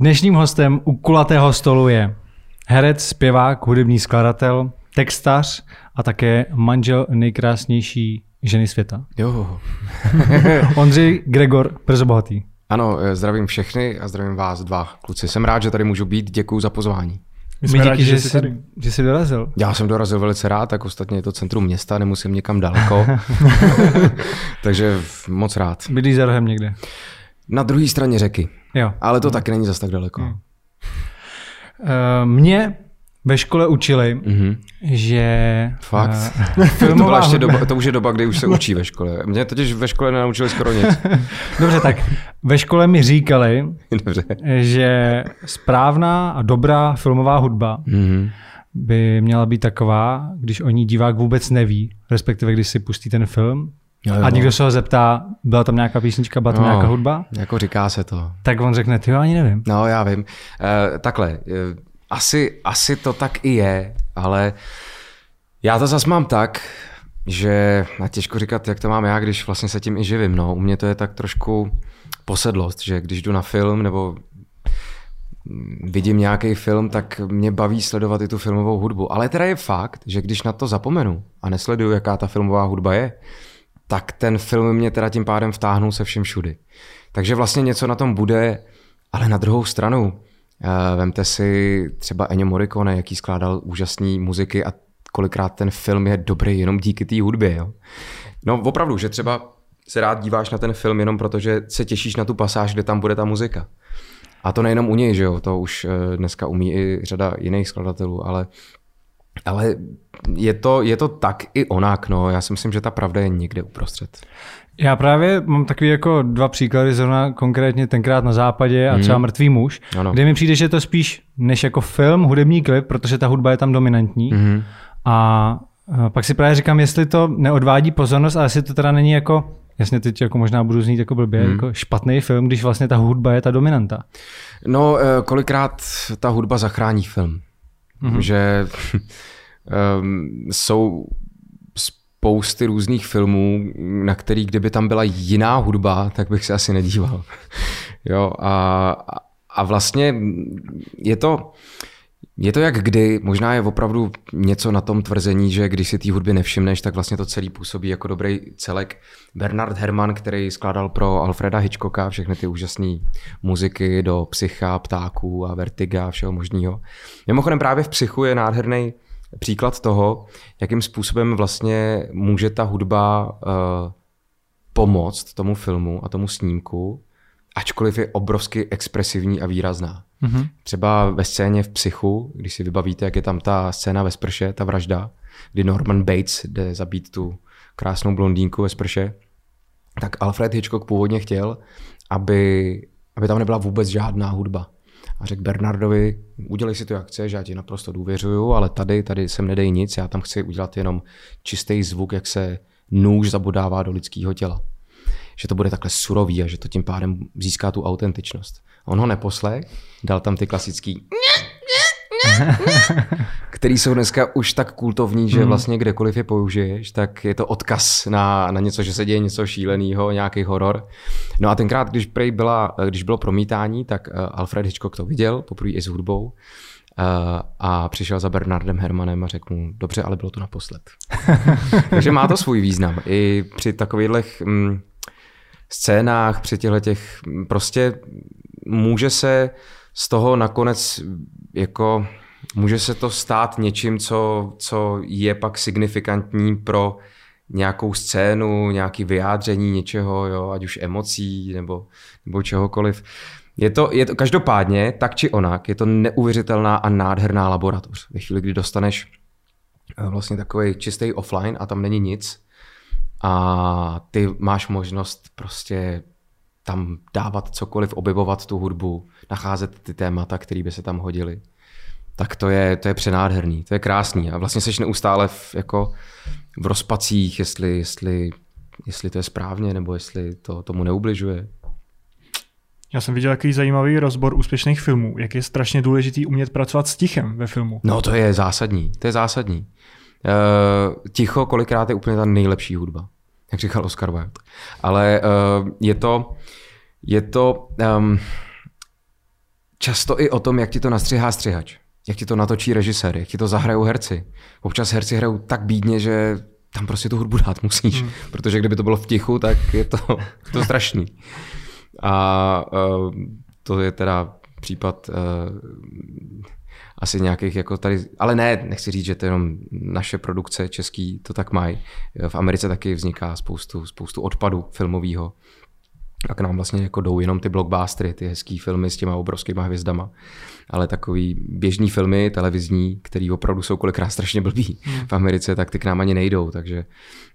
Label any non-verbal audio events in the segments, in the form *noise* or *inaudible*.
Dnešním hostem u kulatého stolu je herec, zpěvák, hudební skladatel, textař a také manžel nejkrásnější ženy světa. Jo. *laughs* Ondřej Gregor Brzobohatý. Ano, eh, zdravím všechny a zdravím vás dva kluci. Jsem rád, že tady můžu být, děkuji za pozvání. My, jsme díky, rádi, že, že, jsi, tady. že jsi dorazil. Já jsem dorazil velice rád, tak ostatně je to centrum města, nemusím někam daleko. *laughs* *laughs* Takže moc rád. Bydlíš za rohem někde? Na druhé straně řeky. Jo. Ale to hmm. taky není zas tak daleko. Hmm. Uh, mě ve škole učili, mm-hmm. že... Fakt? Uh, *laughs* to, byla ještě doba, to už je doba, kdy už se učí ve škole. Mě totiž ve škole nenaučili skoro nic. *laughs* Dobře, tak ve škole mi říkali, *laughs* Dobře. že správná a dobrá filmová hudba mm-hmm. by měla být taková, když o ní divák vůbec neví, respektive když si pustí ten film, Jo, jo. A někdo se ho zeptá, byla tam nějaká písnička, byla tam no, nějaká hudba? Jako říká se to. Tak on řekne, ty jo, ani nevím. No, já vím. Uh, takhle, uh, asi, asi to tak i je, ale já to zase mám tak, že a těžko říkat, jak to mám já, když vlastně se tím i živím. No. U mě to je tak trošku posedlost, že když jdu na film nebo vidím nějaký film, tak mě baví sledovat i tu filmovou hudbu. Ale teda je fakt, že když na to zapomenu a nesleduju, jaká ta filmová hudba je, tak ten film mě teda tím pádem vtáhnou se všem všudy. Takže vlastně něco na tom bude, ale na druhou stranu, uh, vemte si třeba Ennio Morricone, jaký skládal úžasné muziky a kolikrát ten film je dobrý jenom díky té hudbě. Jo? No opravdu, že třeba se rád díváš na ten film jenom proto, že se těšíš na tu pasáž, kde tam bude ta muzika. A to nejenom u něj, že jo, to už uh, dneska umí i řada jiných skladatelů, ale ale je to, je to tak i onak, no. Já si myslím, že ta pravda je někde uprostřed. Já právě mám takový jako dva příklady, zrovna konkrétně tenkrát na západě a třeba mm. Mrtvý muž, ano. kde mi přijde, že je to spíš než jako film, hudební klip, protože ta hudba je tam dominantní. Mm. A pak si právě říkám, jestli to neodvádí pozornost a jestli to teda není jako Jasně, teď jako možná budu znít jako blbě, hmm. jako špatný film, když vlastně ta hudba je ta dominanta. No, eh, kolikrát ta hudba zachrání film mm-hmm. že um, jsou spousty různých filmů, na který kdyby tam byla jiná hudba, tak bych se asi nedíval. *laughs* jo, a, a vlastně je to, je to jak kdy, možná je opravdu něco na tom tvrzení, že když si té hudby nevšimneš, tak vlastně to celý působí jako dobrý celek. Bernard Herrmann, který skládal pro Alfreda Hitchcocka všechny ty úžasné muziky do Psycha, Ptáků a Vertiga a všeho možného. Mimochodem právě v Psychu je nádherný příklad toho, jakým způsobem vlastně může ta hudba uh, pomoct tomu filmu a tomu snímku, ačkoliv je obrovsky expresivní a výrazná. Mm-hmm. Třeba ve scéně v Psychu, když si vybavíte, jak je tam ta scéna ve sprše, ta vražda, kdy Norman Bates jde zabít tu krásnou blondýnku ve sprše, tak Alfred Hitchcock původně chtěl, aby, aby tam nebyla vůbec žádná hudba. A řekl Bernardovi, udělej si to, jak chceš, já ti naprosto důvěřuju, ale tady, tady sem nedej nic, já tam chci udělat jenom čistý zvuk, jak se nůž zabodává do lidského těla. Že to bude takhle surový a že to tím pádem získá tu autentičnost. On ho neposlech, dal tam ty klasický *laughs* který jsou dneska už tak kultovní, že hmm. vlastně kdekoliv je použiješ, tak je to odkaz na, na něco, že se děje něco šíleného, nějaký horor. No a tenkrát, když, prej byla, když bylo promítání, tak eh, Alfred Hitchcock to viděl, poprvé i s hudbou, Uh, a přišel za Bernardem Hermanem a řekl mu, dobře, ale bylo to naposled. *laughs* Takže má to svůj význam. I při takových mm, scénách, při těchto těch, prostě může se z toho nakonec jako může se to stát něčím, co, co je pak signifikantní pro nějakou scénu, nějaký vyjádření něčeho, jo, ať už emocí nebo, nebo čehokoliv. Je to, je to každopádně, tak či onak, je to neuvěřitelná a nádherná laboratoř. Ve chvíli, kdy dostaneš eh, vlastně takový čistý offline a tam není nic a ty máš možnost prostě tam dávat cokoliv, objevovat tu hudbu, nacházet ty témata, které by se tam hodily, tak to je, to je přenádherný, to je krásný. A vlastně seš neustále v, jako v rozpacích, jestli, jestli, jestli to je správně, nebo jestli to tomu neubližuje. Já jsem viděl jaký zajímavý rozbor úspěšných filmů, jak je strašně důležitý umět pracovat s tichem ve filmu. No to je zásadní, to je zásadní. Uh, ticho kolikrát je úplně ta nejlepší hudba, jak říkal Oscar Wilde. Ale uh, je to, je to um, často i o tom, jak ti to nastřihá střihač, jak ti to natočí režisér, jak ti to zahrajou herci. Občas herci hrajou tak bídně, že tam prostě tu hudbu dát musíš, hmm. protože kdyby to bylo v tichu, tak je to, to strašný. A uh, to je teda případ uh, asi nějakých jako tady, ale ne, nechci říct, že to je jenom naše produkce český, to tak mají. V Americe taky vzniká spoustu, spoustu odpadu filmového. A nám vlastně jako jdou jenom ty blockbustery, ty hezký filmy s těma obrovskými hvězdama. Ale takový běžný filmy, televizní, který opravdu jsou kolikrát strašně blbý v Americe, tak ty k nám ani nejdou. Takže,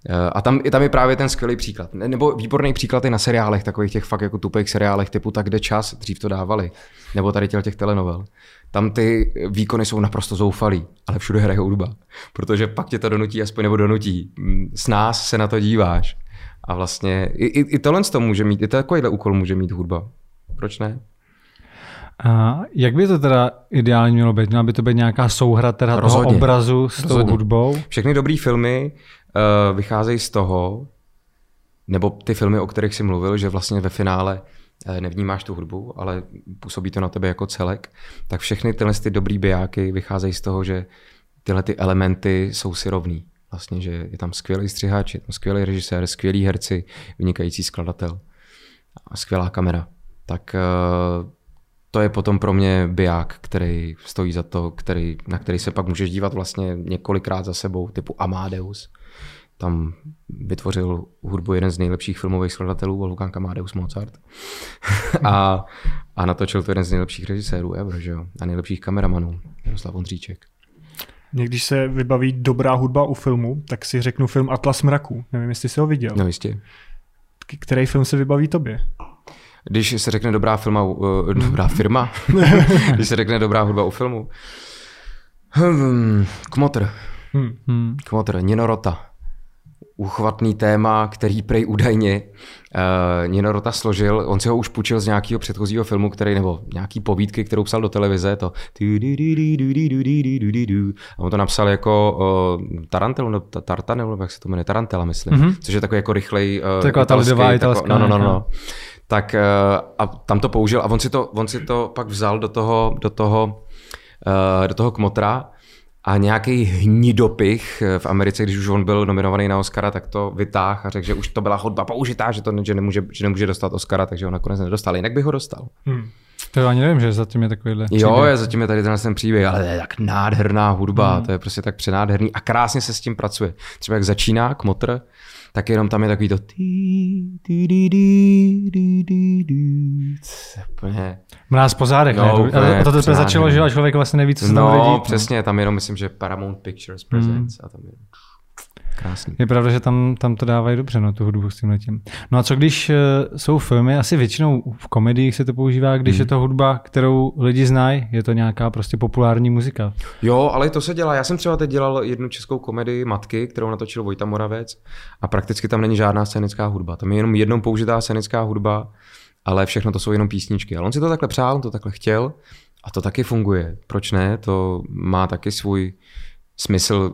eh, a tam, tam je právě ten skvělý příklad. Nebo výborný příklad i na seriálech, takových těch fakt jako tupých seriálech typu Tak kde čas, dřív to dávali. Nebo tady těch telenovel tam ty výkony jsou naprosto zoufalý, ale všude hraje hudba. Protože pak tě to donutí, aspoň nebo donutí. S nás se na to díváš. A vlastně i, i, i tohle to může mít, i takovýhle úkol může mít hudba. Proč ne? A jak by to teda ideálně mělo být? Měla by to být nějaká souhra teda toho obrazu s Rozhodně. tou hudbou? Všechny dobré filmy uh, vycházejí z toho, nebo ty filmy, o kterých jsi mluvil, že vlastně ve finále nevnímáš tu hudbu, ale působí to na tebe jako celek, tak všechny tyhle ty dobrý bijáky vycházejí z toho, že tyhle ty elementy jsou si rovný. Vlastně, že je tam skvělý střihač, je tam skvělý režisér, skvělý herci, vynikající skladatel a skvělá kamera. Tak eh, to je potom pro mě biják, který stojí za to, který, na který se pak můžeš dívat vlastně několikrát za sebou, typu Amadeus tam vytvořil hudbu jeden z nejlepších filmových skladatelů, Wolfgang Amadeus Mozart. *laughs* a, a natočil to jeden z nejlepších režisérů ever, že jo? A nejlepších kameramanů, Jaroslav Ondříček. Mě když se vybaví dobrá hudba u filmu, tak si řeknu film Atlas mraků. Nevím, jestli jsi ho viděl. No jistě. Který film se vybaví tobě? Když se řekne dobrá, filma, uh, dobrá firma, *laughs* *laughs* když se řekne dobrá hudba u filmu, hmm, Kmotr. Hmm. hmm. Kmotr, Nino Rota uchvatný téma, který prej údajně uh, Nino Rota složil. On si ho už půjčil z nějakého předchozího filmu, který, nebo nějaký povídky, kterou psal do televize, to a on to napsal jako uh, Tarantel, no, Tartanel, jak se to jmenuje, Tarantela, myslím, mm-hmm. což je takový jako rychlej uh, Taková ta lidová italská. No, no, no, no. Tak uh, a tam to použil a on si to, on si to pak vzal do toho, do toho, uh, do toho kmotra a nějaký hnidopich v Americe, když už on byl nominovaný na Oscara, tak to vytáhl a řekl, že už to byla hudba použitá, že to že nemůže, že nemůže dostat Oscara, takže ho nakonec nedostal. Jinak by ho dostal. Hmm. To ani nevím, že zatím je takovýhle příběh. Jo, je zatím je tady ten, ten příběh, ale to je tak nádherná hudba, hmm. to je prostě tak přenádherný a krásně se s tím pracuje. Třeba jak začíná Kmotr, tak jenom tam je takový to úplně... Mráz po zádech, no, ne? A to teprve začalo, že člověk vlastně neví, co se no, tam No, přesně, tam jenom myslím, že Paramount Pictures Presents hmm. a tam je... Krásný. Je pravda, že tam, tam to dávají dobře, no, tu hudbu s tím letím. No a co když uh, jsou filmy, asi většinou v komediích se to používá, když hmm. je to hudba, kterou lidi znají, je to nějaká prostě populární muzika. Jo, ale to se dělá. Já jsem třeba teď dělal jednu českou komedii Matky, kterou natočil Vojta Moravec a prakticky tam není žádná scénická hudba. Tam je jenom jednou použitá scénická hudba, ale všechno to jsou jenom písničky. Ale on si to takhle přál, on to takhle chtěl a to taky funguje. Proč ne? To má taky svůj smysl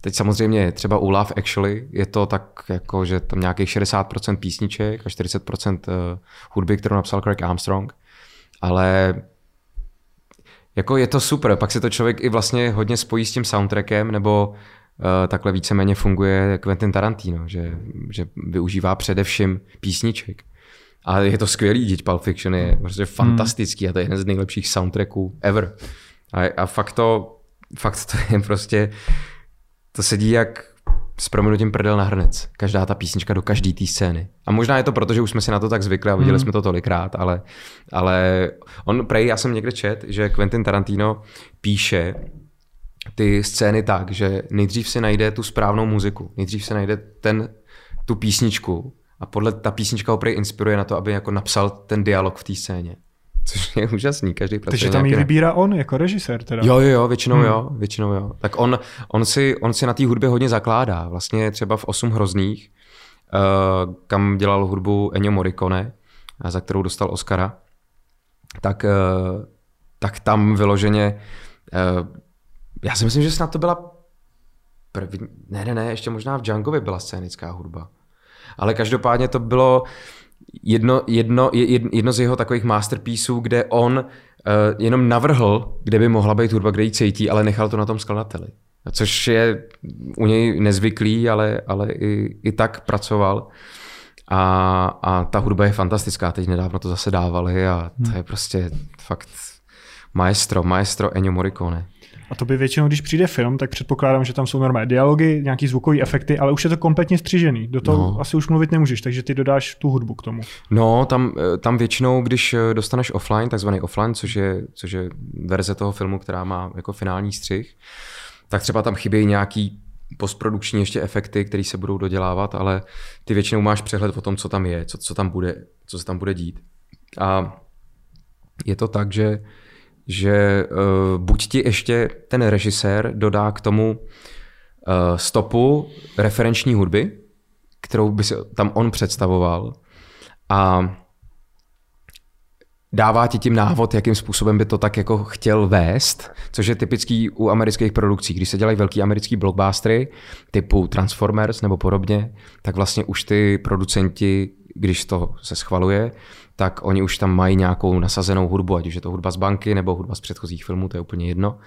Teď samozřejmě třeba u Love Actually je to tak, jako, že tam nějakých 60% písniček a 40% eh, hudby, kterou napsal Craig Armstrong, ale jako je to super, pak se to člověk i vlastně hodně spojí s tím soundtrackem, nebo uh, takhle víceméně funguje Quentin Tarantino, že, že využívá především písniček. A je to skvělý, děť Pulp Fiction je prostě fantastický a to je jeden z nejlepších soundtracků ever. A, a fakt to, fakt to je prostě to sedí jak s proměnutím prdel na hrnec. Každá ta písnička do každé té scény. A možná je to proto, že už jsme si na to tak zvykli a viděli mm. jsme to tolikrát, ale, ale on prej, já jsem někde čet, že Quentin Tarantino píše ty scény tak, že nejdřív si najde tu správnou muziku, nejdřív si najde ten, tu písničku a podle ta písnička ho prej inspiruje na to, aby jako napsal ten dialog v té scéně. Což je úžasný, každý pracuje Takže tam ji vybírá on jako režisér teda. Jo, jo, jo, většinou hmm. jo, většinou jo. Tak on, on, si, on si na té hudbě hodně zakládá. Vlastně třeba v Osm hrozných, uh, kam dělal hudbu Ennio Morricone, za kterou dostal Oscara, tak, uh, tak tam vyloženě, uh, já si myslím, že snad to byla první, ne, ne, ne, ještě možná v Djangovi byla scénická hudba. Ale každopádně to bylo, jedno, jedno, jedno z jeho takových masterpieceů, kde on jenom navrhl, kde by mohla být hudba, kde ji cítí, ale nechal to na tom skladateli. Což je u něj nezvyklý, ale, ale i, i tak pracoval. A, a ta hudba je fantastická. Teď nedávno to zase dávali a to je prostě fakt maestro, maestro Ennio Morricone. A to by většinou, když přijde film, tak předpokládám, že tam jsou normální dialogy, nějaký zvukové efekty, ale už je to kompletně střižený. Do toho no. asi už mluvit nemůžeš, takže ty dodáš tu hudbu k tomu. No, tam, tam většinou, když dostaneš offline, takzvaný offline, což je, což je verze toho filmu, která má jako finální střih, tak třeba tam chybějí nějaký postprodukční ještě efekty, které se budou dodělávat, ale ty většinou máš přehled o tom, co tam je, co, co tam bude, co se tam bude dít. A je to tak, že že uh, buď ti ještě ten režisér dodá k tomu uh, stopu referenční hudby, kterou by si tam on představoval a dává ti tím návod, jakým způsobem by to tak jako chtěl vést, což je typický u amerických produkcí. Když se dělají velký americký blockbustery typu Transformers nebo podobně, tak vlastně už ty producenti, když to se schvaluje, tak oni už tam mají nějakou nasazenou hudbu, ať už je to hudba z banky nebo hudba z předchozích filmů, to je úplně jedno.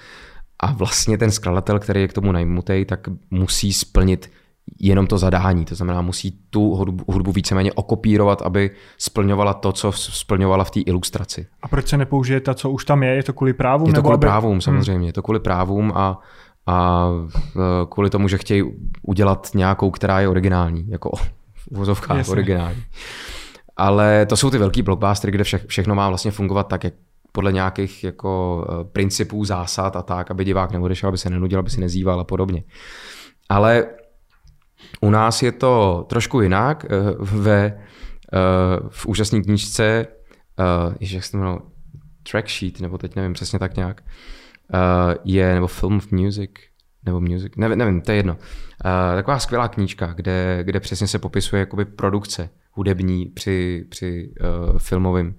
A vlastně ten skladatel, který je k tomu najmutej, tak musí splnit jenom to zadání. To znamená, musí tu hudbu, hudbu víceméně okopírovat, aby splňovala to, co splňovala v té ilustraci. A proč se nepoužije ta, co už tam je? Je to kvůli právům? Je to nebo kvůli aby... právům, hmm. samozřejmě. Hmm. Je to kvůli právům a, a kvůli tomu, že chtějí udělat nějakou, která je originální, jako v vozovkách originální. Ale to jsou ty velký blockbustery, kde vše, všechno má vlastně fungovat tak, jak podle nějakých jako eh, principů, zásad a tak, aby divák neodešel, aby se nenudil, aby si nezýval a podobně. Ale u nás je to trošku jinak. Eh, ve, eh, v úžasné knížce, jak se to jmenuje, track sheet, nebo teď nevím přesně tak nějak, je, nebo film of music, nebo music, nevím, nevím to je jedno. Taková skvělá knížka, kde, kde přesně se popisuje jakoby produkce hudební při, při uh, filmovém,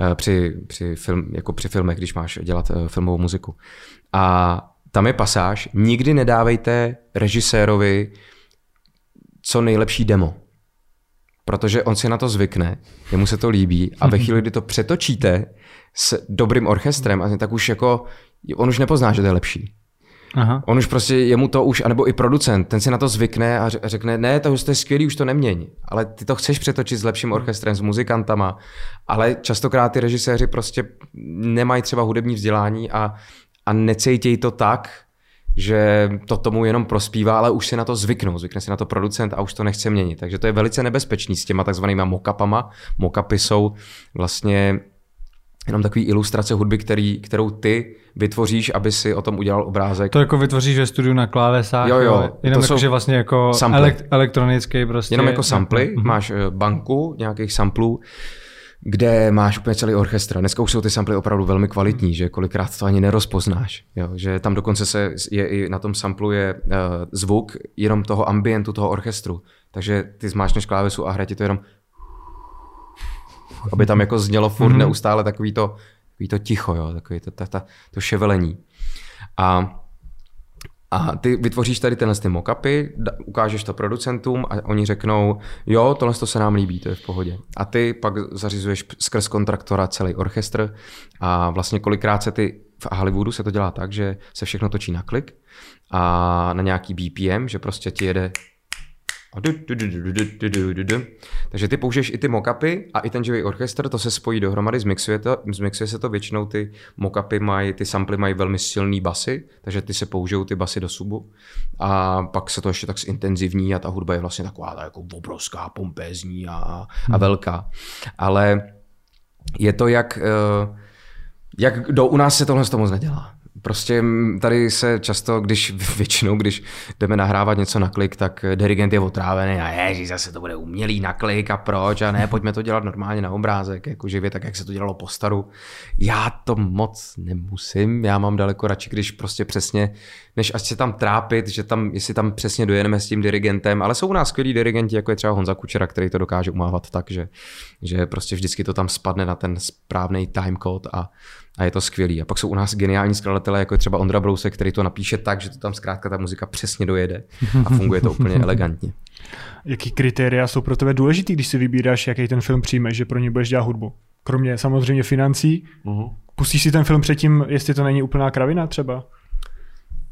uh, při, při, film, jako při filmech, když máš dělat uh, filmovou muziku. A tam je pasáž, nikdy nedávejte režisérovi co nejlepší demo. Protože on si na to zvykne, jemu se to líbí a ve *laughs* chvíli, kdy to přetočíte s dobrým orchestrem, tak už jako, on už nepozná, že to je lepší. Aha. On už prostě, jemu to už, anebo i producent, ten si na to zvykne a řekne, ne, to, je skvělý, už to neměň. Ale ty to chceš přetočit s lepším orchestrem, s muzikantama, ale častokrát ty režiséři prostě nemají třeba hudební vzdělání a, a necejtějí to tak, že to tomu jenom prospívá, ale už si na to zvyknou, zvykne si na to producent a už to nechce měnit. Takže to je velice nebezpečný s těma takzvanýma mockupama. Mockupy jsou vlastně jenom takový ilustrace hudby, který, kterou ty vytvoříš, aby si o tom udělal obrázek. To jako vytvoříš ve studiu na klávesách, jo, jo. jenom to jako, že vlastně jako elekt, elektronický prostě. Jenom jako samply, mm-hmm. máš eh, banku nějakých samplů, kde máš úplně celý orchestr. Dneska už jsou ty samply opravdu velmi kvalitní, že kolikrát to ani nerozpoznáš. Jo? Že tam dokonce se je i na tom samplu je uh, zvuk jenom toho ambientu toho orchestru. Takže ty zmášneš klávesu a hraje ti to jenom aby tam jako znělo furt mm-hmm. neustále takový to, takový to ticho, jo, takový to, ta, ta, to ševelení. A a ty vytvoříš tady tenhle ty mockupy, ukážeš to producentům a oni řeknou, jo, tohle to se nám líbí, to je v pohodě. A ty pak zařizuješ skrz kontraktora celý orchestr a vlastně kolikrát se ty v Hollywoodu se to dělá tak, že se všechno točí na klik a na nějaký BPM, že prostě ti jede takže ty použiješ i ty mockupy a i ten živý orchestr, to se spojí dohromady, zmixuje, to, zmixuje se to většinou, ty mockupy mají, ty samply mají velmi silný basy, takže ty se použijou ty basy do subu a pak se to ještě tak zintenzivní a ta hudba je vlastně taková jako obrovská, pompézní a, a hmm. velká. Ale je to jak, eh, jak do, u nás se tohle z toho moc nedělá. Prostě tady se často, když *laughs* většinou, když jdeme nahrávat něco na klik, tak dirigent je otrávený a ježi, zase to bude umělý na klik a proč a ne, pojďme to dělat normálně na obrázek, jako živě, tak jak se to dělalo po staru. Já to moc nemusím, já mám daleko radši, když prostě přesně, než až se tam trápit, že tam, jestli tam přesně dojedeme s tím dirigentem, ale jsou u nás skvělí dirigenti, jako je třeba Honza Kučera, který to dokáže umávat tak, že, že prostě vždycky to tam spadne na ten správný timecode a a je to skvělý. A pak jsou u nás geniální skladatelé, jako je třeba Ondra Brousek, který to napíše tak, že to tam zkrátka ta muzika přesně dojede a funguje to úplně elegantně. *laughs* Jaký kritéria jsou pro tebe důležitý, když si vybíráš, jaký ten film přijmeš, že pro ně budeš dělat hudbu? Kromě samozřejmě financí, uh-huh. Pustíš si ten film předtím, jestli to není úplná kravina třeba?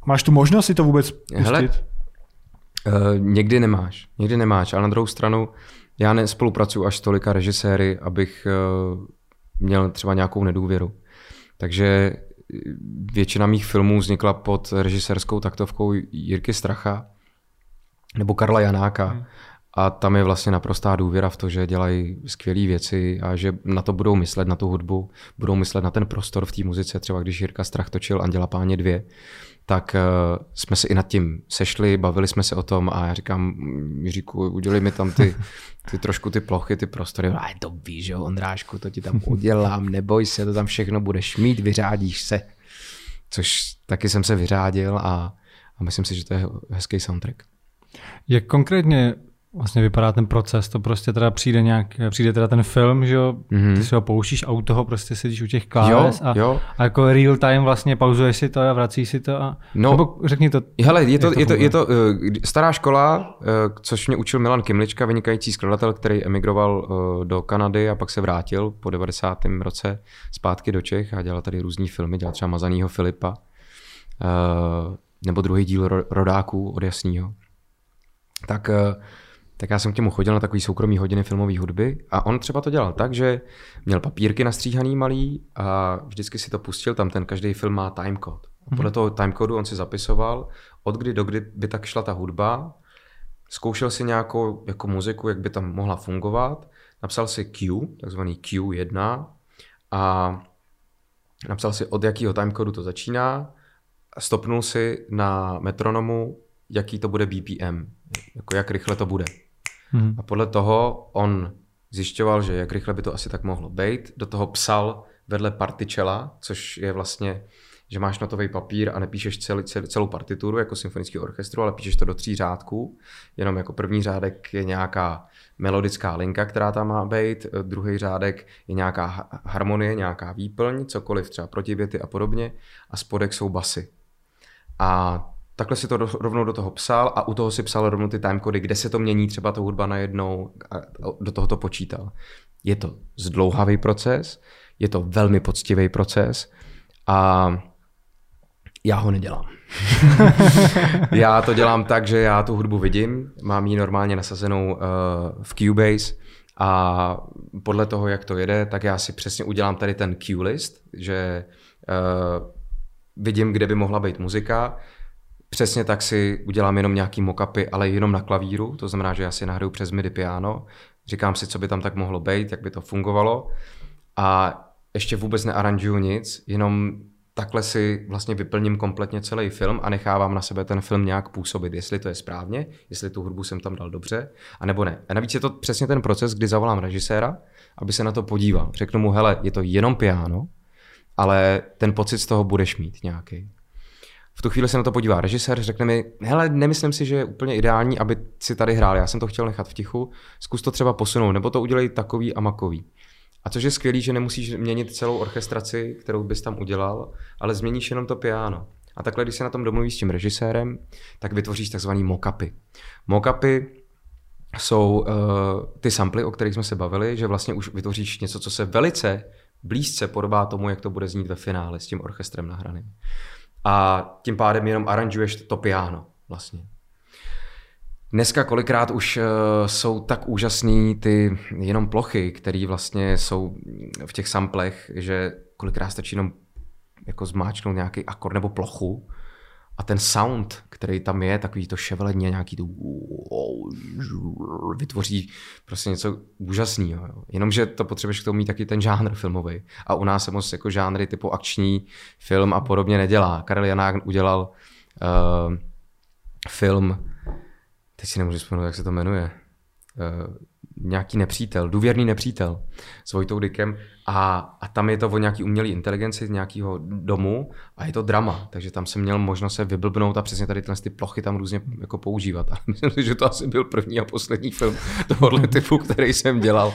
Máš tu možnost si to vůbec pustit? Hele, uh, někdy nemáš, někdy nemáš, ale na druhou stranu já nespolupracuju až s tolika režiséry, abych uh, měl třeba nějakou nedůvěru. Takže většina mých filmů vznikla pod režisérskou taktovkou Jirky Stracha nebo Karla Janáka. Hmm. A tam je vlastně naprostá důvěra v to, že dělají skvělé věci a že na to budou myslet, na tu hudbu, budou myslet na ten prostor v té muzice. Třeba když Jirka Strach točil Anděla Páně 2, tak uh, jsme se i nad tím sešli, bavili jsme se o tom a já říkám, Jiříku, udělej mi tam ty, ty trošku ty plochy, ty prostory. A to víš, že Ondrášku, to ti tam udělám, neboj se, to tam všechno budeš mít, vyřádíš se. Což taky jsem se vyřádil a, a myslím si, že to je hezký soundtrack. Jak konkrétně vlastně vypadá ten proces, to prostě teda přijde nějak, přijde teda ten film, že jo, mm-hmm. ty si ho pouštíš a u toho prostě sedíš u těch kláves a, jo. a jako real time vlastně pauzuješ si to a vracíš si to a, no, nebo řekni to. Hele, je to, je to, je to, je uh, stará škola, uh, což mě učil Milan Kimlička, vynikající skladatel, který emigroval uh, do Kanady a pak se vrátil po 90. roce zpátky do Čech a dělal tady různý filmy, dělal třeba Mazanýho Filipa, uh, nebo druhý díl Rodáků od Jasního. Tak uh, tak já jsem k němu chodil na takový soukromý hodiny filmové hudby a on třeba to dělal tak, že měl papírky nastříhaný malý a vždycky si to pustil, tam ten každý film má timecode. A podle mhm. toho timecodu on si zapisoval, od kdy do kdy by tak šla ta hudba, zkoušel si nějakou jako muziku, jak by tam mohla fungovat, napsal si Q, takzvaný Q1 a napsal si, od jakého timecodu to začíná, stopnul si na metronomu, jaký to bude BPM, jako jak rychle to bude. Hmm. A podle toho on zjišťoval, že jak rychle by to asi tak mohlo být. Do toho psal vedle partičela, což je vlastně, že máš notový papír a nepíšeš celý, celý, celou partituru jako symfonický orchestru, ale píšeš to do tří řádků. Jenom jako první řádek je nějaká melodická linka, která tam má být, druhý řádek je nějaká harmonie, nějaká výplň, cokoliv, třeba protivěty a podobně, a spodek jsou basy. A takhle si to rovnou do toho psal a u toho si psal rovnou ty timecody, kde se to mění třeba ta hudba najednou a do toho to počítal. Je to zdlouhavý proces, je to velmi poctivý proces a já ho nedělám. *laughs* já to dělám tak, že já tu hudbu vidím, mám ji normálně nasazenou uh, v Cubase a podle toho, jak to jede, tak já si přesně udělám tady ten cue list, že uh, vidím, kde by mohla být muzika, Přesně tak si udělám jenom nějaký mockupy, ale jenom na klavíru, to znamená, že já si nahraju přes MIDI piano, říkám si, co by tam tak mohlo být, jak by to fungovalo a ještě vůbec nearanžuju nic, jenom takhle si vlastně vyplním kompletně celý film a nechávám na sebe ten film nějak působit, jestli to je správně, jestli tu hudbu jsem tam dal dobře, a nebo ne. A navíc je to přesně ten proces, kdy zavolám režiséra, aby se na to podíval. Řeknu mu, hele, je to jenom piano, ale ten pocit z toho budeš mít nějaký. V tu chvíli se na to podívá režisér, řekne mi, hele, nemyslím si, že je úplně ideální, aby si tady hrál, já jsem to chtěl nechat v tichu, zkus to třeba posunout, nebo to udělej takový a makový. A což je skvělý, že nemusíš měnit celou orchestraci, kterou bys tam udělal, ale změníš jenom to piano. A takhle, když se na tom domluvíš s tím režisérem, tak vytvoříš takzvaný mockupy. Mockupy jsou uh, ty samply, o kterých jsme se bavili, že vlastně už vytvoříš něco, co se velice blízce podobá tomu, jak to bude znít ve finále s tím orchestrem nahraným a tím pádem jenom aranžuješ to piano vlastně. Dneska kolikrát už uh, jsou tak úžasný ty jenom plochy, které vlastně jsou v těch samplech, že kolikrát stačí jenom jako zmáčknout nějaký akord nebo plochu a ten sound, který tam je, takový to ševelení, nějaký to vytvoří prostě něco úžasného. Jenomže to potřebuješ k tomu mít taky ten žánr filmový. A u nás se moc jako žánry typu akční film a podobně nedělá. Karel Janák udělal uh, film, teď si nemůžu vzpomenout, jak se to jmenuje, uh, nějaký nepřítel, důvěrný nepřítel s Vojtou Dykem a, a tam je to o nějaký umělý inteligenci z nějakého domu a je to drama, takže tam jsem měl možnost se vyblbnout a přesně tady ty plochy tam různě jako používat. A *laughs* myslím si, že to asi byl první a poslední film tohohle typu, který jsem dělal,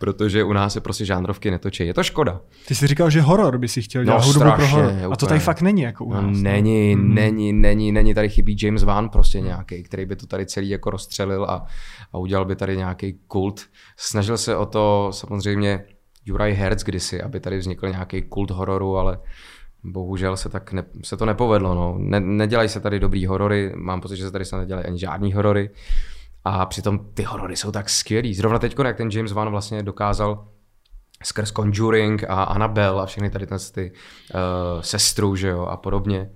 protože u nás se prostě žánrovky netočí. Je to škoda. Ty jsi říkal, že horor by si chtěl dělat, no, hudbu strašně, pro horor. A to tady fakt není jako u no, nás. No, není, hmm. není, není, není, tady chybí James Wan prostě nějaký, který by to tady celý jako rozstřelil a, a udělal by tady nějaký kult. Snažil se o to samozřejmě Juraj Herz kdysi, aby tady vznikl nějaký kult hororu, ale bohužel se tak ne, se to nepovedlo. No. Ne, nedělají se tady dobrý horory, mám pocit, že se tady se nedělají ani žádný horory. A přitom ty horory jsou tak skvělý. Zrovna teď, jak ten James Wan vlastně dokázal skrz Conjuring a Annabelle a všechny tady ty uh, sestru, že jo, a podobně,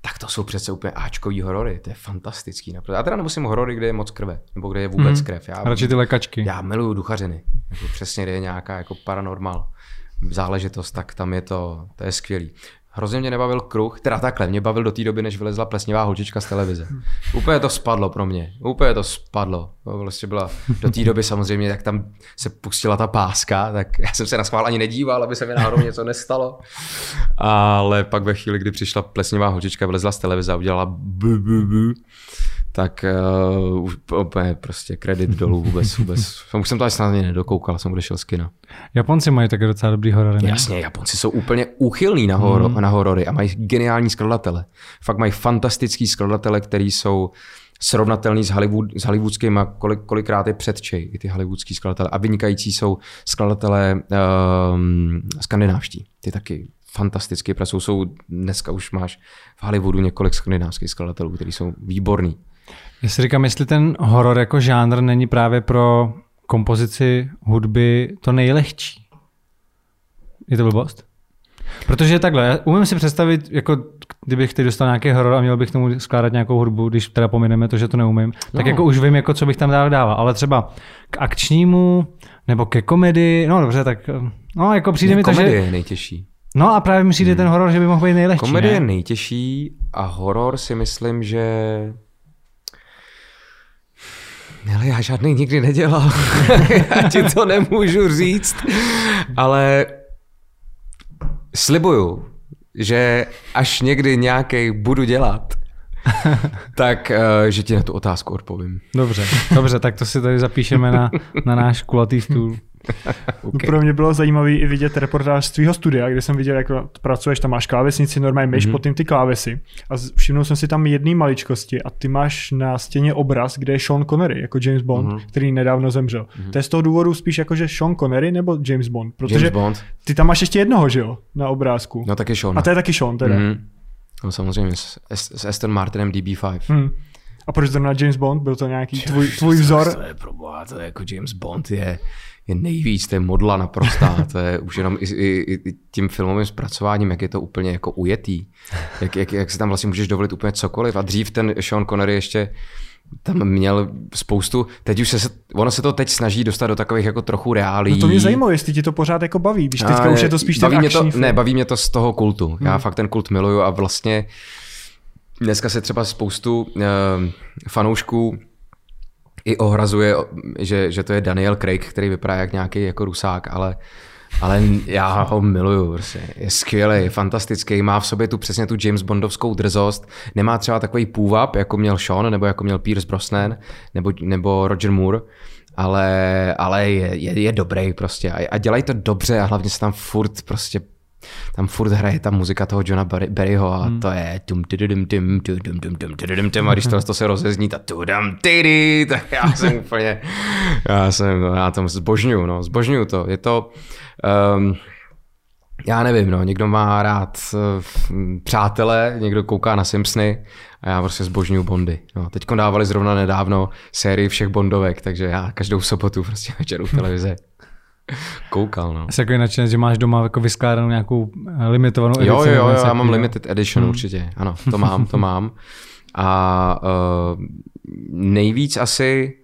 tak to jsou přece úplně Ačkový horory, to je fantastický. Naprosto. Já teda nemusím horory, kde je moc krve, nebo kde je vůbec mm. krev. Já, Radši ty lékačky. Já miluju duchařiny, jako přesně, kde je nějaká jako paranormal záležitost, tak tam je to, to je skvělý. Hrozně mě nebavil kruh, teda takhle, mě bavil do té doby, než vylezla plesnivá holčička z televize. Úplně to spadlo pro mě, úplně to spadlo. Vlastně byla do té doby samozřejmě, jak tam se pustila ta páska, tak já jsem se na schvál ani nedíval, aby se mi náhodou něco nestalo. Ale pak ve chvíli, kdy přišla plesnivá holčička, vylezla z televize a udělala bu, bu, bu, tak uh, už úplně prostě kredit dolů vůbec, vůbec. *laughs* Už jsem to ani snad ani nedokoukal, jsem odešel z kina. Japonci mají také docela dobrý horory. Jasně, Japonci jsou úplně úchylní na, horo, mm. na horory a mají geniální skladatele. Fakt mají fantastický skladatele, který jsou srovnatelný s, Hollywood, s hollywoodskými, kolik, kolikrát je předčej i ty hollywoodský skladatele. A vynikající jsou skladatelé um, skandinávští. Ty taky fantasticky pracují. Jsou, dneska už máš v Hollywoodu několik skandinávských skladatelů, kteří jsou výborní. Já si říkám, jestli ten horor jako žánr není právě pro kompozici hudby to nejlehčí. Je to blbost? Protože takhle, umím si představit, jako kdybych teď dostal nějaký horor a měl bych tomu skládat nějakou hudbu, když teda pomineme to, že to neumím, no. tak jako už vím, jako co bych tam dál dával. Ale třeba k akčnímu nebo ke komedii, no dobře, tak no jako přijde mi to, že... je nejtěžší. No a právě mi přijde hmm. ten horor, že by mohl být nejlehčí. Komedie ne? je nejtěžší a horor si myslím, že ale já žádný nikdy nedělal. *laughs* já ti to nemůžu říct. Ale slibuju, že až někdy nějaký budu dělat, *laughs* tak, uh, že ti na tu otázku odpovím. Dobře, dobře, tak to si tady zapíšeme na, na náš kulatý stůl. *laughs* okay. Pro mě bylo zajímavé i vidět reportáž z tvého studia, kde jsem viděl, jak pracuješ, tam máš klávesnici, normálně myš mm-hmm. pod tím ty klávesy. A všimnul jsem si tam jedné maličkosti a ty máš na stěně obraz, kde je Sean Connery, jako James Bond, mm-hmm. který nedávno zemřel. Mm-hmm. To je z toho důvodu spíš jako, že Sean Connery nebo James Bond? Protože James Bond. ty tam máš ještě jednoho, že jo, na obrázku. No taky Sean. A to je taky Sean teda. Mm-hmm. No samozřejmě s, s Aston Martinem DB5. Mm. A proč zrovna James Bond? Byl to nějaký tvůj, tvůj vzor? To je proboha, to je jako James Bond je je nejvíc, to je modla naprostá, *laughs* to je už jenom i, i, i tím filmovým zpracováním, jak je to úplně jako ujetý, jak, jak, jak si tam vlastně můžeš dovolit úplně cokoliv a dřív ten Sean Connery ještě tam měl spoustu, teď už se, ono se to teď snaží dostat do takových jako trochu reálí. No to mě zajímalo, jestli ti to pořád jako baví, když teďka a, už je to spíš baví ten mě to, film. Ne, baví mě to z toho kultu, hmm. já fakt ten kult miluju a vlastně dneska se třeba spoustu uh, fanoušků i ohrazuje, že, že to je Daniel Craig, který vypadá jak nějaký jako rusák, ale ale já ho miluju, prostě. je skvělý, fantastický, má v sobě tu přesně tu James Bondovskou drzost, nemá třeba takový půvab, jako měl Sean, nebo jako měl Pierce Brosnan, nebo, nebo Roger Moore, ale, ale je, je, je dobrý prostě a, a dělají to dobře a hlavně se tam furt prostě tam furt hraje ta muzika toho Johna Berryho a hmm. to je tum tudum tum tudum tum tum tudum tum a když to, to se rozezní ta tudum tydy, tak já jsem *laughs* úplně, já jsem, já tam zbožňuju, no, zbožňuju to. Je to, um, já nevím, no, někdo má rád uh, přátele, někdo kouká na Simpsony a já prostě zbožňuju Bondy. No, teď dávali zrovna nedávno sérii všech Bondovek, takže já každou sobotu prostě večer u *laughs* televize Koukal, no. Jsi jako že máš doma jako vyskládanou nějakou eh, limitovanou edici? Jo, jo, jo, já mám limited edition hmm. určitě. Ano, to *laughs* mám, to mám. A uh, nejvíc asi,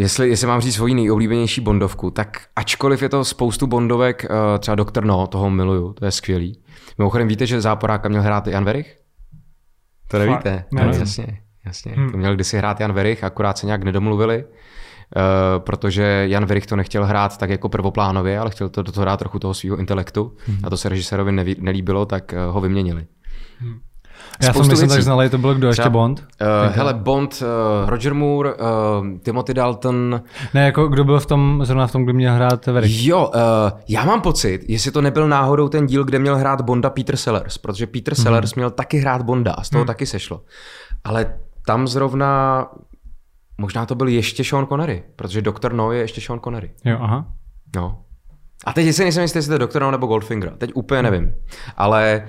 jestli, jestli mám říct svoji nejoblíbenější bondovku, tak ačkoliv je to spoustu bondovek, uh, třeba Doktor No, toho miluju, to je skvělý. Mimochodem víte, že záporáka měl hrát Jan Verich? To nevíte? Ne, no, jasně, jasně. Hmm. To měl kdysi hrát Jan Verich, akorát se nějak nedomluvili. Uh, protože Jan Verich to nechtěl hrát tak jako prvoplánově, ale chtěl to do toho dát trochu toho svého intelektu hmm. a to se režisérovi neví, nelíbilo, tak uh, ho vyměnili. Hmm. Já jsem myslím, tak znali, to byl kdo ještě Bond? Uh, hele, Bond, uh, Roger Moore, uh, Timothy Dalton. Ne, jako kdo byl v tom, zrovna v tom, kdo měl hrát Verich? Jo, uh, já mám pocit, jestli to nebyl náhodou ten díl, kde měl hrát Bonda Peter Sellers, protože Peter hmm. Sellers měl taky hrát Bonda a z toho hmm. taky sešlo. Ale tam zrovna Možná to byl ještě Sean Connery, protože Doktor No je ještě Sean Connery. Jo, aha. No. A teď si nejsem jistý, jestli to je Doctor nebo Goldfinger. Teď úplně nevím. Ale,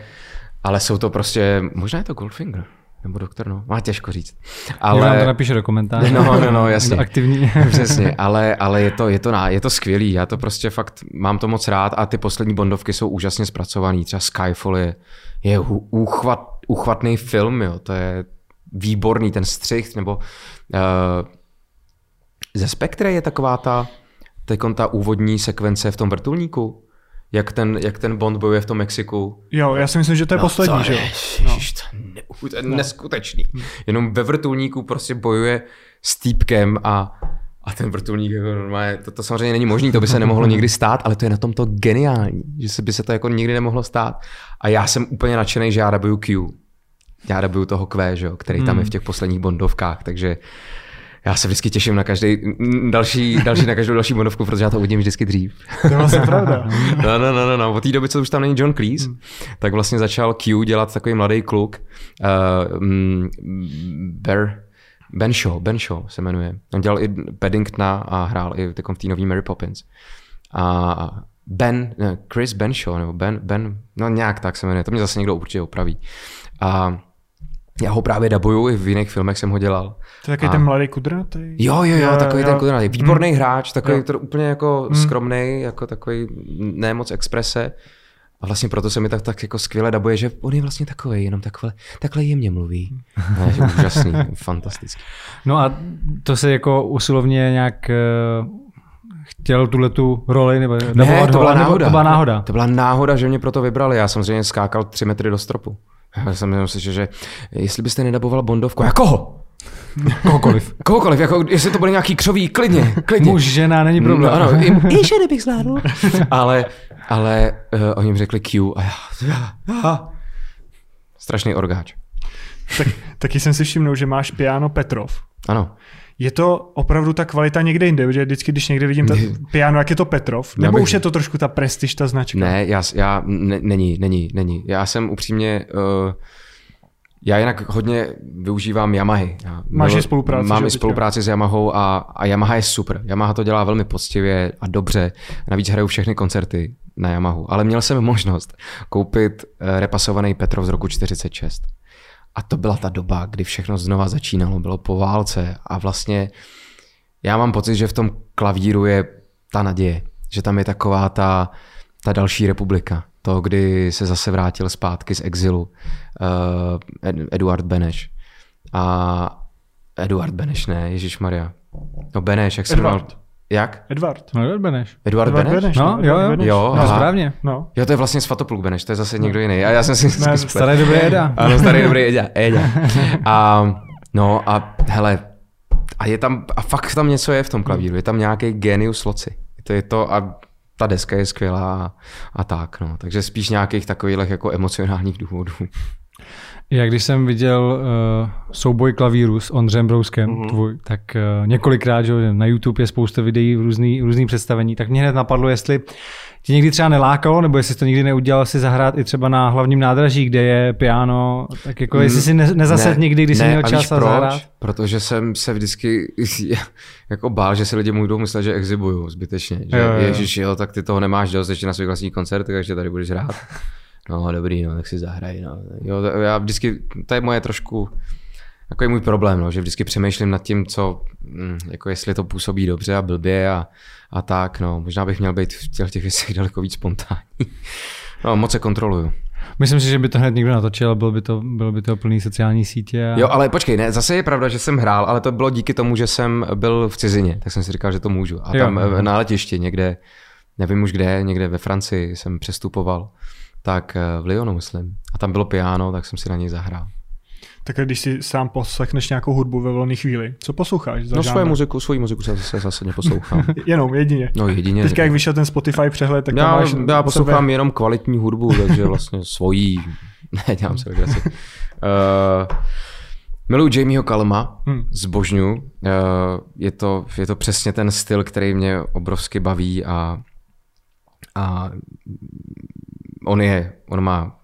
ale jsou to prostě, možná je to Goldfinger. Nebo doktor, no, má těžko říct. Ale... Já to napíše do komentáře. No, no, no, *laughs* jasně. Aktivní. *laughs* Přesně, ale, ale je, to, je, to, je to skvělý, já to prostě fakt mám to moc rád a ty poslední Bondovky jsou úžasně zpracovaný, třeba Skyfall je, je úchvat, úchvatný film, jo, to je výborný ten střih, nebo uh, ze Spectre je taková ta, ta úvodní sekvence v tom vrtulníku, jak ten, jak ten Bond bojuje v tom Mexiku. Jo, já si myslím, že to je no, poslední, to že jo? No. To, to je no. neskutečný. Jenom ve vrtulníku prostě bojuje s týpkem a, a ten vrtulník jako normálně, to, to samozřejmě není možné, to by se nemohlo nikdy stát, ale to je na tom to geniální, že se by se to jako nikdy nemohlo stát. A já jsem úplně nadšený, že já dabuju Q. Já dabuju toho Q, že jo, který hmm. tam je v těch posledních Bondovkách, takže já se vždycky těším na každý další, další, na každou další Bondovku, protože já to uvidím vždycky dřív. To je vlastně pravda. *laughs* no, no, no, no, no. Od té doby, co už tam není John Cleese, hmm. tak vlastně začal Q dělat takový mladý kluk. Uh, um, Bear, Ben Shaw, Ben Shaw se jmenuje. On dělal i Paddingtona a hrál i v té nový Mary Poppins. A Ben, ne, Chris Benshaw, nebo Ben, Ben, no nějak tak se jmenuje, to mě zase někdo určitě opraví. A já ho právě dabuju, i v jiných filmech jsem ho dělal. To je takový a... ten mladý kudrnatý? Jo, jo, jo, takový jo. ten kudrnatý. Výborný mm. hráč, takový to úplně jako mm. skromný, jako takový ne moc exprese. A vlastně proto se mi tak, tak jako skvěle dabuje, že on je vlastně takový, jenom takhle, takhle jemně mluví. Ne, že *laughs* úžasný, fantastický. No a to se jako usilovně nějak uh, chtěl tuhle tu roli? Nebo, ne, nebo to byla náhoda. to byla náhoda. To byla náhoda, že mě proto vybrali. Já samozřejmě skákal tři metry do stropu. Já jsem jenom slyšel, že jestli byste nedaboval Bondovku, jako koho? Kohokoliv. *laughs* Kohokoliv, jako jestli to bude nějaký křový, klidně, klidně. Muž, žena, není problém. No, ano, i, *laughs* i ženy bych zvládl. *laughs* ale, ale uh, oni jim řekli Q a já, já, já. Strašný orgáč. Tak, taky jsem si všimnul, že máš piano Petrov. Ano. Je to opravdu ta kvalita někde jinde, že vždycky, když někde vidím ta piano, jak je to Petrov, nebo bych... už je to trošku ta prestiž, ta značka? Ne, já, já ne, není, není, není. Já jsem upřímně, uh, já jinak hodně využívám Yamahy. Já, Máš i spolupráci? Mám i spolupráci s Yamahou a, a Yamaha je super. Yamaha to dělá velmi poctivě a dobře. Navíc hraju všechny koncerty na Yamahu. Ale měl jsem možnost koupit uh, repasovaný Petrov z roku 46. A to byla ta doba, kdy všechno znova začínalo, bylo po válce a vlastně já mám pocit, že v tom klavíru je ta naděje, že tam je taková ta, ta další republika, to, kdy se zase vrátil zpátky z exilu uh, Eduard Beneš. A Eduard Beneš, ne, Ježíš Maria. No Beneš, jak se jmenoval? Jak? Edward. No, Edward Beneš. Edward, Edward Beneš? Beneš? No, jo, jo. jo no, správně. No. Jo, to je vlastně Svatopluk Beneš, to je zase někdo jiný. A já jsem si... Ne, starý dobrý Eda. *laughs* Ano, starý dobrý Eda. *laughs* Eda. A, no a hele, a je tam, a fakt tam něco je v tom klavíru, je tam nějaký genius loci. To je to a ta deska je skvělá a, a tak, no. Takže spíš nějakých takových jako emocionálních důvodů. Já když jsem viděl uh, souboj klavíru s Ondřejem Brouskem, mm-hmm. tvůj, tak uh, několikrát, že na YouTube je spousta videí, různý, různý představení, tak mě hned napadlo, jestli ti někdy třeba nelákalo, nebo jestli to nikdy neudělal si zahrát i třeba na hlavním nádraží, kde je piano, tak jako jestli si ne, nezased ne, někdy, když ne, jsi měl čas a proč? zahrát? Protože jsem se vždycky *laughs* jako bál, že si lidi budou myslet, že exibuju zbytečně. Že jo, jo. ježiš, jo, tak ty toho nemáš dost ještě na svých vlastních koncertech, takže tady budeš hrát. No dobrý, no, tak si zahraj. No. Jo, já vždycky, to je moje trošku, jako je můj problém, no, že vždycky přemýšlím nad tím, co, hm, jako jestli to působí dobře a blbě a, a tak, no, možná bych měl být v těch, těch věcech *laughs* daleko víc spontánní. No, moc se kontroluju. Myslím si, že by to hned někdo natočil, bylo by to, bylo by to plný sociální sítě. A... Jo, ale počkej, ne, zase je pravda, že jsem hrál, ale to bylo díky tomu, že jsem byl v cizině, tak jsem si říkal, že to můžu. A jo. tam eh, na letišti někde, nevím už kde, někde ve Francii jsem přestupoval tak eh, v Lyonu, myslím. A tam bylo piano, tak jsem si na něj zahrál. Tak když si sám poslechneš nějakou hudbu ve volné chvíli, co posloucháš? Za no svoji muziku, svoji muziku se zase zase neposlouchám. *laughs* jenom, jedině. No jedině. Teďka jak vyšel ten Spotify přehled, tak já, máš já poslouchám sebe... jenom kvalitní hudbu, takže vlastně svojí, *laughs* ne, dělám se legraci. Uh, Miluji Jamieho Kalma, hmm. zbožňu. Uh, je, to, je to přesně ten styl, který mě obrovsky baví a, a on je, on má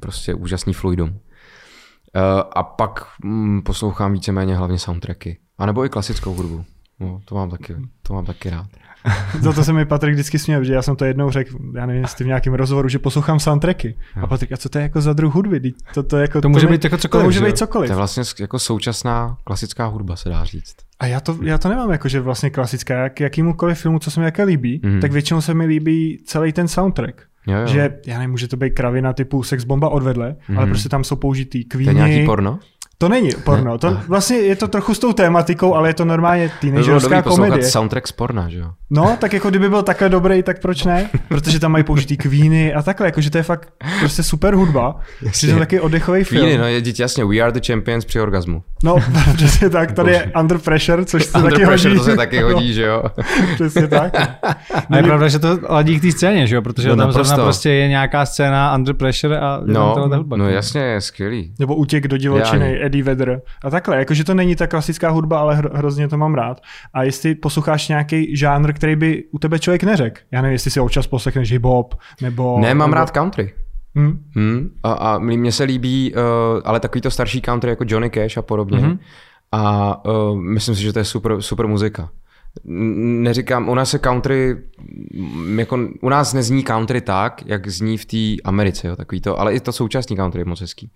prostě úžasný fluidum. Uh, a pak mm, poslouchám víceméně hlavně soundtracky. A nebo i klasickou hudbu. No, to mám taky, to mám taky rád. *laughs* Za to se mi Patrik vždycky směl, že já jsem to jednou řekl, já nevím, jestli v nějakém rozhovoru, že poslouchám soundtracky. A Patrik, a co to je jako za druh hudby? To, to, jako, to může to být jako cokoliv. To může být cokoliv. To je vlastně jako současná klasická hudba, se dá říct. A já to, já to nemám jako, že vlastně klasická. Jak, jakýmukoliv filmu, co se mi jaké líbí, mm. tak většinou se mi líbí celý ten soundtrack. Jo, jo. Že, já nevím, může to být kravina typu Sex Bomba odvedle, mm. ale prostě tam jsou použitý kvíny. To je nějaký porno? To není porno, to vlastně je to trochu s tou tématikou, ale je to normálně teenagerská komedie. soundtrack z porna, že jo? No, tak jako kdyby byl takhle dobrý, tak proč ne? *laughs* Protože tam mají použitý kvíny a takhle, jakože to je fakt prostě super hudba. Jasně. To taky oddechový film. Kvíny, no je dítě jasně, We Are the Champions při orgasmu. No, *laughs* přesně tak, tady je Under Pressure, což se under taky pressure, hodí. to se taky hodí, že jo? *laughs* přesně tak. A je pravda, že to ladí k té scéně, že jo? Protože no, tam zrovna prostě je nějaká scéna Under Pressure a no, tam hudba. No jasně, je skvělý. Nebo útěk do divočiny, Eddie Vedder a takhle, jakože to není ta klasická hudba, ale hro, hrozně to mám rád. A jestli posloucháš nějaký žánr, který by u tebe člověk neřekl, já nevím, jestli si občas poslechneš hip-hop, nebo... Ne, mám nebo... rád country. Hmm. Hmm. A, a mně se líbí, uh, ale takový to starší country jako Johnny Cash a podobně. Hmm. A uh, myslím si, že to je super, super muzika. Neříkám, u nás se country, jako, u nás nezní country tak, jak zní v té Americe, jo, takový to, ale i to současný country je moc hezký.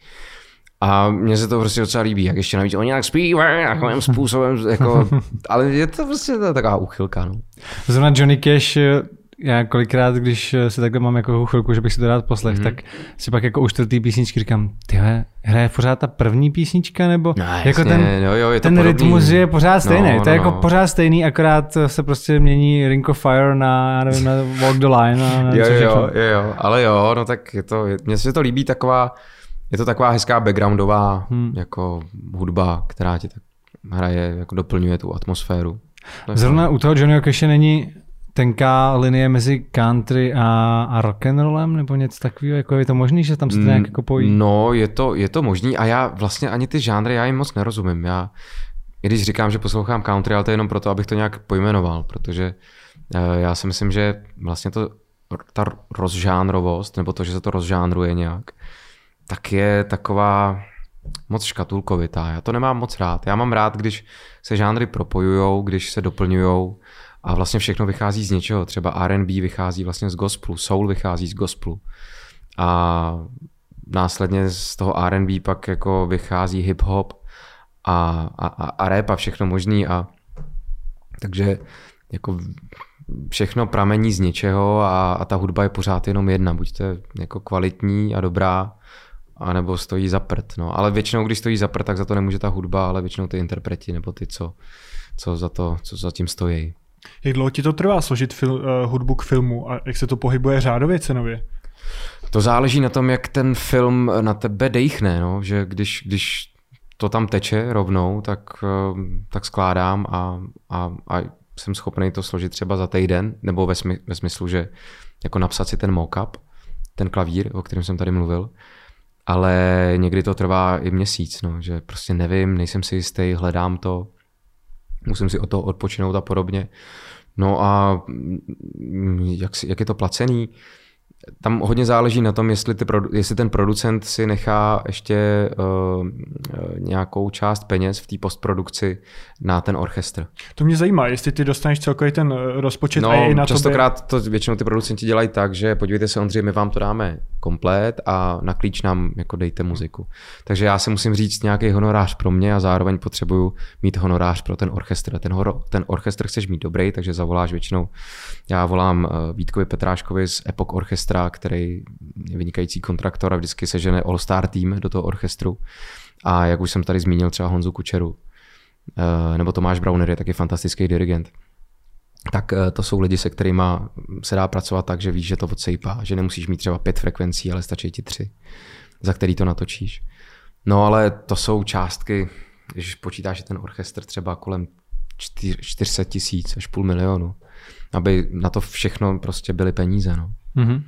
A mně se to prostě docela líbí, jak ještě navíc oni nějak zpívají takovým způsobem, jako, *laughs* ale je to prostě taková uchylka. No. Zrovna Johnny Cash, já kolikrát, když se takhle mám jako chvilku, že bych si to rád poslech, mm-hmm. tak si pak jako u čtvrtý písničky říkám, tyhle, hraje pořád ta první písnička, nebo no, jako jasně, ten, jo, jo, je ten rytmus je pořád stejný, no, to je no, jako no. pořád stejný, akorát se prostě mění Ring of Fire na, nevím, na Walk the Line. A na jo, jo, jo, jo, ale jo, no tak je to, mně se to líbí taková, je to taková hezká backgroundová hmm. jako hudba, která ti tak hraje, jako doplňuje tu atmosféru. Zrovna u toho Johnnyho Cashe není tenká linie mezi country a, a rock and rollem nebo něco takového? Jako je to možný, že tam se to nějak jako pojí? No, je to, je to možný a já vlastně ani ty žánry, já jim moc nerozumím. Já, i když říkám, že poslouchám country, ale to je jenom proto, abych to nějak pojmenoval, protože uh, já si myslím, že vlastně to, ta rozžánrovost, nebo to, že se to rozžánruje nějak, tak je taková moc škatulkovitá. Já to nemám moc rád. Já mám rád, když se žánry propojujou, když se doplňujou a vlastně všechno vychází z něčeho. Třeba R&B vychází vlastně z gospelu, soul vychází z gospelu. A následně z toho R&B pak jako vychází hip-hop a, a, a rap a všechno možný a takže jako všechno pramení z něčeho a, a ta hudba je pořád jenom jedna. Buď to je jako kvalitní a dobrá, anebo stojí za prd. No. Ale většinou, když stojí za prd, tak za to nemůže ta hudba, ale většinou ty interpreti nebo ty, co, co, za, to, co za tím stojí. Jak dlouho ti to trvá složit fil, uh, hudbu k filmu a jak se to pohybuje řádově cenově? To záleží na tom, jak ten film na tebe dejchne, no? že když, když to tam teče rovnou, tak, uh, tak skládám a, a, a jsem schopný to složit třeba za týden, nebo ve, smy, ve smyslu, že jako napsat si ten mock-up, ten klavír, o kterém jsem tady mluvil, ale někdy to trvá i měsíc, no, že prostě nevím, nejsem si jistý, hledám to, musím si o to odpočinout a podobně. No a mm, jak, jak je to placený? Tam hodně záleží na tom, jestli, ty, jestli ten producent si nechá ještě uh, nějakou část peněz v té postprodukci na ten orchestr. To mě zajímá, jestli ty dostaneš celkový ten eh, rozpočet no, a je i na častokrát to většinou ty producenti dělají tak, že podívejte se Ondřej, my vám to dáme komplet a na klíč nám jako dejte muziku. Takže já si musím říct nějaký honorář pro mě a zároveň potřebuju mít honorář pro ten orchestr. Ten, horo, ten orchestr chceš mít dobrý, takže zavoláš většinou, já volám Vítkovi Petráškovi z Epoch Orchestra Orchestra, který je vynikající kontraktor a vždycky se žene All-Star tým do toho orchestru. A jak už jsem tady zmínil třeba Honzu Kučeru, eh, nebo Tomáš Brauner je taky fantastický dirigent, tak eh, to jsou lidi, se kterými se dá pracovat tak, že víš, že to odsejpá, že nemusíš mít třeba pět frekvencí, ale stačí ti tři, za který to natočíš. No ale to jsou částky, když počítáš, že ten orchestr třeba kolem 400 tisíc až půl milionu, aby na to všechno prostě byly peníze. No. Mm-hmm.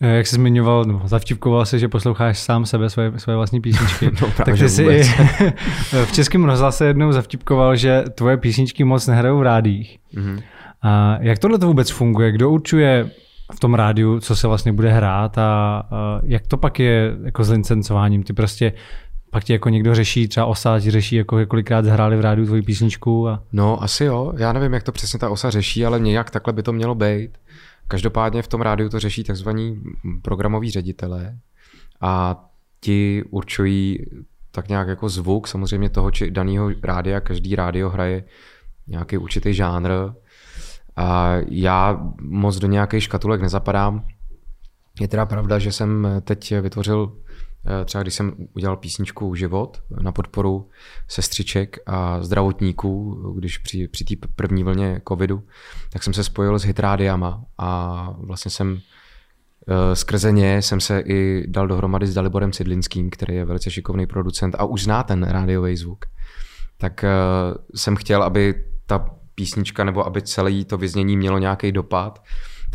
Eh, jak jsi zmiňoval, no, zavtipkoval se, že posloucháš sám sebe, svoje, svoje vlastní písničky. *laughs* no, tak ty jsi *laughs* v českém rozhlase jednou zavtipkoval, že tvoje písničky moc nehrajou v rádích. Mm-hmm. A jak tohle to vůbec funguje? Kdo určuje v tom rádiu, co se vlastně bude hrát a, a jak to pak je jako s licencováním? Ty prostě Pak ti jako někdo řeší, třeba osa ti řeší, jako kolikrát zahráli v rádiu tvoji písničku. A... No asi jo, já nevím, jak to přesně ta osa řeší, ale nějak takhle by to mělo být. Každopádně v tom rádiu to řeší takzvaní programoví ředitelé a ti určují tak nějak jako zvuk samozřejmě toho či daného rádia, každý rádio hraje nějaký určitý žánr a já moc do nějakých škatulek nezapadám. Je teda pravda, že jsem teď vytvořil třeba když jsem udělal písničku Život na podporu sestřiček a zdravotníků, když při, při té první vlně covidu, tak jsem se spojil s hitrádiama a vlastně jsem eh, skrze ně jsem se i dal dohromady s Daliborem Cidlinským, který je velice šikovný producent a už zná ten rádiový zvuk. Tak eh, jsem chtěl, aby ta písnička nebo aby celé to vyznění mělo nějaký dopad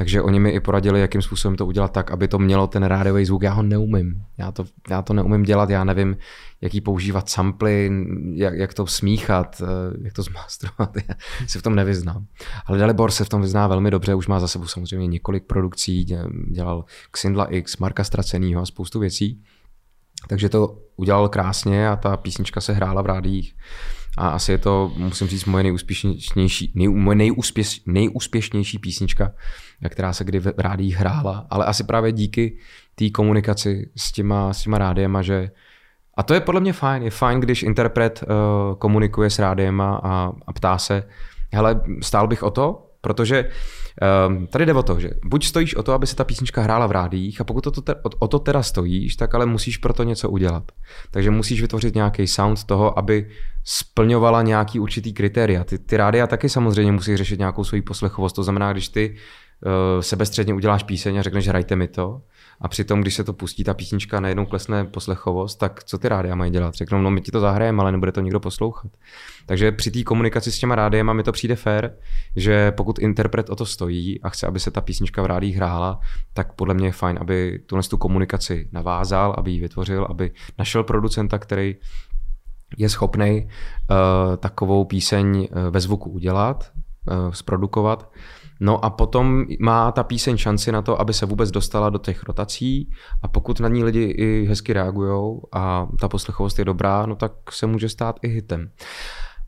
takže oni mi i poradili, jakým způsobem to udělat tak, aby to mělo ten rádiový zvuk. Já ho neumím. Já to, já to neumím dělat, já nevím, jaký používat samply, jak, jak to smíchat, eh, jak to *laughs* zmastrovat. Já si v tom nevyznám. Ale Dalibor se v tom vyzná velmi dobře, už má za sebou samozřejmě několik produkcí, dělal Xindla X, Marka Stracenýho a spoustu věcí. Takže to udělal krásně a ta písnička se hrála v rádích a asi je to, musím říct, moje nejúspěšnější, nej, moje nejúspěš, nejúspěšnější písnička, která se kdy v rádích hrála, ale asi právě díky té komunikaci s těma, s těma rádiema, že a to je podle mě fajn. Je fajn, když interpret uh, komunikuje s rádiema a, a ptá se, hele, stál bych o to, protože um, tady jde o to, že buď stojíš o to, aby se ta písnička hrála v rádiích a pokud to, te, o, o to teda stojíš, tak ale musíš pro to něco udělat. Takže musíš vytvořit nějaký sound toho, aby splňovala nějaký určitý kritéria. Ty, ty rádia taky samozřejmě musí řešit nějakou svoji poslechovost. To znamená, když ty uh, sebestředně uděláš píseň a řekneš, hrajte mi to, a přitom, když se to pustí, ta písnička najednou klesne poslechovost, tak co ty rádia mají dělat? Řeknou, no my ti to zahrajeme, ale nebude to nikdo poslouchat. Takže při té komunikaci s těma rádiem mi to přijde fér, že pokud interpret o to stojí a chce, aby se ta písnička v rádích hrála, tak podle mě je fajn, aby tuhle tu komunikaci navázal, aby ji vytvořil, aby našel producenta, který je schopný uh, takovou píseň uh, ve zvuku udělat, uh, zprodukovat No a potom má ta píseň šanci na to, aby se vůbec dostala do těch rotací a pokud na ní lidi i hezky reagují a ta poslechovost je dobrá, no tak se může stát i hitem.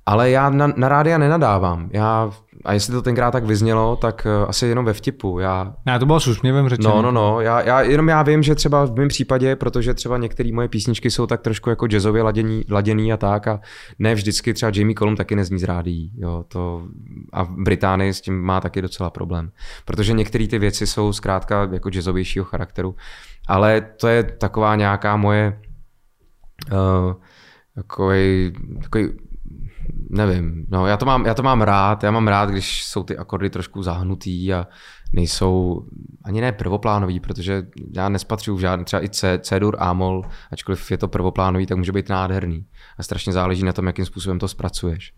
Ale já na, na rádia nenadávám. Já, a jestli to tenkrát tak vyznělo, tak uh, asi jenom ve vtipu. Já, ne, to bylo s úsměvem řečeno. No, no, no. Já, já, jenom já vím, že třeba v mém případě, protože třeba některé moje písničky jsou tak trošku jako jazzově ladění, laděný a tak a ne vždycky třeba Jamie Colum taky nezní z rádií. Jo, to, a v Británii s tím má taky docela problém. Protože některé ty věci jsou zkrátka jako jazzovějšího charakteru. Ale to je taková nějaká moje uh, takový, takový nevím, no já to, mám, já to mám rád, já mám rád, když jsou ty akordy trošku zahnutý a nejsou ani ne prvoplánový, protože já nespatřuju žádný, třeba i C, C-dur, A-mol, ačkoliv je to prvoplánový, tak může být nádherný. A strašně záleží na tom, jakým způsobem to zpracuješ.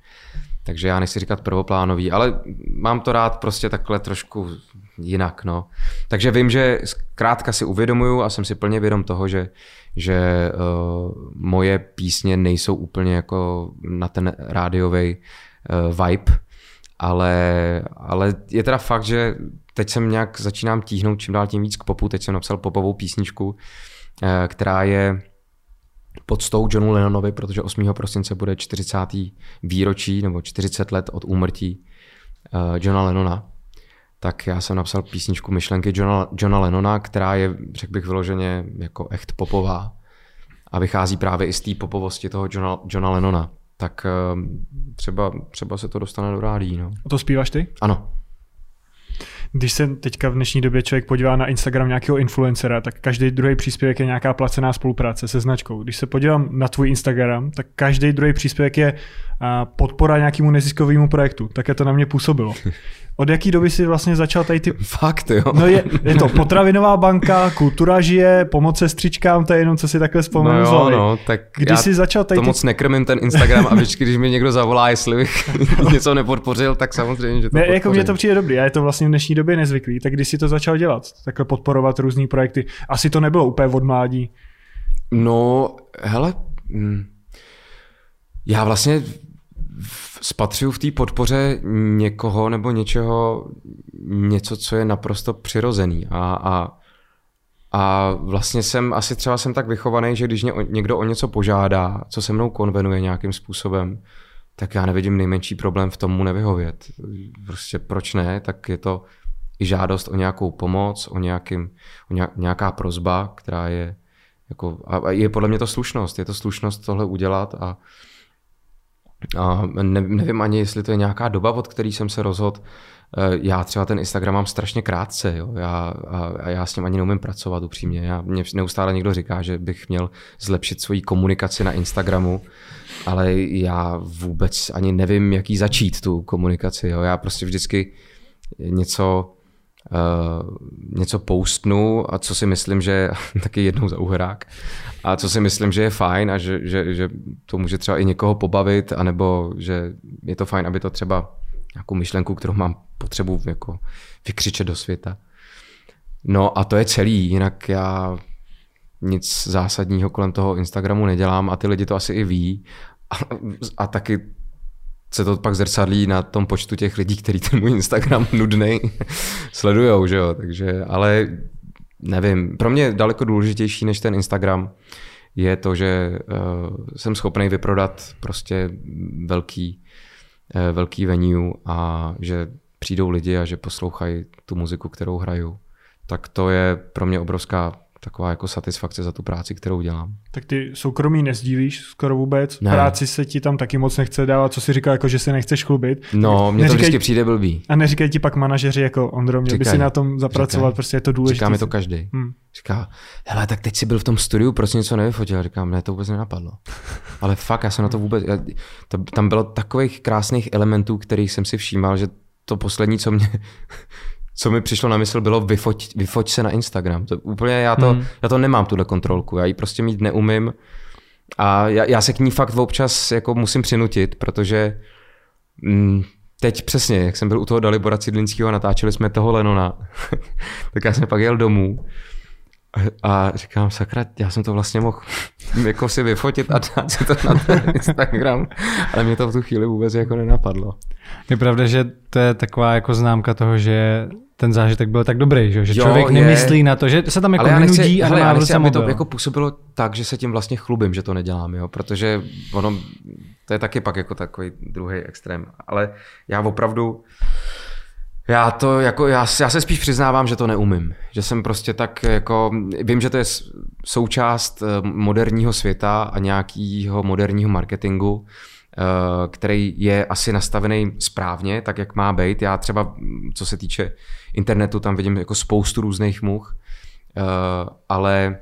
Takže já nechci říkat prvoplánový, ale mám to rád prostě takhle trošku jinak. No. Takže vím, že zkrátka si uvědomuju a jsem si plně vědom toho, že, že uh, moje písně nejsou úplně jako na ten rádiový uh, vibe, ale, ale je teda fakt, že teď jsem nějak začínám tíhnout čím dál tím víc k popu. Teď jsem napsal popovou písničku, uh, která je podstou Johnu Lennonovi, protože 8. prosince bude 40. výročí nebo 40 let od úmrtí uh, Johna Lennona tak já jsem napsal písničku myšlenky Johna, Johna Lennona, která je, řekl bych, vyloženě jako echt popová a vychází právě i z té popovosti toho Johna, Johna Lennona. Tak ehm, třeba, třeba se to dostane do rádí. No. A to zpíváš ty? Ano. Když se teďka v dnešní době člověk podívá na Instagram nějakého influencera, tak každý druhý příspěvek je nějaká placená spolupráce se značkou. Když se podívám na tvůj Instagram, tak každý druhý příspěvek je podpora nějakému neziskovému projektu. Také to na mě působilo. *laughs* Od jaký doby jsi vlastně začal tady ty... Fakt, jo. No je, je to *laughs* potravinová banka, kultura žije, pomoc sestřičkám, to je jenom, co si takhle vzpomenu. No jo, no, tak Když jsi začal tady to ty... moc nekrmím ten Instagram a vždycky, když mi někdo zavolá, jestli bych *laughs* něco nepodpořil, tak samozřejmě, že to Ne, podpořím. jako mě to přijde dobrý a je to vlastně v dnešní době nezvyklý. Tak když jsi to začal dělat, takhle podporovat různé projekty, asi to nebylo úplně od mládí. No, hele, hm, já vlastně spatřuju v té podpoře někoho nebo něčeho něco, co je naprosto přirozený a, a, a vlastně jsem, asi třeba jsem tak vychovaný, že když mě někdo o něco požádá, co se mnou konvenuje nějakým způsobem, tak já nevidím nejmenší problém v tom mu nevyhovět. Prostě proč ne, tak je to i žádost o nějakou pomoc, o, nějakým, o nějaká prozba, která je jako, a je podle mě to slušnost, je to slušnost tohle udělat a, a ne, nevím ani, jestli to je nějaká doba, od který jsem se rozhodl, Eh, já třeba ten Instagram mám strašně krátce, jo. Já, a, a já s ním ani neumím pracovat upřímně. Já, mě neustále někdo říká, že bych měl zlepšit svoji komunikaci na Instagramu, ale já vůbec ani nevím, jaký začít tu komunikaci. Jo. Já prostě vždycky něco Uh, něco postnu a co si myslím, že *laughs* taky jednou za uhrák a co si myslím, že je fajn a že, že, že to může třeba i někoho pobavit, anebo že je to fajn, aby to třeba nějakou myšlenku, kterou mám potřebu jako vykřičet do světa. No a to je celý, jinak já nic zásadního kolem toho Instagramu nedělám a ty lidi to asi i ví. A, a taky se to pak zrcadlí na tom počtu těch lidí, kteří ten můj Instagram *laughs* nudný sledujou, že jo, takže, ale nevím, pro mě daleko důležitější než ten Instagram je to, že uh, jsem schopný vyprodat prostě velký Eh, velký venue a že přijdou lidi a že poslouchají tu muziku, kterou hraju, tak to je pro mě obrovská taková jako satisfakce za tu práci, kterou dělám. Tak ty soukromí nezdílíš skoro vůbec? Ne. Práci se ti tam taky moc nechce dávat, co si říká, jako že se nechceš chlubit. No, mně to vždycky přijde blbý. A neříkají ti pak manažeři jako Ondro, měl by si na tom zapracovat, říkaj. prostě je to důležité. Říká mi to každý. Hmm. Říká, hele, tak teď jsi byl v tom studiu, proč něco nevyfotil? Říkám, ne, to vůbec nenapadlo. *laughs* Ale fakt, já jsem na to vůbec, já, to, tam bylo takových krásných elementů, kterých jsem si všímal, že to poslední, co mě co mi přišlo na mysl, bylo vyfoť, vyfoť se na Instagram. To úplně já to, hmm. já to nemám, tuhle kontrolku. Já ji prostě mít neumím. A já, já se k ní fakt občas jako musím přinutit, protože mm, teď přesně, jak jsem byl u toho Dalibora Cidlinského a natáčeli jsme toho Lenona, *laughs* tak já jsem pak jel domů a říkám, sakra, já jsem to vlastně mohl jako si vyfotit a dát si to na ten Instagram, ale mě to v tu chvíli vůbec jako nenapadlo. Je pravda, že to je taková jako známka toho, že ten zážitek byl tak dobrý, že, že jo, člověk je. nemyslí na to, že se tam jako nudí a nemá nechci, aby to jako působilo tak, že se tím vlastně chlubím, že to nedělám, jo, protože ono, to je taky pak jako takový druhý extrém, ale já opravdu, já to jako, já, já se spíš přiznávám, že to neumím. Že jsem prostě tak jako, vím, že to je součást eh, moderního světa a nějakého moderního marketingu, eh, který je asi nastavený správně, tak jak má být. Já třeba, co se týče internetu, tam vidím jako spoustu různých much, eh, ale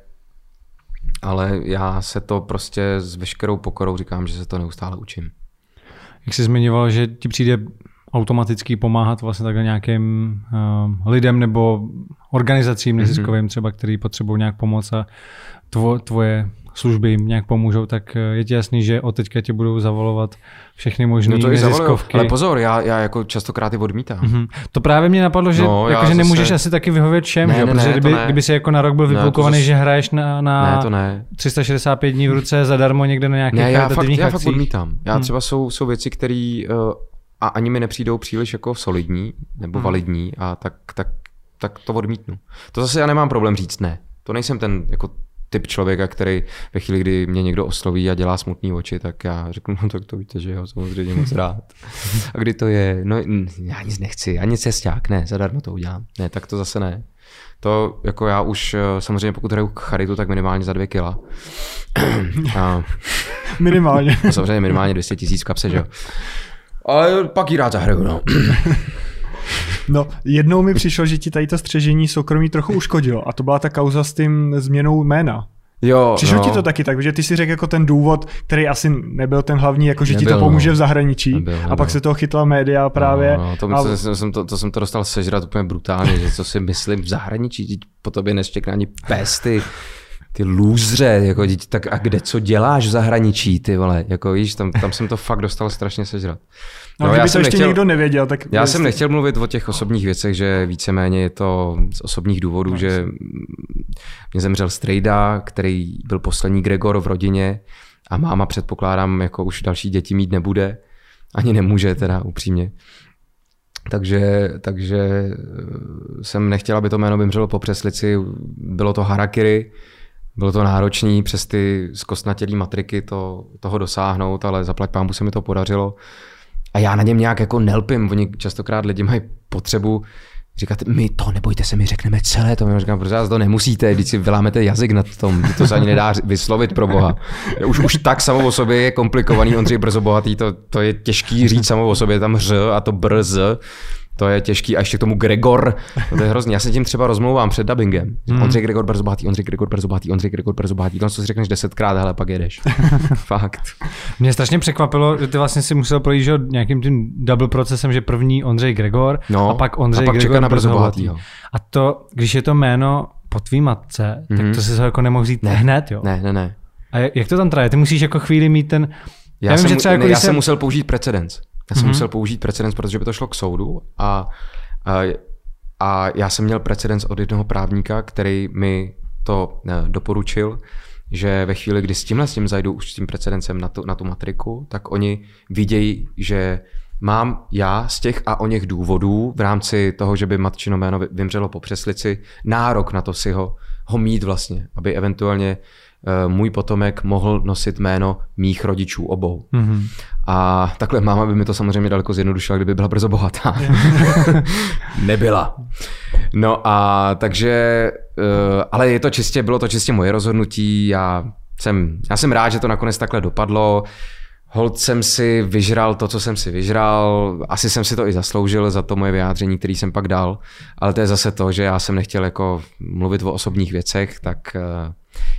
ale já se to prostě s veškerou pokorou říkám, že se to neustále učím. Jak jsi zmiňoval, že ti přijde automaticky pomáhat vlastně takhle nějakým uh, lidem nebo organizacím mhm. neziskovým třeba, který potřebují nějak pomoc a tvo, tvoje služby jim nějak pomůžou, tak eh, je ti jasný, že od teďka tě budou zavolovat všechny možné no neziskovky. Ale pozor, já, já jako častokrát i odmítám. Mm-hmm. To právě mě napadlo, že, no, jako, že zase... nemůžeš asi taky vyhovět všem, ne, že? Ne, protože ne, kdyby, ne. kdyby si jako na rok byl vypulkovaný, zase... že hraješ na, na ne, to ne. 365 dní v ruce zadarmo někde na nějakých ne, já fakt, já fakt odmítám. Já hmm. třeba jsou, jsou věci, které uh, a ani mi nepřijdou příliš jako solidní nebo hmm. validní a tak, tak, tak to odmítnu. To zase já nemám problém říct ne. To nejsem ten jako typ člověka, který ve chvíli, kdy mě někdo osloví a dělá smutný oči, tak já řeknu, no tak to víte, že jo, samozřejmě moc rád. A kdy to je, no já nic nechci, ani cesták, ne, zadarmo to udělám. Ne, tak to zase ne. To jako já už eh, samozřejmě pokud hraju charitu, tak minimálně za dvě kila. *clears throat* a, minimálně. No, samozřejmě minimálně 200 tisíc v kapse, že jo. Ale pak ji rád zahraju, no. *clears throat* No, jednou mi přišlo, že ti tady to střežení soukromí trochu uškodilo a to byla ta kauza s tím změnou jména. Jo, Přišlo no. ti to taky tak, že ty si řekl jako ten důvod, který asi nebyl ten hlavní, jako že nebyl, ti to pomůže no. v zahraničí nebyl, nebyl. a pak se toho chytla média právě. No, no, to, a... to, jsem to, to jsem to dostal sežrat úplně brutálně, že co si myslím v zahraničí, po tobě neštěkne ani pesty ty lůzře, jako dítě, tak a kde co děláš v zahraničí, ty vole, jako víš, tam, tam jsem to fakt dostal strašně sežrat. No, no já jsem to ještě nechtěl, někdo nevěděl, tak... Já jsem nechtěl mluvit o těch osobních věcech, že víceméně je to z osobních důvodů, no, že mě zemřel strejda, který byl poslední Gregor v rodině a máma předpokládám, jako už další děti mít nebude, ani nemůže teda upřímně. takže, takže eh, jsem nechtěl, aby to jméno vymřelo po přeslici. Bylo to harakiri, bylo to náročný přes ty zkostnatělý matriky to, toho dosáhnout, ale zaplať pámu se mi to podařilo. A já na něm nějak jako nelpím. Oni častokrát lidi mají potřebu říkat, my to nebojte se, my řekneme celé to. Já říkám, protože vás to nemusíte, když si vylámete jazyk na tom, to se ani nedá *laughs* vyslovit pro boha. *laughs* Už, už tak samo o sobě je komplikovaný, Ondřej brzo bohatý, to, to je těžký říct samo o sobě, tam ř a to brz to je těžký. A ještě k tomu Gregor, to je hrozný. Já se tím třeba rozmlouvám před dubbingem. Hmm. Ondřej Gregor brzo bohatý, Ondřej Gregor brzo bohatý, Ondřej Gregor brzo bohatý. To, co si řekneš desetkrát, hele, pak jedeš. *laughs* Fakt. Mě strašně překvapilo, že ty vlastně si musel projít že, nějakým tím double procesem, že první Ondřej Gregor no, a pak Ondřej a pak Gregor na brzo bohatý. A to, když je to jméno po tvý matce, mm-hmm. tak mhm. to si ho jako nemohl vzít ne, hned, jo? Ne, ne, ne. A jak to tam traje? Ty musíš jako chvíli mít ten... Já, já, vím, jsem, že třeba jako, ne, já jsem se... musel použít precedens. Já jsem mm-hmm. musel použít precedens, protože by to šlo k soudu a a já jsem měl precedens od jednoho právníka, který mi to eh, doporučil, že ve chvíli, kdy s tímhle s tím zajdu už s tím precedencem na tu, na tu matriku, tak oni vidějí, že mám já z těch a o něch důvodů v rámci toho, že by matčino jméno vymřelo po přeslici, nárok na to si ho, ho mít vlastně, aby eventuálně můj potomek mohl nosit jméno mých rodičů obou. Mm-hmm. A takhle máma by mi to samozřejmě daleko zjednodušila, kdyby byla brzo bohatá. *laughs* Nebyla. No a takže, uh, ale je to čistě, bylo to čistě moje rozhodnutí, já jsem, já jsem rád, že to nakonec takhle dopadlo. Hold jsem si vyžral to, co jsem si vyžral. Asi jsem si to i zasloužil za to moje vyjádření, který jsem pak dal. Ale to je zase to, že já jsem nechtěl jako mluvit o osobních věcech, tak uh,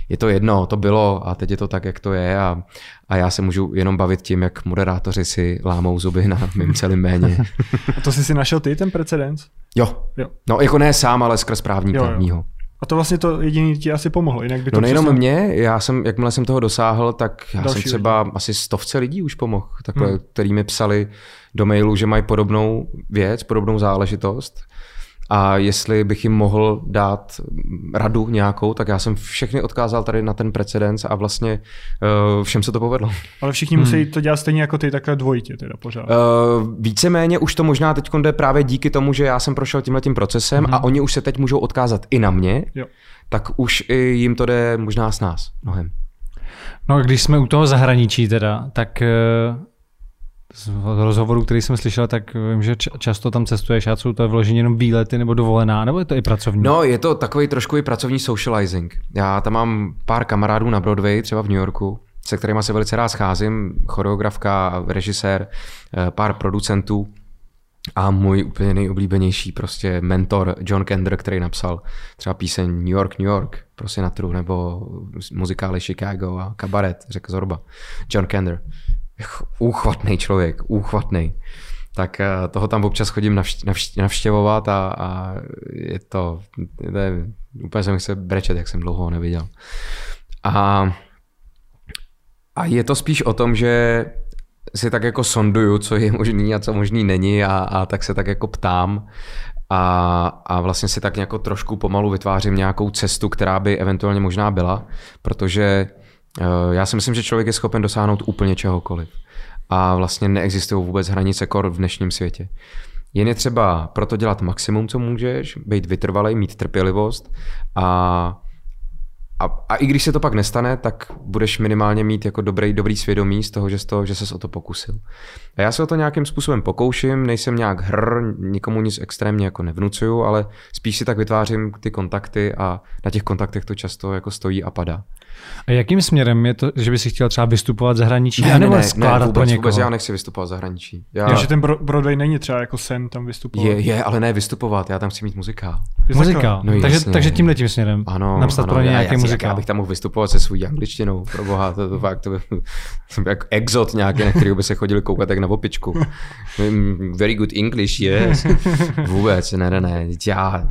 je to jedno, to bylo a teď je to tak, jak to je a, a já se můžu jenom bavit tím, jak moderátoři si lámou zuby na mým celým méně. *laughs* A to jsi si našel ty, ten precedens? Jo. jo. No jako ne sám, ale skrz právního. A to vlastně to jediný ti asi pomohlo, jinak by to No nejenom přesně... mě, já jsem, jakmile jsem toho dosáhl, tak já Další jsem třeba lidi. asi stovce lidí už pomohl, takhle, hmm. který mi psali do mailu, že mají podobnou věc, podobnou záležitost a jestli bych jim mohl dát radu nějakou, tak já jsem všechny odkázal tady na ten precedens a vlastně uh, všem se to povedlo. Ale všichni hmm. musí to dělat stejně jako ty, takhle dvojitě teda pořád. Uh, víceméně už to možná teď jde právě díky tomu, že já jsem prošel tímhle tím procesem hmm. a oni už se teď můžou odkázat i na mě, jo. tak už i jim to jde možná s nás mnohem. No a když jsme u toho zahraničí teda, tak uh z rozhovoru, který jsem slyšel, tak vím, že často tam cestuješ a jsou to vložení jenom výlety nebo dovolená, nebo je to i pracovní? No, je to takový trošku i pracovní socializing. Já tam mám pár kamarádů na Broadway, třeba v New Yorku, se kterými se velice rád scházím, choreografka, režisér, eh, pár producentů a můj úplně nejoblíbenější prostě mentor John Kender, který napsal třeba píseň New York, New York pro Sinatru, nebo muzikály Chicago a kabaret, řekl Zorba. John Kender úchvatný člověk, úchvatný. Tak eh, toho tam občas chodím navštěvovat a, a je to, to je, úplně se chce brečet, jak jsem dlouho ho neviděl. A, a je to spíš o tom, že si tak jako sonduju, co je možný a co možný není a, a tak se tak jako ptám a, a vlastně si tak jako trošku pomalu vytvářím nějakou cestu, která by eventuálně možná byla, protože já si myslím, že člověk je schopen dosáhnout úplně čehokoliv. A vlastně neexistují vůbec hranice kor v dnešním světě. Jen je třeba proto dělat maximum, co můžeš, být vytrvalý, mít trpělivost a a, a i když se to pak nestane, tak budeš minimálně mít jako dobrý, dobrý svědomí z toho, že, toho, že ses o to pokusil. A já se o to nějakým způsobem pokouším, nejsem nějak hr, nikomu nic extrémně jako nevnucuju, ale spíš si tak vytvářím ty kontakty a na těch kontaktech to často jako stojí a padá. A jakým směrem je to, že bys chtěl třeba vystupovat zahraničí? Ne, nebo ne, skládat ne, vůbec, pro někoho? vůbec já nechci vystupovat zahraničí. Já... Takže ten Broadway není třeba jako sen tam vystupovat? Je, je, ale ne vystupovat, já tam chci mít muzikál. Muzikál, no, takže, takže tímhle tím směrem. Ano, Napsat ano, pro ně nějaký muzikál. Já bych tam mohl vystupovat se svou angličtinou, pro boha, to, to fakt, to by, to by jako exot nějaký, na který by se chodili koukat jak na opičku. *laughs* Very good English, yes. Vůbec, ne, ne, ne, já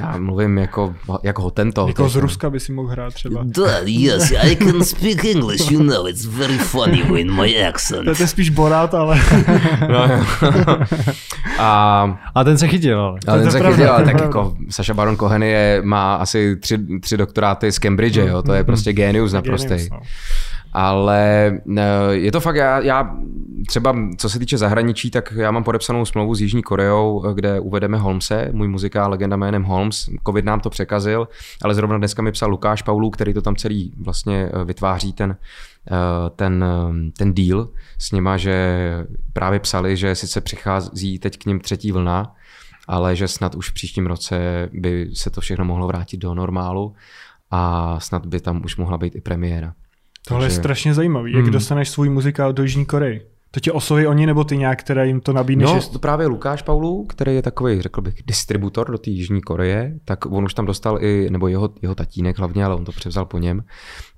já mluvím jako, jako tento. Jako z Ruska by si mohl hrát třeba. Da, yes, I can speak English, you know, it's very funny in my accent. To je spíš Borat, ale... *laughs* no, a, a ten se chytil, ale. A ten se chytil, ale tak jako Saša Baron Cohen je, má asi tři, tři doktoráty z Cambridge, jo, to je prostě genius naprostý. No. Ale eh, je to fakt, já, já třeba co se týče zahraničí, tak já mám podepsanou smlouvu s Jižní Koreou, kde uvedeme Holmese, můj muzikál legenda jménem Holmes. Covid nám to překazil, ale zrovna dneska mi psal Lukáš Paulů, který to tam celý vlastně eh, vytváří ten, eh, ten, ten deal s nima, že právě psali, že sice přichází teď k ním třetí vlna, ale že snad už v příštím roce by se to všechno mohlo vrátit do normálu a snad by tam už mohla být i premiéra. Tohle Takže... je strašně zajímavý. Jak hmm. dostaneš svůj muzikál do Jižní Koreji? To tě osloví oni nebo ty nějak, které jim to nabídneš? No, to právě Lukáš Paulu, který je takový, řekl bych, distributor do té Jižní Koreje, tak on už tam dostal i, nebo jeho, jeho tatínek hlavně, ale on to převzal po něm,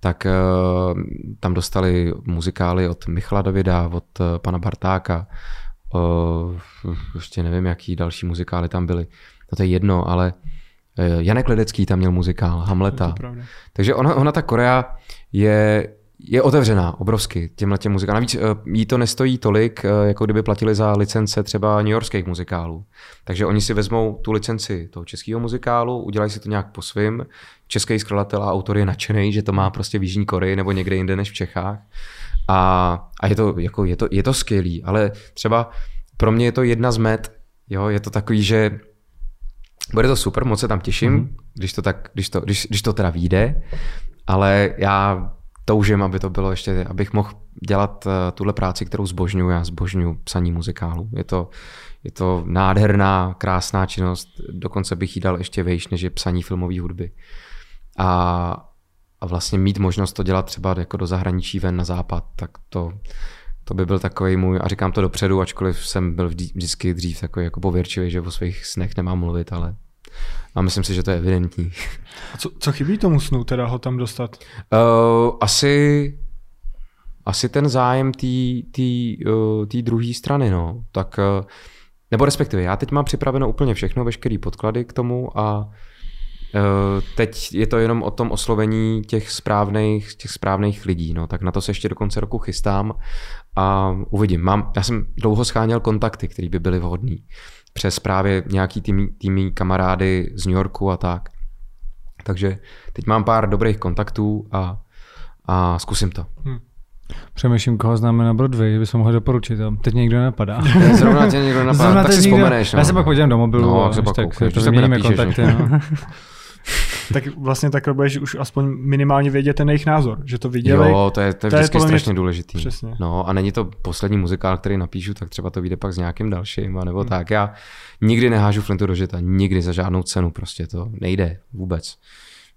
tak uh, tam dostali muzikály od Michala Davida, od uh, pana Bartáka, uh, ještě nevím, jaký další muzikály tam byly. No to je jedno, ale uh, Janek Ledecký tam měl muzikál, Hamleta. Takže ona, ona ta Korea je je otevřená obrovsky těmhle těm muzikálům. Navíc eh, jí to nestojí tolik, eh, jako kdyby platili za licence třeba New Yorkských muzikálů. Takže oni si vezmou tu licenci toho českého muzikálu, udělají si to nějak po svým. Český skladatel a autor je nadšený, že to má prostě v Jižní Koreji nebo někde jinde než v Čechách. A, a je, to, jako, je, to, je to skvělý, ale třeba pro mě je to jedna z met, jo, je to takový, že bude to super, moc se tam těším, mm-hmm. když, to tak, když, to, když, když to teda vyjde, ale já toužím, aby to bylo ještě, abych mohl dělat uh, tuhle práci, kterou zbožňuji. Já zbožňuji psaní muzikálu. Je to, je to nádherná, krásná činnost, dokonce bych jí dal ještě vejš, než je psaní filmové hudby. A, a vlastně mít možnost to dělat třeba jako do zahraničí ven na západ, tak to, to by byl takový můj, a říkám to dopředu, ačkoliv jsem byl vždycky dřív takový jako pověrčivý, že o svých snech nemám mluvit, ale a myslím si, že to je evidentní. A co, co chybí tomu snu, teda ho tam dostat? Uh, asi, asi ten zájem té uh, druhé strany, no. Tak, uh, nebo respektive, já teď mám připraveno úplně všechno, veškeré podklady k tomu a teď je to jenom o tom oslovení těch správných, těch správných lidí, no. Tak na to se ještě do konce roku chystám a uvidím. Mám, já jsem dlouho scháněl kontakty, které by byly vhodné přes právě nějaký tými, tými kamarády z New Yorku a tak. Takže teď mám pár dobrých kontaktů a, a zkusím to. Hmm. Přemýšlím, koho známe na Broadway, bychom mohli doporučit. Teď někdo nepadá. *laughs* Zrovna tě někdo napadá, tak si někdo... vzpomeneš. No. Já se pak podívám do mobilu, no, a tak, tak, to vyměníme kontakty. No. *laughs* *laughs* tak vlastně takhle budeš už aspoň minimálně vědět ten jejich názor, že to viděli. Jo, to je, to je to vždycky je strašně mě... důležitý. Přesně. No a není to poslední muzikál, který napíšu, tak třeba to vyjde pak s nějakým dalším, nebo hmm. tak. Já nikdy nehážu flintu do žita, nikdy za žádnou cenu, prostě to nejde vůbec.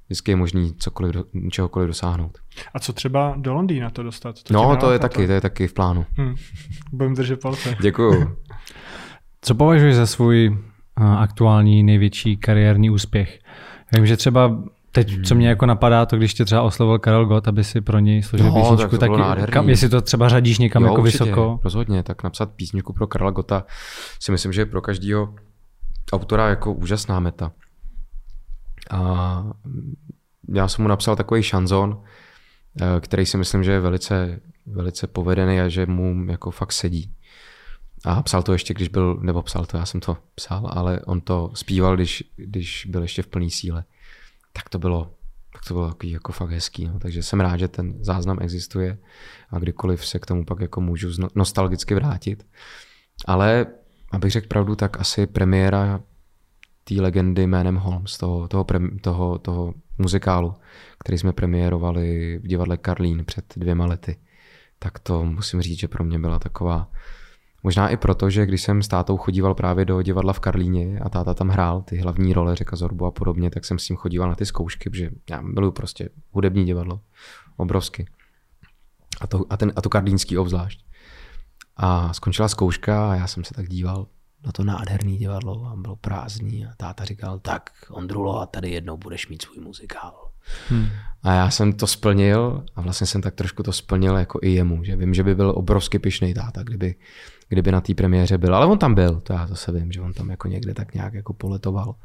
Vždycky je možný cokoliv, čehokoliv dosáhnout. A co třeba do Londýna to dostat? To no, to je taky, to? to je taky v plánu. Hmm. Budeme držet palce. *laughs* Děkuju. co považuješ za svůj aktuální největší kariérní úspěch? Vím, že třeba Teď, co mě jako napadá, to když tě třeba oslovil Karel Gott, aby si pro něj složil no, písničku, tak, tak kam, jestli to třeba řadíš někam jo, jako určitě, vysoko. Rozhodně, tak napsat písničku pro Karla Gota si myslím, že je pro každého autora jako úžasná meta. A já jsem mu napsal takový šanzon, eh, který si myslím, že je velice, velice povedený a že mu jako fakt sedí. A psal to ještě, když byl, nebo psal to, já jsem to psal, ale on to zpíval, když, když byl ještě v plné síle. Tak to bylo, tak to bylo takový jako fakt hezký. No. Takže jsem rád, že ten záznam existuje a kdykoliv se k tomu pak jako můžu nostalgicky vrátit. Ale abych řekl pravdu, tak asi premiéra té legendy jménem Holmes, toho, toho, toho, toho muzikálu, který jsme premiérovali v divadle Karlín před dvěma lety, tak to musím říct, že pro mě byla taková Možná i proto, že když jsem s tátou chodíval právě do divadla v Karlíně a táta tam hrál ty hlavní role, řeka Zorbu a podobně, tak jsem s ním chodíval na ty zkoušky, protože já miluji prostě hudební divadlo. Obrovsky. A, to, a, ten, a to karlínský obzvlášť. A skončila zkouška a já jsem se tak díval na to nádherný divadlo a bylo prázdný a táta říkal, tak Ondrulo a tady jednou budeš mít svůj muzikál. Hmm. A já jsem to splnil a vlastně jsem tak trošku to splnil jako i jemu, že vím, že by byl obrovsky pišný táta, kdyby, kdyby na té premiéře byl. Ale on tam byl, to já zase vím, že on tam jako někde tak nějak jako poletoval.